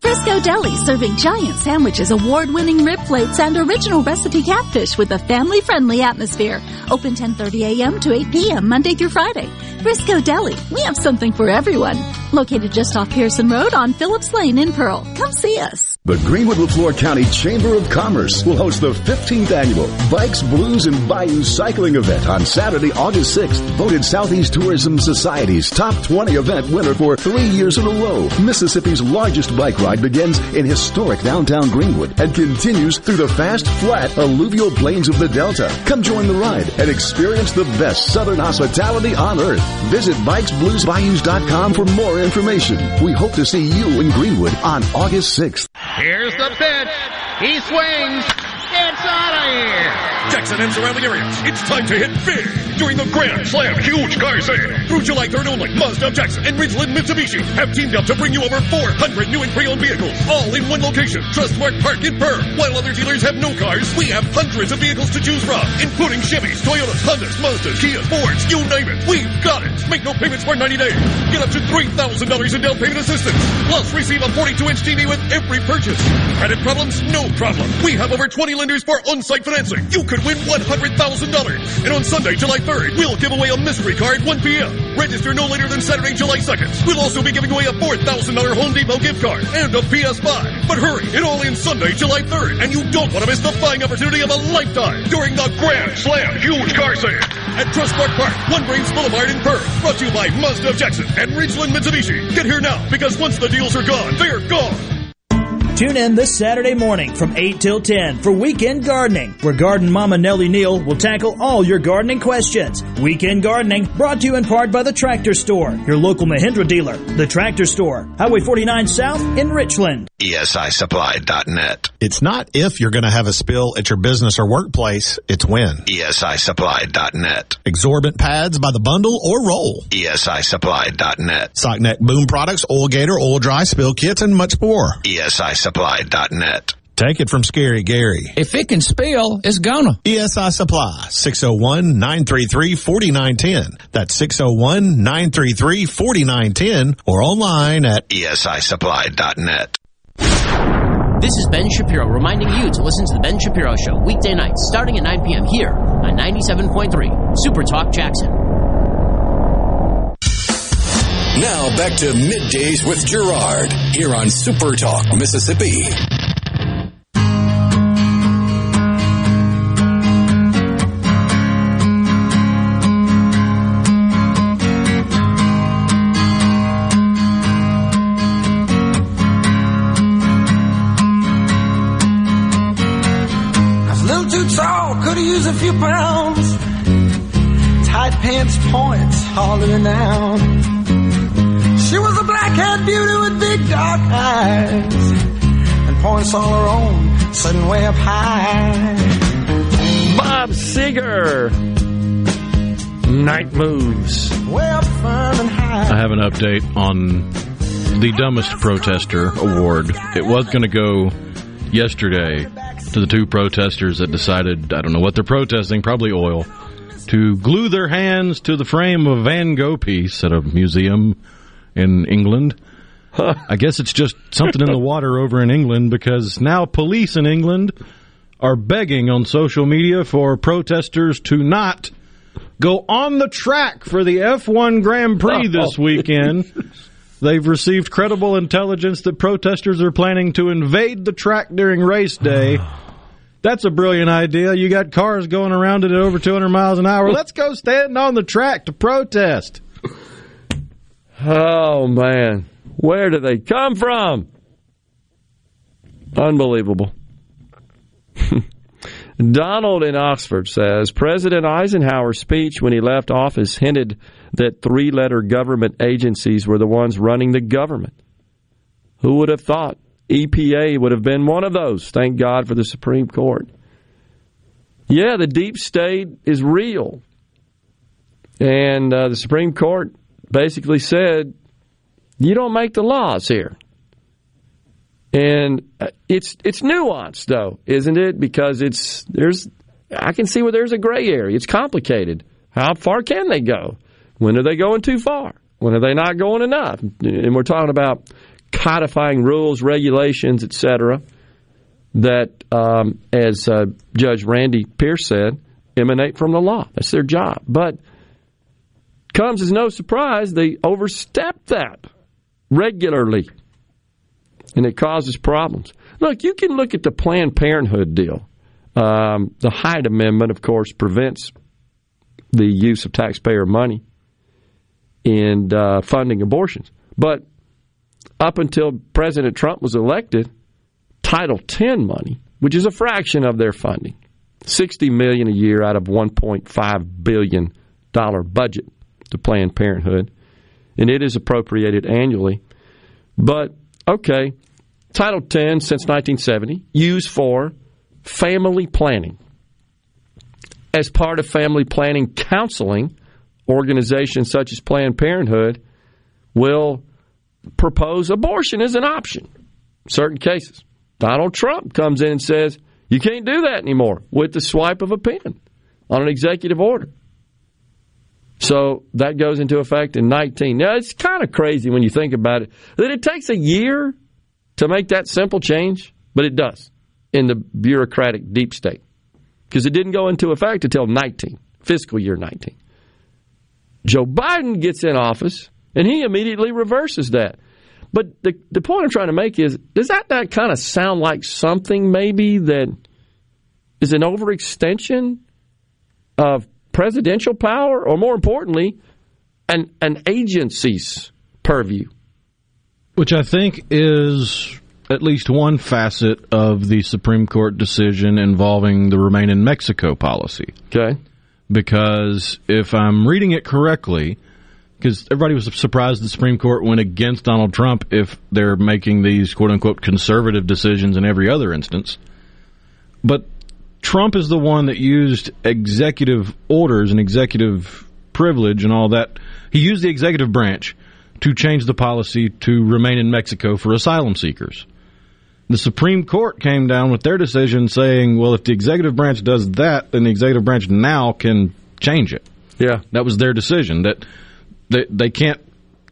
Frisco Deli serving giant sandwiches, award-winning rib plates, and original recipe catfish with a family-friendly atmosphere. Open 10:30 a.m. to 8 p.m. Monday through Friday. Frisco Deli, we have something for everyone. Located just off Pearson Road on Phillips Lane in Pearl. Come see us. The Greenwood Leflore County Chamber of Commerce will host the 15th annual Bikes, Blues, and Bayou Cycling Event on Saturday, August 6th. Voted Southeast Tourism Society's top 20 event winner for three years in a row. Mississippi's largest bike ride begins in historic downtown Greenwood and continues through the fast, flat, alluvial plains of the Delta. Come join the ride and experience the best Southern hospitality on earth. Visit bikesbluesbayous.com for more information. We hope to see you in Greenwood on August 6th. Here's the pitch. He swings. Gets out of here. Jackson areas, it's time to hit big during the Grand Slam Huge Car Sale. Through July 3rd only, Mazda Jackson and Ridgeland Mitsubishi have teamed up to bring you over 400 new and pre-owned vehicles, all in one location. Trustmark Park in Pearl. While other dealers have no cars, we have hundreds of vehicles to choose from, including Chevys, Toyotas, Hondas, Mazdas, Kias, Fords, you name it. We've got it. Make no payments for 90 days. Get up to $3,000 in down payment assistance. Plus, receive a 42-inch TV with every purchase. Credit problems? No problem. We have over 20 lenders for on-site financing. You could win $100,000. And on Sunday, July 3rd, we'll give away a mystery car at 1 p.m. Register no later than Saturday, July 2nd. We'll also be giving away a $4,000 Home Depot gift card and a PS5. But hurry, it all ends Sunday, July 3rd, and you don't want to miss the buying opportunity of a lifetime during the Grand Slam Huge Car Sale at Trustmark Park, One Braves Boulevard in Pearl. Brought to you by Mazda of Jackson and Ridgeland Mitsubishi. Get here now because once the deals are gone, they're gone. Tune in this Saturday morning from 8 till 10 for Weekend Gardening, where Garden Mama Nellie Neal will tackle all your gardening questions. Weekend Gardening brought to you in part by the Tractor Store, your local Mahindra dealer. The Tractor Store, Highway 49 South in Richland. ESISupply.net. It's not if you're going to have a spill at your business or workplace, it's when. ESISupply.net. Absorbent pads by the bundle or roll. ESISupply.net. Sockneck boom products, oil gator, oil dry, spill kits, and much more. E ESISupply.net. Take it from Scary Gary. If it can spill, it's gonna. ESI Supply, 601-933-4910. That's 601-933-4910 or online at ESISupply.net. This is Ben Shapiro reminding you to listen to The Ben Shapiro Show weekday nights starting at 9 p.m. here on 97.3 Super Talk Jackson. Now back to middays with Gerard here on Super Talk, Mississippi. A few pounds. Tight pants points, hollering out. She was a black-haired beauty with big dark eyes. And points all her own, sitting way up high. Bob Seger. Night moves. Way up firm and high. I have an update on the dumbest protester award. It was going to go yesterday to the two protesters that decided, I don't know what they're protesting, probably oil, to glue their hands to the frame of a Van Gogh piece at a museum in England. I guess it's just something in the water over in England because now police in England are begging on social media for protesters to not go on the track for the F1 Grand Prix oh. this weekend. [laughs] They've received credible intelligence that protesters are planning to invade the track during race day. [sighs] That's a brilliant idea. You got cars going around it at over 200 miles an hour. [laughs] Let's go stand on the track to protest. Oh man, where do they come from? Unbelievable. [laughs] Donald in Oxford says President Eisenhower's speech when he left office hinted that three letter government agencies were the ones running the government. Who would have thought EPA would have been one of those? Thank God for the Supreme Court. Yeah, the deep state is real. And uh, the Supreme Court basically said, you don't make the laws here. And uh, it's it's nuanced though, isn't it? Because it's there's I can see where there's a gray area. It's complicated. How far can they go? When are they going too far? When are they not going enough? And we're talking about codifying rules, regulations, etc. That, um, as uh, Judge Randy Pierce said, emanate from the law. That's their job. But comes as no surprise they overstep that regularly and it causes problems. Look, you can look at the Planned Parenthood deal. Um, the Hyde Amendment, of course, prevents the use of taxpayer money in uh, funding abortions. But up until President Trump was elected, Title X money, which is a fraction of their funding, sixty million a year out of one point five billion dollar budget to Planned Parenthood, and it is appropriated annually. But okay, Title X since 1970 used for family planning. As part of family planning counseling, organizations such as Planned Parenthood will propose abortion as an option certain cases. Donald Trump comes in and says, you can't do that anymore with the swipe of a pen on an executive order. So that goes into effect in 19. Now, it's kind of crazy when you think about it that it takes a year to make that simple change, but it does in the bureaucratic deep state because it didn't go into effect until 19, fiscal year 19. Joe Biden gets in office and he immediately reverses that. But the, the point I'm trying to make is does that, that kind of sound like something maybe that is an overextension of presidential power, or more importantly, an, an agency's purview? Which I think is at least one facet of the Supreme Court decision involving the Remain in Mexico policy. Okay. Because if I'm reading it correctly, because everybody was surprised the Supreme Court went against Donald Trump if they're making these quote unquote conservative decisions in every other instance. But Trump is the one that used executive orders and executive privilege and all that. He used the executive branch to change the policy to remain in Mexico for asylum seekers. The Supreme Court came down with their decision saying, well, if the executive branch does that, then the executive branch now can change it. Yeah. That was their decision that they, they can't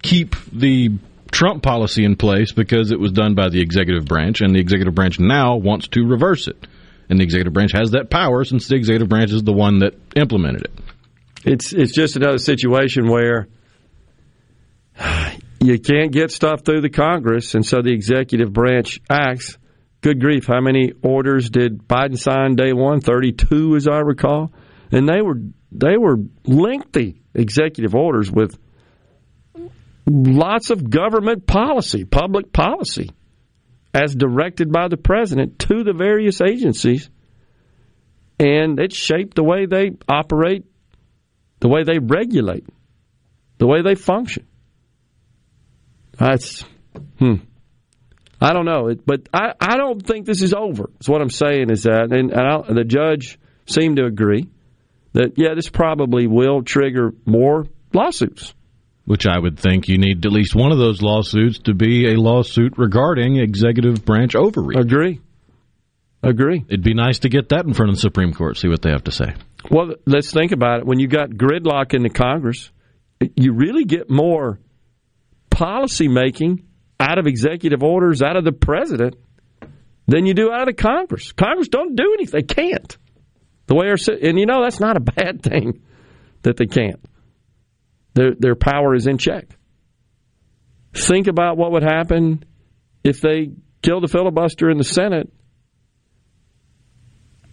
keep the Trump policy in place because it was done by the executive branch, and the executive branch now wants to reverse it. And the executive branch has that power since the executive branch is the one that implemented it. It's it's just another situation where you can't get stuff through the Congress, and so the executive branch acts. Good grief, how many orders did Biden sign day one? Thirty-two, as I recall, and they were they were lengthy executive orders with lots of government policy, public policy, as directed by the president to the various agencies. And it shaped the way they operate, the way they regulate, the way they function. That's, hmm. I don't know, but I, I don't think this is over. That's what I'm saying is that, and, and the judge seemed to agree that, yeah, this probably will trigger more lawsuits. Which I would think you need at least one of those lawsuits to be a lawsuit regarding executive branch overreach. Agree. Agree. It'd be nice to get that in front of the Supreme Court, see what they have to say. Well, let's think about it. When you got gridlock in the Congress, you really get more policy making out of executive orders, out of the president, than you do out of the Congress. Congress don't do anything. They can't. The way our and you know that's not a bad thing that they can't. Their their power is in check. Think about what would happen if they killed the filibuster in the Senate.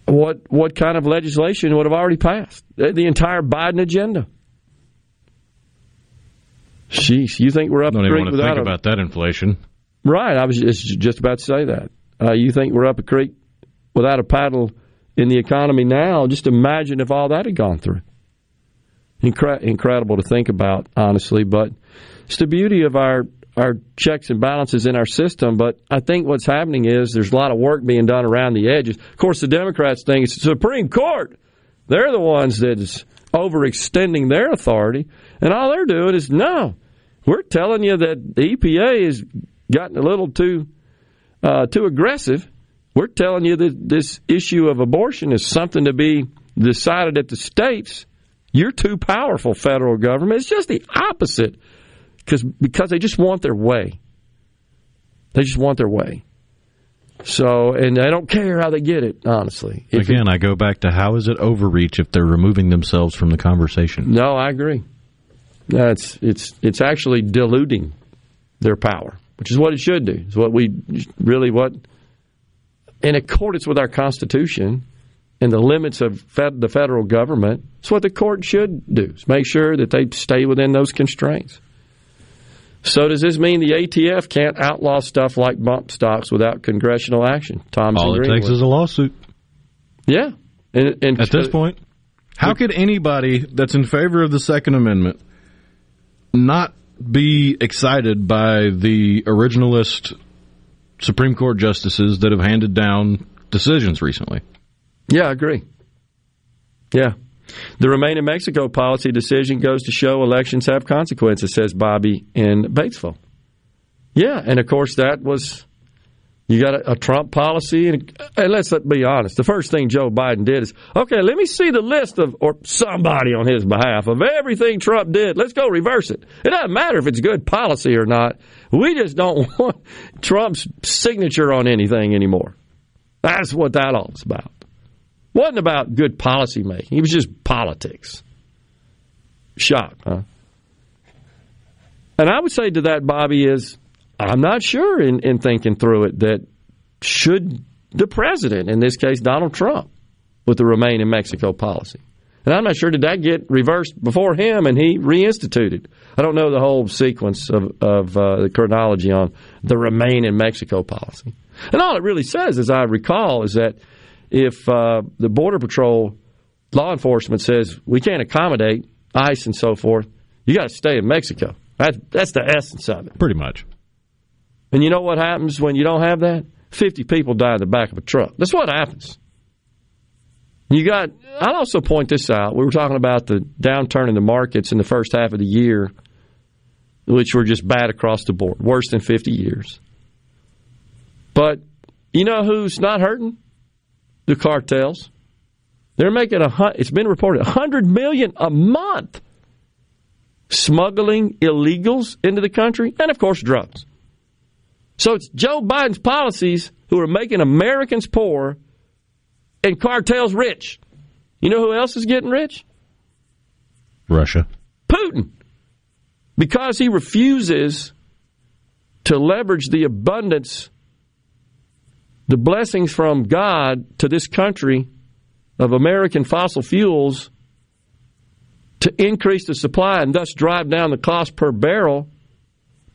What what kind of legislation would have already passed? The entire Biden agenda. Sheesh, you think we're up Don't a even want to think a, about that inflation. Right, I was just, just about to say that. Uh, you think we're up a creek without a paddle in the economy now? Just imagine if all that had gone through. Incre- incredible to think about, honestly. But it's the beauty of our our checks and balances in our system. But I think what's happening is there's a lot of work being done around the edges. Of course, the Democrats think it's the Supreme Court. They're the ones that's overextending their authority, and all they're doing is no. We're telling you that the EPA has gotten a little too uh, too aggressive. We're telling you that this issue of abortion is something to be decided at the states. You're too powerful, federal government. It's just the opposite because because they just want their way. They just want their way. So, and they don't care how they get it, honestly. If Again, I go back to how is it overreach if they're removing themselves from the conversation? No, I agree. That's it's it's actually diluting their power, which is what it should do. It's what we really what in accordance with our Constitution and the limits of fed, the federal government. It's what the court should do. Is make sure that they stay within those constraints. So does this mean the ATF can't outlaw stuff like bump stocks without congressional action? Tom's All it agreeing takes with is a lawsuit. Yeah. And, and At this uh, point, how could anybody that's in favor of the Second Amendment not be excited by the originalist Supreme Court justices that have handed down decisions recently. Yeah, I agree. Yeah. The Remain in Mexico policy decision goes to show elections have consequences, says Bobby in Batesville. Yeah, and of course that was you got a, a Trump policy, and, and, let's be honest. The first thing Joe Biden did is, okay, let me see the list of or somebody on his behalf of everything Trump did. Let's go reverse it. It doesn't matter if it's good policy or not. We just don't [laughs] want Trump's signature on anything anymore. That's what that all is about. Wasn't about good policy making. It was just politics. Shock, huh? And I would say to that, Bobby, is I'm not sure in, in thinking through it that should the president, in this case Donald Trump, with the Remain in Mexico policy. And I'm not sure did that get reversed before him and he reinstituted. I don't know the whole sequence of, of uh, the chronology on the Remain in Mexico policy. And all it really says, as I recall, is that if uh, the Border Patrol law enforcement says we can't accommodate ICE and so forth, you got to stay in Mexico. That's, that's the essence of it. Pretty much. And you know what happens when you don't have that? 50 people die in the back of a truck. That's what happens. You got, I'll also point this out. We were talking about the downturn in the markets in the first half of the year, which were just bad across the board, worse than 50 years. But you know who's not hurting? The cartels. They're making a, it's been reported, 100 million a month smuggling illegals into the country, and of course, drugs. So it's Joe Biden's policies who are making Americans poor and cartels rich. You know who else is getting rich? Russia. Putin. Because he refuses to leverage the abundance, the blessings from God to this country of American fossil fuels to increase the supply and thus drive down the cost per barrel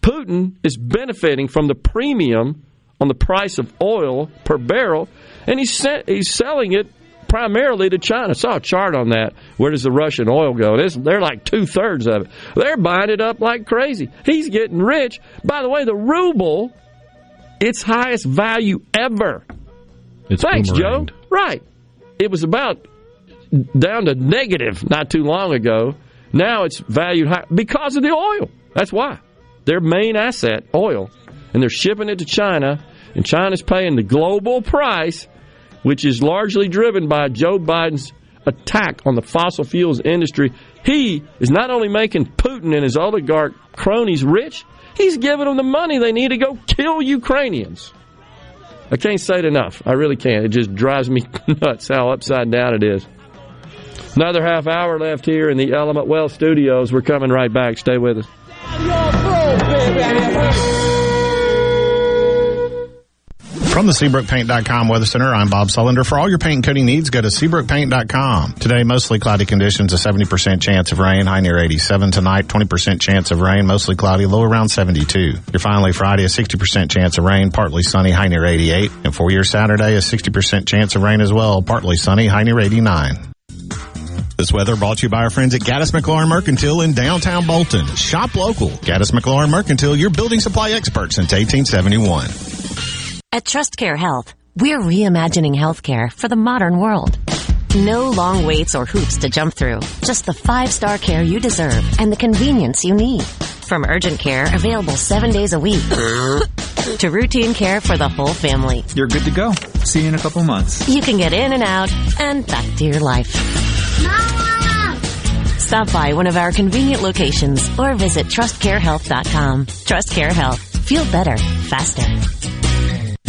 Putin is benefiting from the premium on the price of oil per barrel, and he's he's selling it primarily to China. I saw a chart on that. Where does the Russian oil go? they're like two thirds of it. They're buying it up like crazy. He's getting rich. By the way, the ruble, its highest value ever. It's Thanks, boomeranged. Joe. Right. It was about down to negative not too long ago. Now it's valued high because of the oil. That's why their main asset, oil, and they're shipping it to China, and China's paying the global price, which is largely driven by Joe Biden's attack on the fossil fuels industry. He is not only making Putin and his oligarch cronies rich, he's giving them the money they need to go kill Ukrainians. I can't say it enough. I really can't. It just drives me [laughs] nuts how upside down it is. Another half hour left here in the Element Wealth studios. We're coming right back. Stay with us. From the SeabrookPaint.com Weather Center, I'm Bob Sullender. For all your paint and coating needs, go to SeabrookPaint.com. Today, mostly cloudy conditions, a 70% chance of rain, high near 87. Tonight, 20% chance of rain, mostly cloudy, low around 72. Your finally Friday, a 60% chance of rain, partly sunny, high near 88. And for your Saturday, a 60% chance of rain as well, partly sunny, high near 89. This weather brought to you by our friends at Gaddis McLaurin Mercantile in downtown Bolton. Shop local. Gaddis McLaurin Mercantile, your building supply expert since 1871. At TrustCare Health, we're reimagining healthcare for the modern world. No long waits or hoops to jump through. Just the five-star care you deserve and the convenience you need. From urgent care available seven days a week [coughs] to routine care for the whole family. You're good to go. See you in a couple months. You can get in and out and back to your life. Stop by one of our convenient locations or visit trustcarehealth.com. Trust Care Health. Feel better, faster.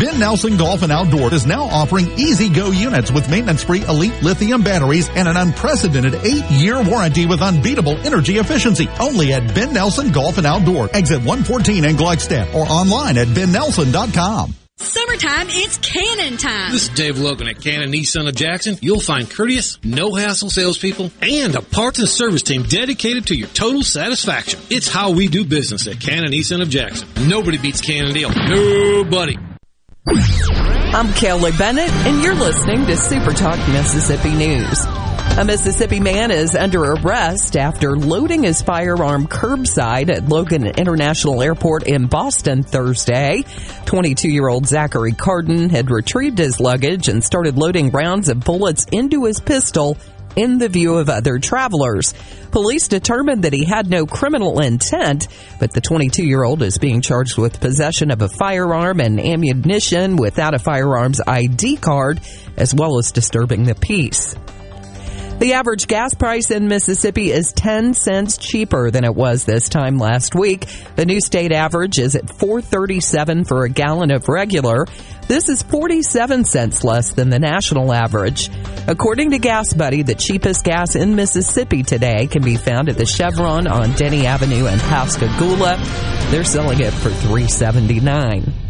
Ben Nelson Golf and Outdoor is now offering E-Z-GO units with maintenance free elite lithium batteries and an unprecedented eight year warranty with unbeatable energy efficiency. Only at Ben Nelson Golf and Outdoor, exit 114 in Gluckstadt or online at bennelson.com. Summertime, it's Cannon time. This is Dave Logan at Cannon Nissan of Jackson. You'll find courteous, no hassle salespeople and a parts and service team dedicated to your total satisfaction. It's how we do business at Cannon Nissan of Jackson. Nobody beats Cannon Deal. Nobody. I'm Kelly Bennett, and you're listening to Super Talk Mississippi News. A Mississippi man is under arrest after loading his firearm curbside at Logan International Airport in Boston Thursday. 22 year old Zachary Carden had retrieved his luggage and started loading rounds of bullets into his pistol in the view of other travelers. Police determined that he had no criminal intent, but the 22 year old is being charged with possession of a firearm and ammunition without a firearms ID card, as well as disturbing the peace. The average gas price in Mississippi is 10 cents cheaper than it was this time last week. The new state average is at 437 for a gallon of regular. This is 47 cents less than the national average. According to GasBuddy, the cheapest gas in Mississippi today can be found at the Chevron on Denny Avenue in Pascagoula. They're selling it for 379.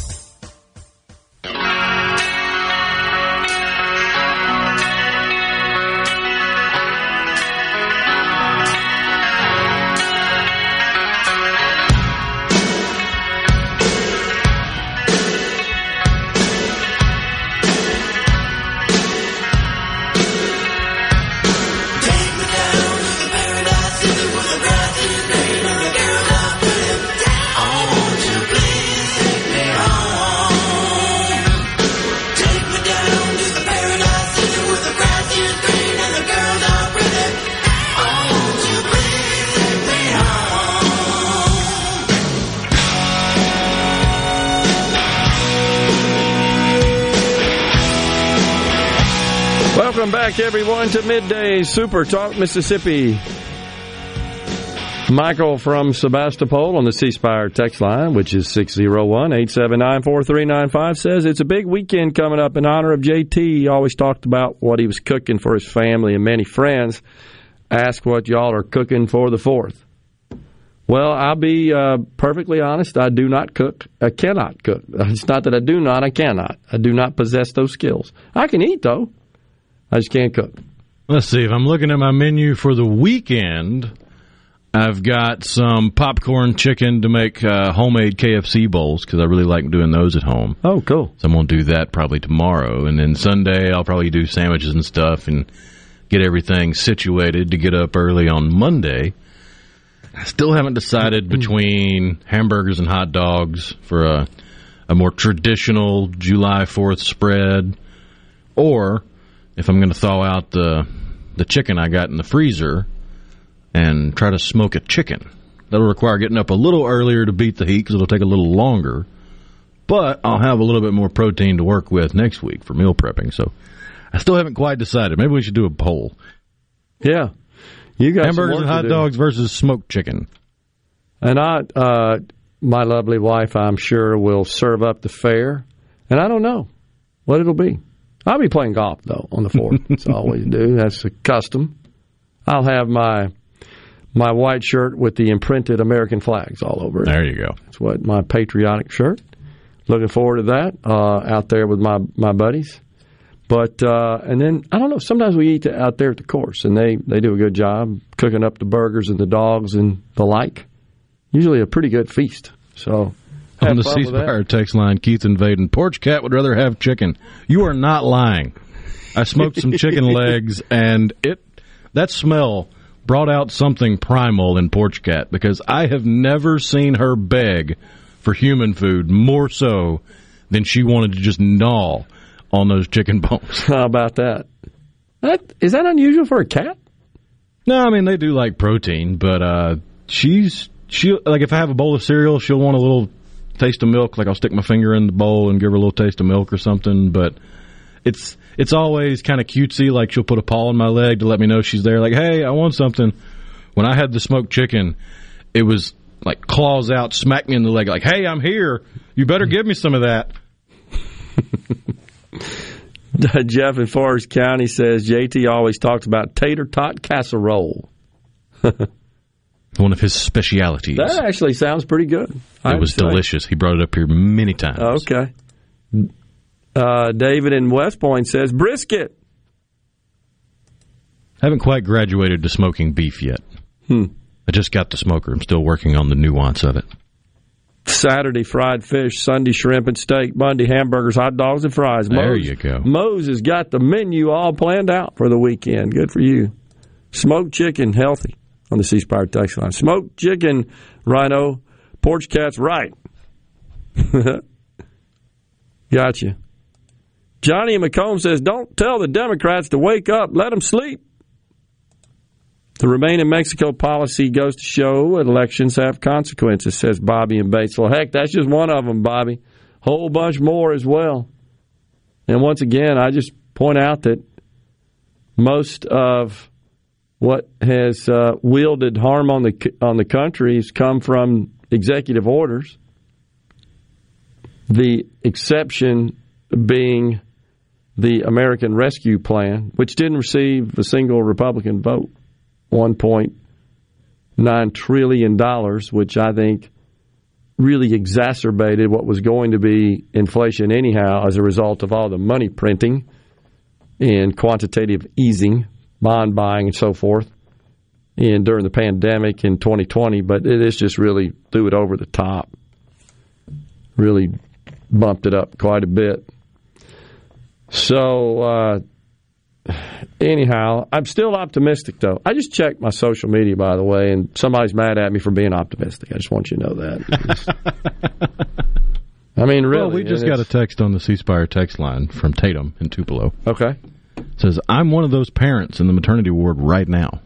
Back, everyone, to Midday Super Talk Mississippi. Michael from Sebastopol on the C Spire text line, which is 601 879 4395, says it's a big weekend coming up in honor of JT. He always talked about what he was cooking for his family and many friends. Ask what y'all are cooking for the 4th. Well, I'll be uh, perfectly honest. I do not cook. I cannot cook. [laughs] It's not that I do not, I cannot. I do not possess those skills. I can eat, though. I just can't cook. Let's see. If I'm looking at my menu for the weekend, I've got some popcorn chicken to make uh, homemade KFC bowls because I really like doing those at home. Oh, cool. So I'm going to do that probably tomorrow. And then Sunday, I'll probably do sandwiches and stuff and get everything situated to get up early on Monday. I still haven't decided between hamburgers and hot dogs for a, a more traditional July 4th spread or if I'm going to thaw out the the chicken I got in the freezer and try to smoke a chicken. That'll require getting up a little earlier to beat the heat because it'll take a little longer. But I'll have a little bit more protein to work with next week for meal prepping. So I still haven't quite decided. Maybe we should do a poll. Yeah. You got hamburgers and hot do. dogs versus smoked chicken. And I, uh, my lovely wife, I'm sure, will serve up the fare. And I don't know what it'll be. I'll be playing golf though on the fourth. [laughs] That's I always do. That's a custom. I'll have my my white shirt with the imprinted American flags all over it. There you go. That's what my patriotic shirt. Looking forward to that uh, out there with my my buddies. But uh, and then I don't know. Sometimes we eat out there at the course, and they they do a good job cooking up the burgers and the dogs and the like. Usually a pretty good feast. So On the fun C with that. Spire text line, Keith and Vaiden, Porch Cat would rather have chicken. You are not lying. I smoked some chicken [laughs] legs, and it that smell brought out something primal in Porch Cat because I have never seen her beg for human food more so than she wanted to just gnaw on those chicken bones. [laughs] How about that? That is that unusual for a cat? No, I mean they do like protein, but uh, she's she like if I have a bowl of cereal, she'll want a little taste of milk. Like I'll stick my finger in the bowl and give her a little taste of milk or something. But it's it's always kind of cutesy. Like she'll put a paw on my leg to let me know she's there. Like hey, I want something. When I had the smoked chicken, it was like claws out, smack me in the leg. Like hey, I'm here. You better give me some of that. [laughs] Uh, Jeff in Forest County says JT always talks about tater tot casserole. [laughs] One of his specialities. That actually sounds pretty good. I it was say. delicious. He brought it up here many times. Okay. Uh, David in West Point says brisket. Haven't quite graduated to smoking beef yet. Hmm. I just got the smoker. I'm still working on the nuance of it. Saturday fried fish, Sunday shrimp and steak, Monday hamburgers, hot dogs and fries. There Moe's- you go. Moe's has got the menu all planned out for the weekend. Good for you. Smoked chicken, healthy on the C Spire text line. Smoked chicken, Rhino. Porch cat's right. [laughs] gotcha. Johnny in McComb says, "Don't tell the Democrats to wake up. Let them sleep." The Remain in Mexico policy goes to show elections have consequences, says Bobby and Bates. Well, Heck, that's just one of them, Bobby. Whole bunch more as well. And once again, I just point out that most of what has uh, wielded harm on the on the country has come from executive orders. The exception being the American Rescue Plan, which didn't receive a single Republican vote. $1.9 trillion, which I think really exacerbated what was going to be inflation anyhow as a result of all the money printing and quantitative easing, bond buying, and so forth. And during the pandemic in 2020, but it is just really threw it over the top. Really bumped it up quite a bit. So, uh, anyhow, I'm still optimistic, though. I just checked my social media, by the way, and somebody's mad at me for being optimistic. I just want you to know that. [laughs] I mean, really. Well, we just got a text on the C Spire text line from Tatum in Tupelo. Okay. Says, I'm one of those parents in the maternity ward right now.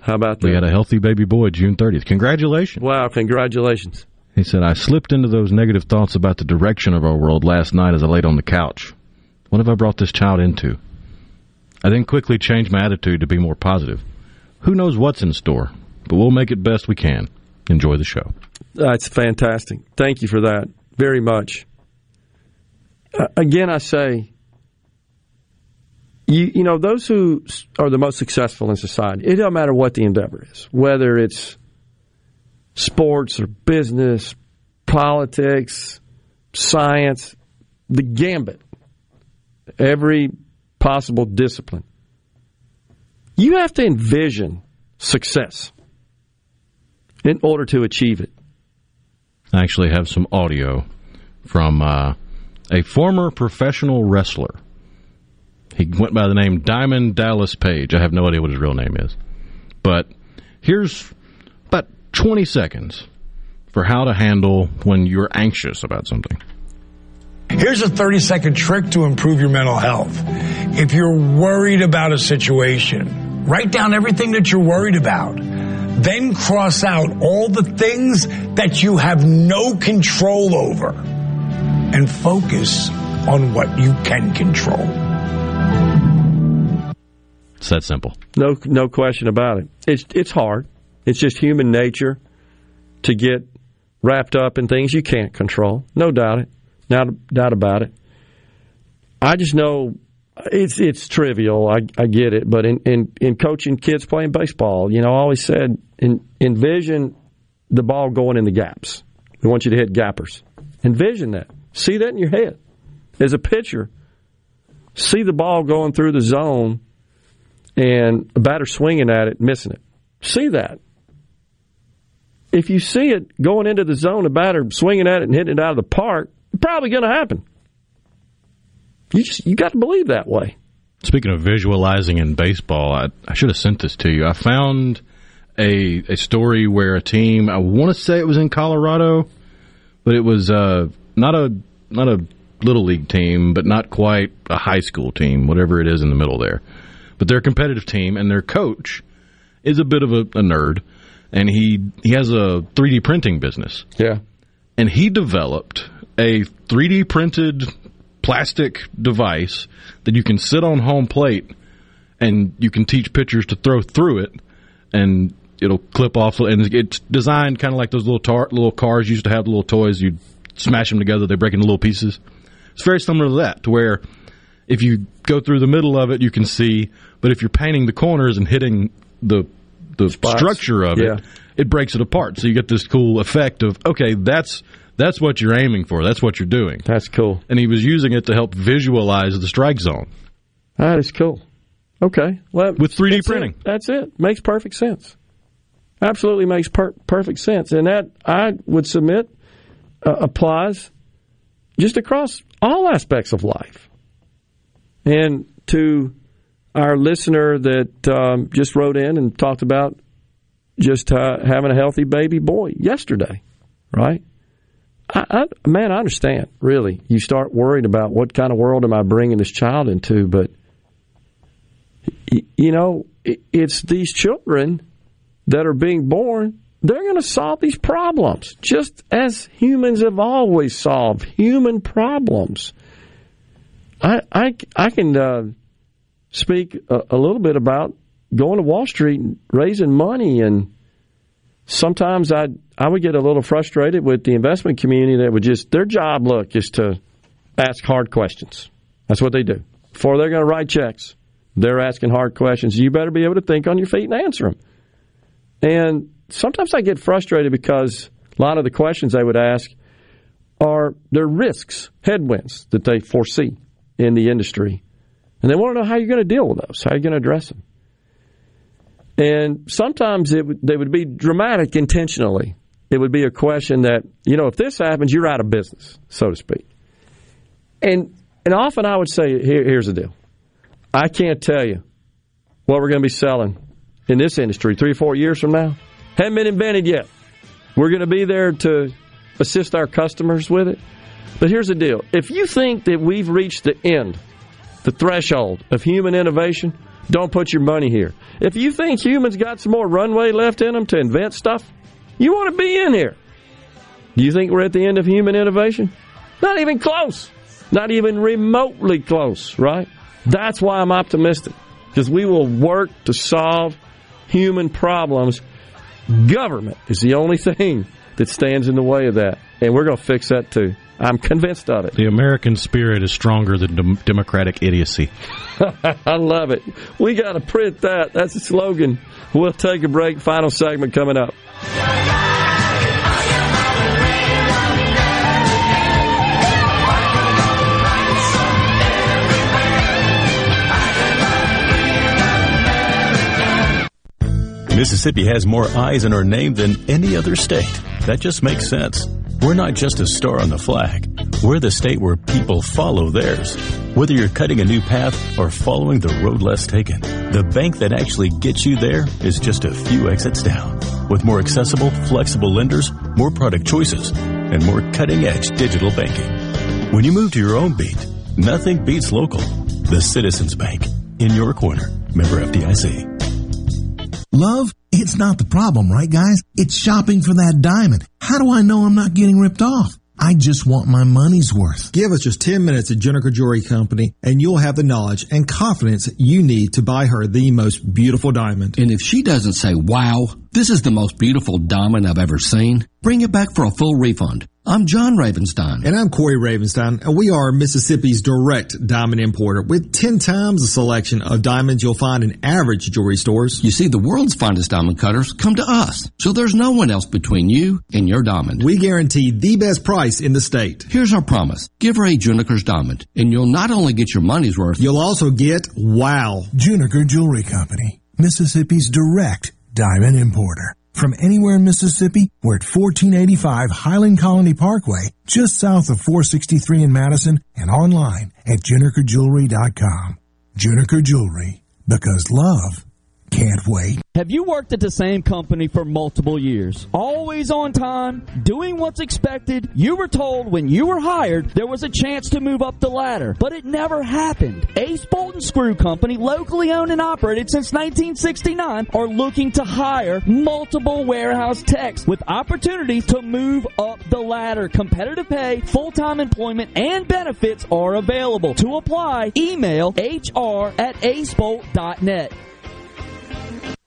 How about that? We had a healthy baby boy June 30th. Congratulations. Wow, congratulations. He said, I slipped into those negative thoughts about the direction of our world last night as I laid on the couch. What have I brought this child into? I then quickly changed my attitude to be more positive. Who knows what's in store? but we'll make it best we can. Enjoy the show. That's fantastic. Thank you for that very much. Uh, again, I say, you, you know, those who are the most successful in society, it doesn't matter what the endeavor is, whether it's sports or business, politics, science, the gambit, every possible discipline. You have to envision success in order to achieve it. I actually have some audio from uh, a former professional wrestler. He went by the name Diamond Dallas Page. I have no idea what his real name is. But here's about 20 seconds for how to handle when you're anxious about something. Here's a 30 second trick to improve your mental health. If you're worried about a situation, write down everything that you're worried about. Then cross out all the things that you have no control over and focus on what you can control. It's that simple. No, no question about it. It's it's hard. It's just human nature to get wrapped up in things you can't control. No doubt it. No doubt about it. I just know it's it's trivial. I, I get it, but in, in, in coaching kids playing baseball, you know, I always said in, envision the ball going in the gaps. We want you to hit gappers. Envision that. See that in your head. As a pitcher, see the ball going through the zone and a batter swinging at it, missing it. See that. If you see it going into the zone, a batter swinging at it and hitting it out of the park, probably going to happen. You just you got to believe that way. Speaking of visualizing in baseball, I, I should have sent this to you. I found a a story where a team I want to say it was in Colorado, but it was uh, not a not a little league team, but not quite a high school team, whatever it is in the middle there. But they're a competitive team, and their coach is a bit of a, a nerd, and he he has a 3D printing business. Yeah, and he developed a 3D printed plastic device that you can sit on home plate and you can teach pitchers to throw through it and it'll clip off and it's designed kind of like those little tar- little cars used to have the little toys you'd smash them together they break into little pieces it's very similar to that to where if you go through the middle of it you can see but if you're painting the corners and hitting the the Spots. structure of Yeah. it it breaks it apart so you get this cool effect of okay that's that's what you're aiming for that's what you're doing that's cool and he was using it to help visualize the strike zone That is cool. Okay. Well, with 3D that's printing. it. That's it. Makes perfect sense. Absolutely makes per- perfect sense. And that, I would submit, uh, applies just across all aspects of life. And to our listener that um, just wrote in and talked about just uh, having a healthy baby boy yesterday, right? I, I, man, I understand. Really, you start worried about what kind of world am I bringing this child into, but you know, it, it's these children that are being born. They're going to solve these problems, just as humans have always solved human problems. I I, I can uh, speak a, a little bit about going to Wall Street and raising money and sometimes I I would get a little frustrated with the investment community that would just their job look is to ask hard questions. That's what they do. Before they're going to write checks, they're asking hard questions. You better be able to think on your feet and answer them. And sometimes I get frustrated because a lot of the questions they would ask are their risks, headwinds that they foresee in the industry. And they want to know how you're going to deal with those, how you're going to address them. And sometimes it they would be dramatic intentionally. It would be a question that, you know, if this happens, you're out of business, so to speak. And and often I would say, Here, here's the deal. I can't tell you what we're going to be selling in this industry three or four years from now. Haven't been invented yet. We're going to be there to assist our customers with it. But here's the deal. If you think that we've reached the end, the threshold of human innovation, don't put your money here. If you think humans got some more runway left in them to invent stuff, you want to be in here. Do you think we're at the end of human innovation? Not even close. Not even remotely close, right? That's why I'm optimistic. Because we will work to solve human problems Government is the only thing that stands in the way of that. And we're going to fix that too. I'm convinced of it. The American spirit is stronger than dem- democratic idiocy. [laughs] I love it. We got to print that. That's the slogan. We'll take a break. Final segment coming up. Mississippi has more eyes in our name than any other state. That just makes sense. We're not just a star on the flag. We're the state where people follow theirs. Whether you're cutting a new path or following the road less taken, the bank that actually gets you there is just a few exits down. With more accessible, flexible lenders, more product choices, and more cutting edge digital banking. When you move to your own beat, nothing beats local. The Citizens Bank. In your corner. Member FDIC. Love, it's not the problem, right, guys? It's shopping for that diamond. How do I know I'm not getting ripped off? I just want my money's worth. Give us just 10 minutes at Juniker Jewelry Company and you'll have the knowledge and confidence you need to buy her the most beautiful diamond. And if she doesn't say, wow, this is the most beautiful diamond I've ever seen, bring it back for a full refund. I'm John Ravenstein. And I'm Corey Ravenstein, and we are Mississippi's direct diamond importer with 10 times the selection of diamonds you'll find in average jewelry stores. You see, the world's finest diamond cutters come to us, so there's no one else between you and your diamond. We guarantee the best price in the state. Here's our promise. Give her a Juniker's diamond, and you'll not only get your money's worth, you'll also get wow. Juniker Jewelry Company, Mississippi's direct diamond importer. From anywhere in Mississippi, we're at 1485 Highland Colony Parkway, just south of 463 in Madison, and online at junikerjewelry.com. Juniker Jewelry, because love can't wait. Have you worked at the same company for multiple years? Always on time, doing what's expected. You were told when you were hired there was a chance to move up the ladder, but it never happened. Ace Bolt and Screw Company, locally owned and operated since 1969, are looking to hire multiple warehouse techs with opportunities to move up the ladder. Competitive pay, full-time employment, and benefits are available. To apply, email hr at acebolt.net.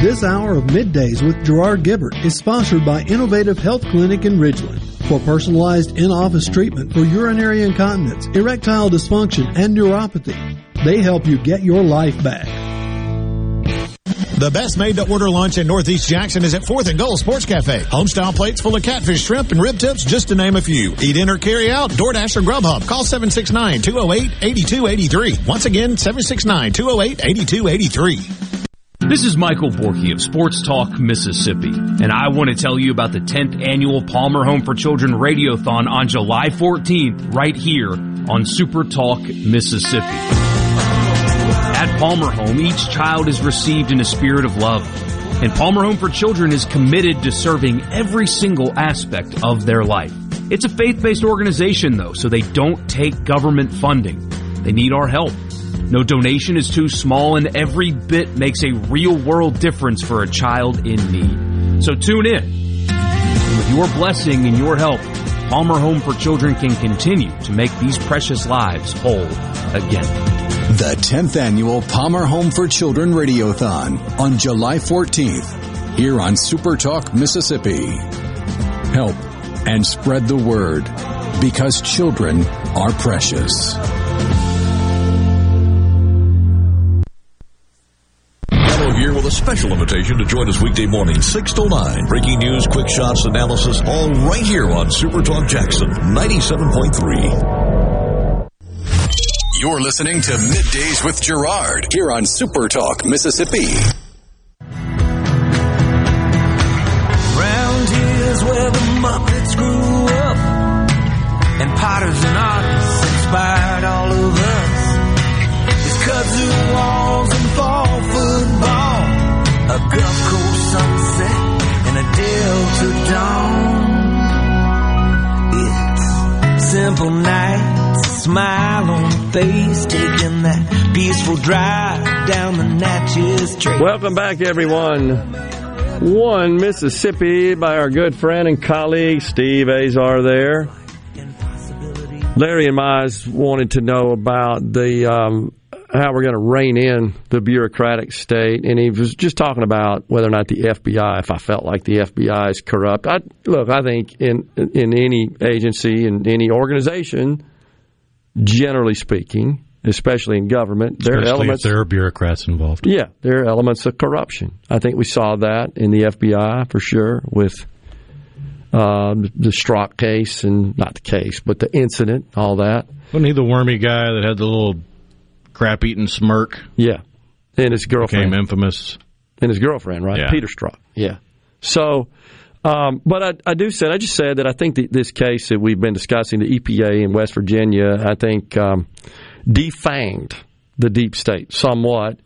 This hour of Middays with Gerard Gibert is sponsored by Innovative Health Clinic in Ridgeland. For personalized in-office treatment for urinary incontinence, erectile dysfunction, and neuropathy, they help you get your life back. The best made to order lunch in Northeast Jackson is at 4th and Gold Sports Cafe. Homestyle plates full of catfish, shrimp, and rib tips, just to name a few. Eat in or carry out, DoorDash or Grubhub. Call 769-208-8283. Once again, 769-208-8283. This is Michael Borky of Sports Talk Mississippi, and I want to tell you about the 10th annual Palmer Home for Children Radiothon on July 14th, right here on Super Talk Mississippi. At Palmer Home, each child is received in a spirit of love, and Palmer Home for Children is committed to serving every single aspect of their life. It's a faith-based organization though, so they don't take government funding. They need our help. No donation is too small and every bit makes a real world difference for a child in need. So tune in. With your blessing and your help, Palmer Home for Children can continue to make these precious lives whole again. The 10th annual Palmer Home for Children Radiothon on July 14th here on Super Talk Mississippi. Help and spread the word because children are precious. Special invitation to join us weekday morning, 6 to 9. Breaking news, quick shots, analysis, all right here on Super Talk Jackson 97.3. You're listening to Middays with Gerard here on Super Talk Mississippi. Round here's where the Muppets grew up, and potters and artists inspired all of us. It's kudzu Gulf Coast sunset and a deal to dawn. It's simple night, smile on face, taking that peaceful drive down the Natchez Trace. Welcome back, everyone. One Mississippi by our good friend and colleague Steve Azar there. Larry and Mize wanted to know about the um, how we're going to rein in the bureaucratic state, and he was just talking about whether or not the FBI. If I felt like the FBI is corrupt, I, look, I think in in any agency in any organization, generally speaking, especially in government, there are elements. if there are bureaucrats involved. Yeah, there are elements of corruption. I think we saw that in the FBI for sure with uh, the Strzok case and not the case, but the incident, all that. Wasn't he the wormy guy that had the little crap eating smirk? Yeah, and his girlfriend became infamous. and his girlfriend, right? Yeah. Peter Strzok. Yeah. So, um, but I, I do said I just said that I think that this case that we've been discussing, the EPA in West Virginia, I think um, defanged the deep state somewhat.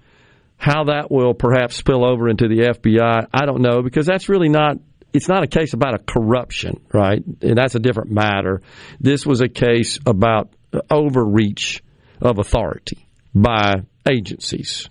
How that will perhaps spill over into the FBI, I don't know because that's really not. It's not a case about a corruption, right? And that's a different matter. This was a case about overreach of authority by agencies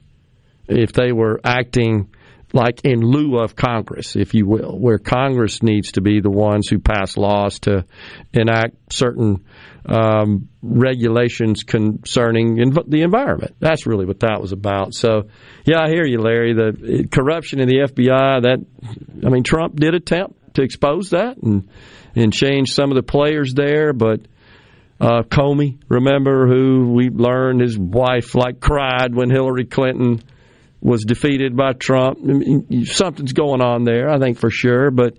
if they were acting like in lieu of Congress, if you will, where Congress needs to be the ones who pass laws to enact certain um, regulations concerning env- the environment. That's really what that was about. So, yeah, I hear you, Larry. The corruption in the FBI. That I mean, Trump did attempt to expose that and and change some of the players there, but uh, Comey, remember who we learned his wife like cried when Hillary Clinton was defeated by Trump. I mean, something's going on there, I think for sure. But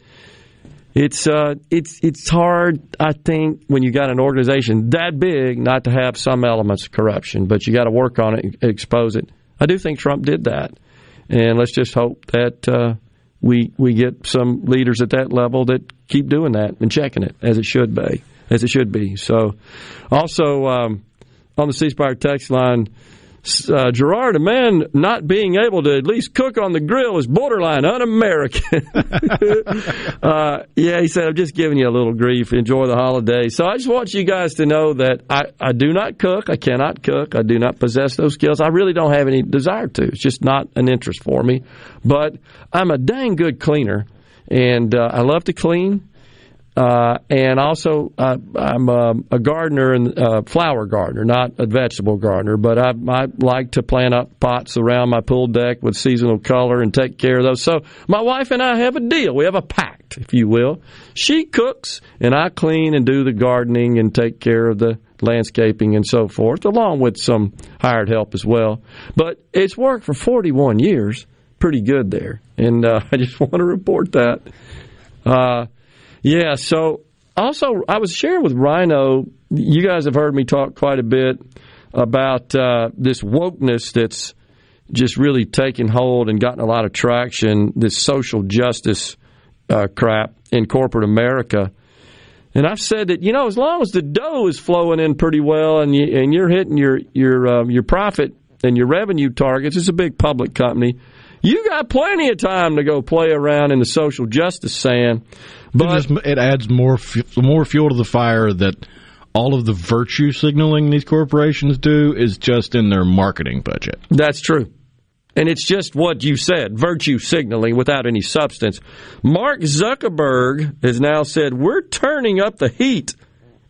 it's uh, it's it's hard, I think, when you got an organization that big, not to have some elements of corruption. But you got to work on it, expose it. I do think Trump did that, and let's just hope that uh, we we get some leaders at that level that keep doing that and checking it as it should be, as it should be. So, also um, on the C Spire text line uh, Gerard, a man not being able to at least cook on the grill is borderline un-American. [laughs] uh, yeah, he said, I'm just giving you a little grief. Enjoy the holiday. So I just want you guys to know that I, I do not cook. I cannot cook. I do not possess those skills. I really don't have any desire to. It's just not an interest for me. But I'm a dang good cleaner, and uh, I love to clean. Uh, and also, uh, I'm um, a gardener and uh, flower gardener, not a vegetable gardener. But I, I like to plant up pots around my pool deck with seasonal color and take care of those. So my wife and I have a deal. We have a pact, if you will. She cooks, and I clean and do the gardening and take care of the landscaping and so forth, along with some hired help as well. But it's worked for 41 years, pretty good there, and uh, [laughs] I just want to report that. Uh, yeah, so also I was sharing with Rhino, you guys have heard me talk quite a bit about uh, this wokeness that's just really taken hold and gotten a lot of traction, this social justice uh, crap in corporate America. And I've said that you know, as long as the dough is flowing in pretty well, and you, and you're hitting your your um, your profit and your revenue targets, it's a big public company. You got plenty of time to go play around in the social justice sand. But it, just, it adds more more fuel to the fire that all of the virtue signaling these corporations do is just in their marketing budget. That's true. And it's just what you said virtue signaling without any substance. Mark Zuckerberg has now said, We're turning up the heat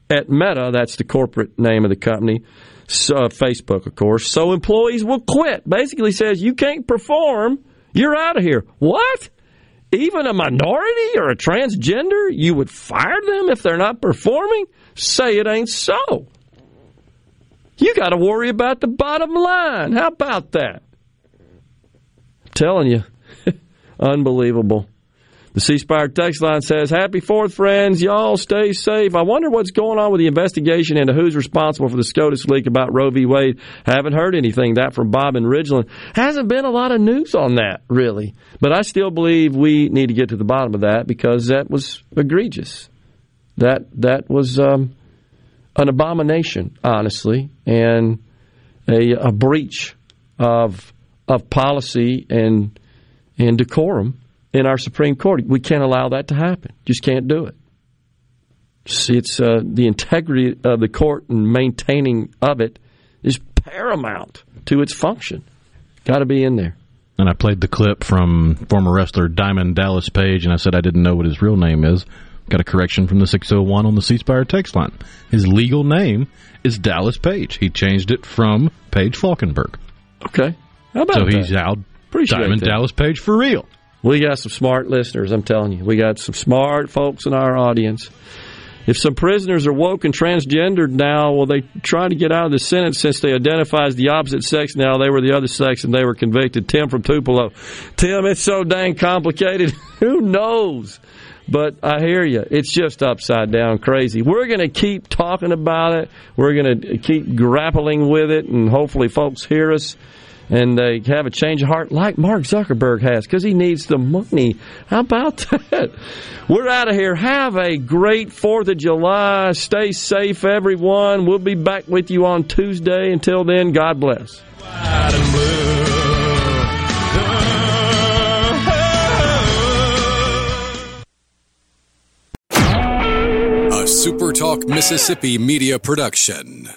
at Meta. That's the corporate name of the company. So, uh, Facebook, of course. So employees will quit. Basically says, You can't perform. You're out of here. What? Even a minority or a transgender, you would fire them if they're not performing? Say it ain't so. You got to worry about the bottom line. How about that? telling you, [laughs] unbelievable. The C Spire text line says, Happy 4th, friends. Y'all stay safe. I wonder what's going on with the investigation into who's responsible for the SCOTUS leak about Roe v. Wade. Haven't heard anything. That from Bob and Ridgeland. Hasn't been a lot of news on that, really. But I still believe we need to get to the bottom of that because that was egregious. That, that was um, an abomination, honestly, and a, a breach of of policy and and decorum in our Supreme Court. We can't allow that to happen. Just can't do it. See, it's uh, the integrity of the court and maintaining of it is paramount. to its function. Got to be in there. And I played the clip from former wrestler Diamond Dallas Page, and I said I didn't know what his real name is. Got a correction from the 601 on the C Spire text line. His legal name is Dallas Page. He changed it from Page Falkenberg. Okay. How about so that? he's out Appreciate Diamond that. Dallas Page for real. We got some smart listeners, I'm telling you. We got some smart folks in our audience. If some prisoners are woke and transgendered now, well, they try to get out of the sentence since they identify as the opposite sex now. They were the other sex and they were convicted. Tim from Tupelo. Tim, it's so dang complicated. [laughs] Who knows? But I hear you. It's just upside down crazy. We're going to keep talking about it. We're going to keep grappling with it, and hopefully, folks hear us and they have a change of heart like Mark Zuckerberg has because he needs the money. How about [laughs] that? We're out of here. Have a great 4th of July. Stay safe, everyone. We'll be back with you on Tuesday. Until then, God bless. A SuperTalk Mississippi media production.